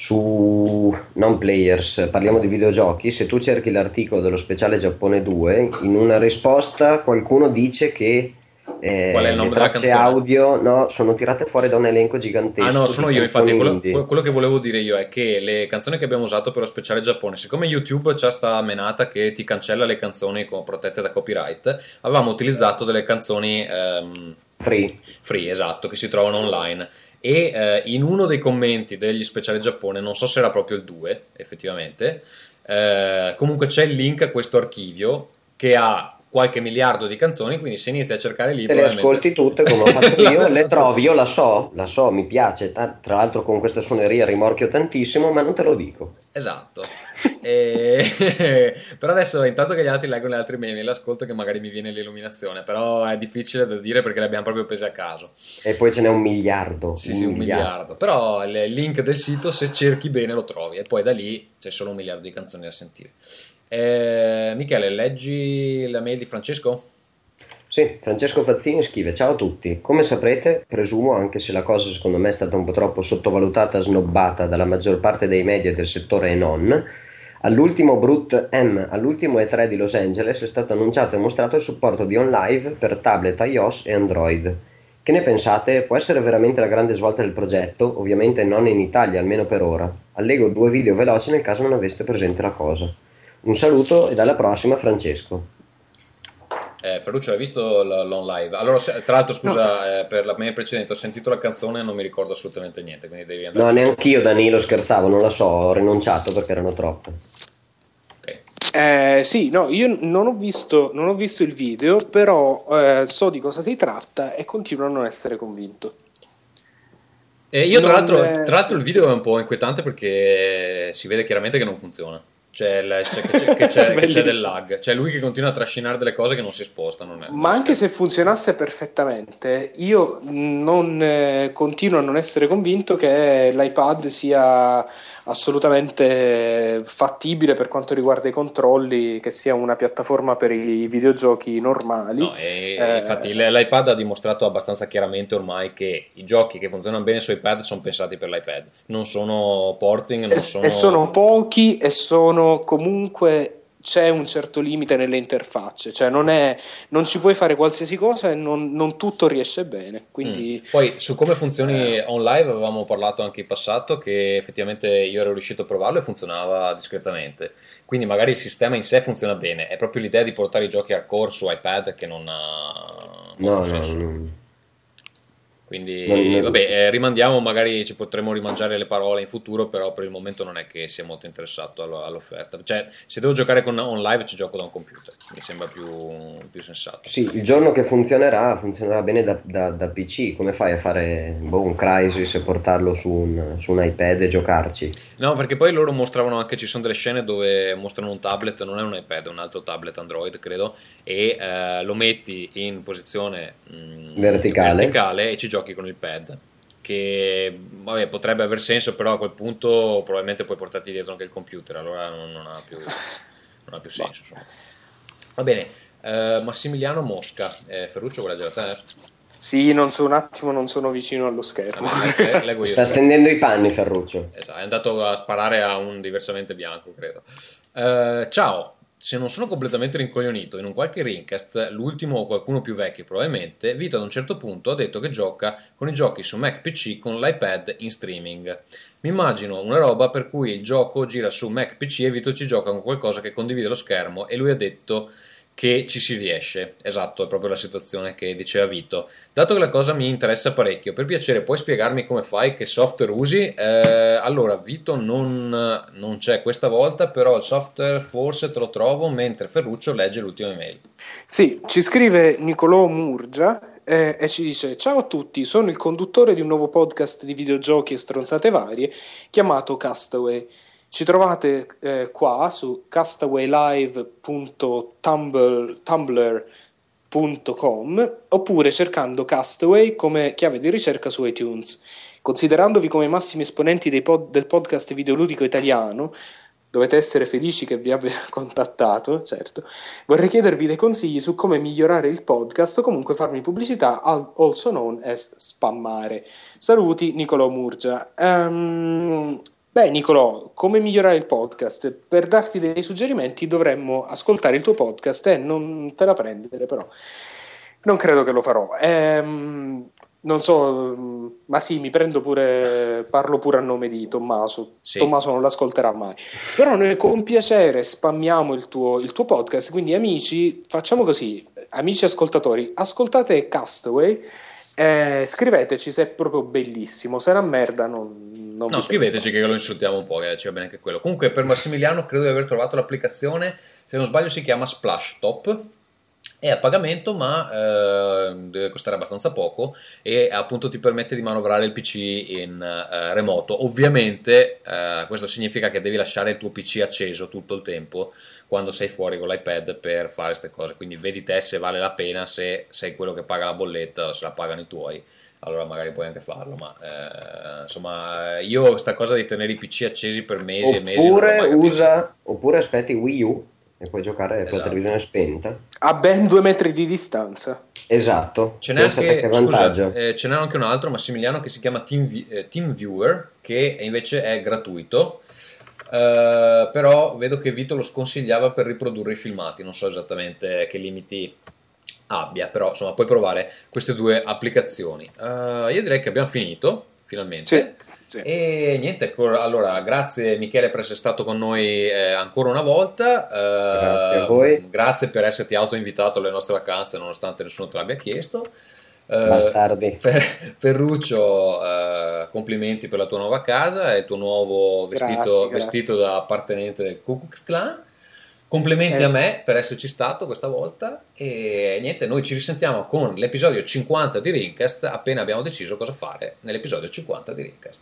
su non players, parliamo di videogiochi, se tu cerchi l'articolo dello speciale Giappone 2, in una risposta qualcuno dice che eh, Qual è il nome le della canzone? audio no, sono tirate fuori da un elenco gigantesco. Ah no, sono io, infatti, quello, quello che volevo dire io è che le canzoni che abbiamo usato per lo speciale Giappone, siccome YouTube c'ha sta menata che ti cancella le canzoni protette da copyright, avevamo utilizzato delle canzoni ehm, Free. free, esatto, che si trovano online. E eh, in uno dei commenti degli speciali Giappone, non so se era proprio il 2, effettivamente, eh, comunque c'è il link a questo archivio che ha qualche miliardo di canzoni, quindi se inizi a cercare lì... Te le ascolti tutte come ho fatto io, le trovi, io la so, la so, mi piace, tra l'altro con questa suoneria rimorchio tantissimo, ma non te lo dico. Esatto. E- però adesso, intanto che gli altri leggono le altre meme, le ascolto che magari mi viene l'illuminazione, però è difficile da dire perché le abbiamo proprio prese a caso. E poi ce n'è un miliardo. Sì, sì, un miliardo. Però il link del sito, se cerchi bene, lo trovi e poi da lì c'è solo un miliardo di canzoni da sentire. Eh, Michele, leggi la mail di Francesco? Sì, Francesco Fazzini scrive: Ciao a tutti. Come saprete, presumo, anche se la cosa secondo me è stata un po' troppo sottovalutata, snobbata dalla maggior parte dei media del settore e non, all'ultimo Brut M, all'ultimo E3 di Los Angeles è stato annunciato e mostrato il supporto di OnLive per tablet iOS e Android. Che ne pensate? Può essere veramente la grande svolta del progetto? Ovviamente non in Italia, almeno per ora. Allego due video veloci nel caso non aveste presente la cosa. Un saluto e alla prossima, Francesco. Eh, Ferruccio, hai visto l'on live? Allora, tra l'altro, scusa, eh, per la mail precedente ho sentito la canzone e non mi ricordo assolutamente niente, quindi devi andare. No, neanch'io Danilo scherzavo, non la so, ho rinunciato perché erano troppe. Eh, sì, no, io non ho, visto, non ho visto il video, però eh, so di cosa si tratta e continuo a non essere convinto. E io tra l'altro, è- tra l'altro il video è un po' inquietante perché si vede chiaramente che non funziona. Cioè, il- cioè che, c'è, che c'è- che c'è del lag. Cioè lui che continua a trascinare delle cose che non si spostano. non è- Ma anche scherzo. se funzionasse perfettamente, io non eh, continuo a non essere convinto che l'iPad sia assolutamente fattibile per quanto riguarda i controlli, che sia una piattaforma per i videogiochi normali. No, e, Eh, infatti l'iPad ha dimostrato abbastanza chiaramente ormai che i giochi che funzionano bene su iPad sono pensati per l'iPad, non sono porting, non e, sono... e sono pochi e sono comunque c'è un certo limite nelle interfacce, cioè non, è, non ci puoi fare qualsiasi cosa e non, non tutto riesce bene. Quindi Mm. Poi su come funzioni on live avevamo parlato anche in passato che effettivamente io ero riuscito a provarlo e funzionava discretamente. Quindi magari il sistema in sé funziona bene, è proprio l'idea di portare i giochi hardcore su iPad che non ha No, no, senso. no. Quindi vabbè, eh, rimandiamo, magari ci potremo rimangiare le parole in futuro, però per il momento non è che sia molto interessato allo- all'offerta. Cioè, se devo giocare con on live ci gioco da un computer, mi sembra più, più sensato. Sì, il giorno che funzionerà, funzionerà bene da, da- da PC. Come fai a fare boh, un Crysis e portarlo su un, su un iPad e giocarci? No, perché poi loro mostravano anche, ci sono delle scene dove mostrano un tablet, non è un iPad, è un altro tablet Android, credo, e eh, lo metti in posizione mm, Verticale. verticale e ci giochi con il pad. Che vabbè, potrebbe aver senso, però a quel punto probabilmente puoi portarti dietro anche il computer, allora non, non ha, più, non ha più senso. insomma. Va bene, eh, Massimiliano Mosca, eh, Ferruccio, vuole leggere te? sì, non so un attimo, non sono vicino allo schermo. Vabbè, leggo io. Sta stendendo i panni, Ferruccio. Esatto, è andato a sparare a un diversamente bianco, credo. Eh, ciao, se non sono completamente rincoglionito in un qualche Rincast, l'ultimo o qualcuno più vecchio probabilmente, Vito ad un certo punto ha detto che gioca con i giochi su Mac PC con l'iPad in streaming. Mi immagino una roba per cui il gioco gira su Mac PC e Vito ci gioca con qualcosa che condivide lo schermo e lui ha detto che ci si riesce. Esatto, è proprio la situazione che diceva Vito. Dato che la cosa mi interessa parecchio, per piacere puoi spiegarmi come fai, che software usi? Eh, allora, Vito non, non c'è questa volta, però il software forse te lo trovo mentre Ferruccio legge l'ultima email. Sì, ci scrive Nicolò Murgia eh, e ci dice: Ciao a tutti, sono il conduttore di un nuovo podcast di videogiochi e stronzate varie chiamato Castaway. Ci trovate eh, qua su castawaylive.tumblr.com oppure cercando Castaway come chiave di ricerca su iTunes. Considerandovi come massimi esponenti pod- del podcast videoludico italiano, dovete essere felici che vi abbia contattato, certo. Vorrei chiedervi dei consigli su come migliorare il podcast o comunque farmi pubblicità, al- also known as spammare. Saluti, Nicolò Murgia. Ehm, beh, Nicolò, come migliorare il podcast? Per darti dei suggerimenti dovremmo ascoltare il tuo podcast e non te la prendere, però. Non credo che lo farò. Ehm, non so, mm, ma sì, mi prendo pure, parlo pure a nome di Tommaso. Sì. Tommaso non l'ascolterà mai. Però noi con piacere spammiamo il tuo, il tuo podcast, quindi amici, facciamo così, amici ascoltatori, ascoltate Castaway, eh, scriveteci se è proprio bellissimo, se è una merda non... non No, scriveteci che lo insultiamo un po', che ci va bene anche quello. Comunque per Massimiliano credo di aver trovato l'applicazione, se non sbaglio si chiama Splash Top. È a pagamento, ma eh, deve costare abbastanza poco e appunto ti permette di manovrare il PC in eh, remoto. Ovviamente eh, questo significa che devi lasciare il tuo PC acceso tutto il tempo quando sei fuori con l'iPad per fare queste cose. Quindi vedi te se vale la pena, se sei quello che paga la bolletta o se la pagano i tuoi. Allora magari puoi anche farlo, ma eh, insomma io sta cosa di tenere i PC accesi per mesi e mesi Oppure usa, oppure aspetti Wii U e puoi giocare con Esatto. la televisione spenta. A ben due metri di distanza. Esatto. Ce n'è, anche, che scusa, eh, ce n'è anche un altro, Massimiliano, che si chiama Team, eh, TeamViewer, che invece è gratuito. eh, però vedo che Vito lo sconsigliava per riprodurre i filmati. Non so esattamente che limiti abbia, però insomma puoi provare queste due applicazioni. Eh, io direi che abbiamo finito finalmente. Sì, sì. E niente, allora grazie Michele per essere stato con noi eh, ancora una volta. Eh, Grazie a voi. Grazie per esserti autoinvitato alle nostre vacanze nonostante nessuno te l'abbia chiesto. Eh, Ferruccio, eh, complimenti per la tua nuova casa e il tuo nuovo vestito, Grazie, grazie. vestito da appartenente del Ku Klux Klan. Complimenti Eh, a me per esserci stato questa volta e niente, noi ci risentiamo con l'episodio 50 di Rincast appena abbiamo deciso cosa fare nell'episodio 50 di Rincast.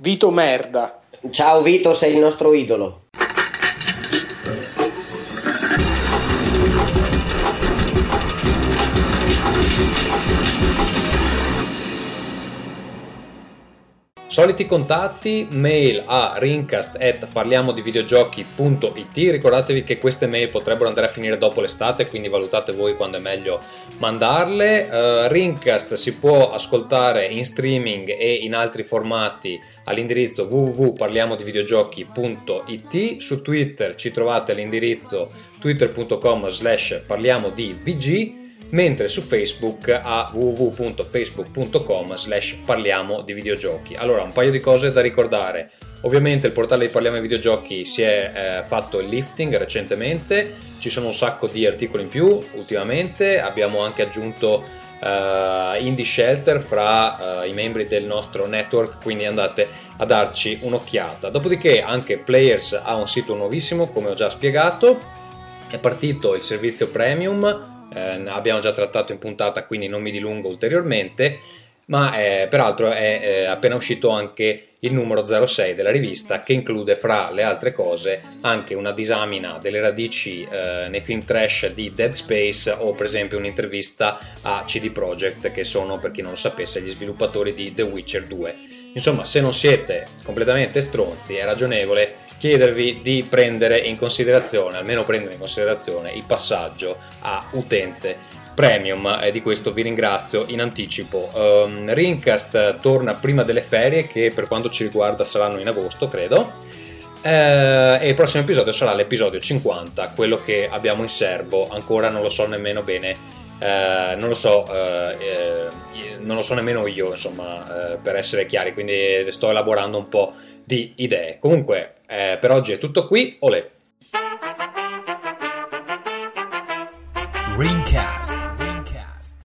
Vito merda. Ciao Vito, sei il nostro idolo. Soliti contatti, mail a rincast at parliamo di videogiochi.it. Ricordatevi che queste mail potrebbero andare a finire dopo l'estate, quindi valutate voi quando è meglio mandarle. Eh, Rincast si può ascoltare in streaming e in altri formati all'indirizzo www.parliamodivideogiochi.it. Su Twitter ci trovate all'indirizzo twitter.com slash parliamo di VG mentre su Facebook a www.facebook.com slash parliamo di videogiochi. Allora, un paio di cose da ricordare. Ovviamente il portale di Parliamo di Videogiochi si è eh, fatto il lifting recentemente, ci sono un sacco di articoli in più ultimamente, abbiamo anche aggiunto eh, Indie Shelter fra eh, i membri del nostro network, quindi andate a darci un'occhiata. Dopodiché anche Players ha un sito nuovissimo, come ho già spiegato, è partito il servizio premium, eh, abbiamo già trattato in puntata, quindi non mi dilungo ulteriormente. Ma eh, peraltro è eh, appena uscito anche il numero 06 della rivista che include fra le altre cose anche una disamina delle radici eh, nei film trash di Dead Space o per esempio un'intervista a CD Projekt che sono per chi non lo sapesse gli sviluppatori di The Witcher 2. Insomma, se non siete completamente stronzi, è ragionevole chiedervi di prendere in considerazione, almeno prendere in considerazione il passaggio a utente premium e di questo vi ringrazio in anticipo. Um, Rincast torna prima delle ferie che per quanto ci riguarda saranno in agosto, credo. Eh, e il prossimo episodio sarà l'episodio 50, quello che abbiamo in serbo, ancora non lo so nemmeno bene eh, non lo so, eh, eh, non lo so nemmeno io, insomma, eh, per essere chiari, quindi sto elaborando un po' di idee. Comunque, eh, per oggi è tutto qui, olè. Ringcast.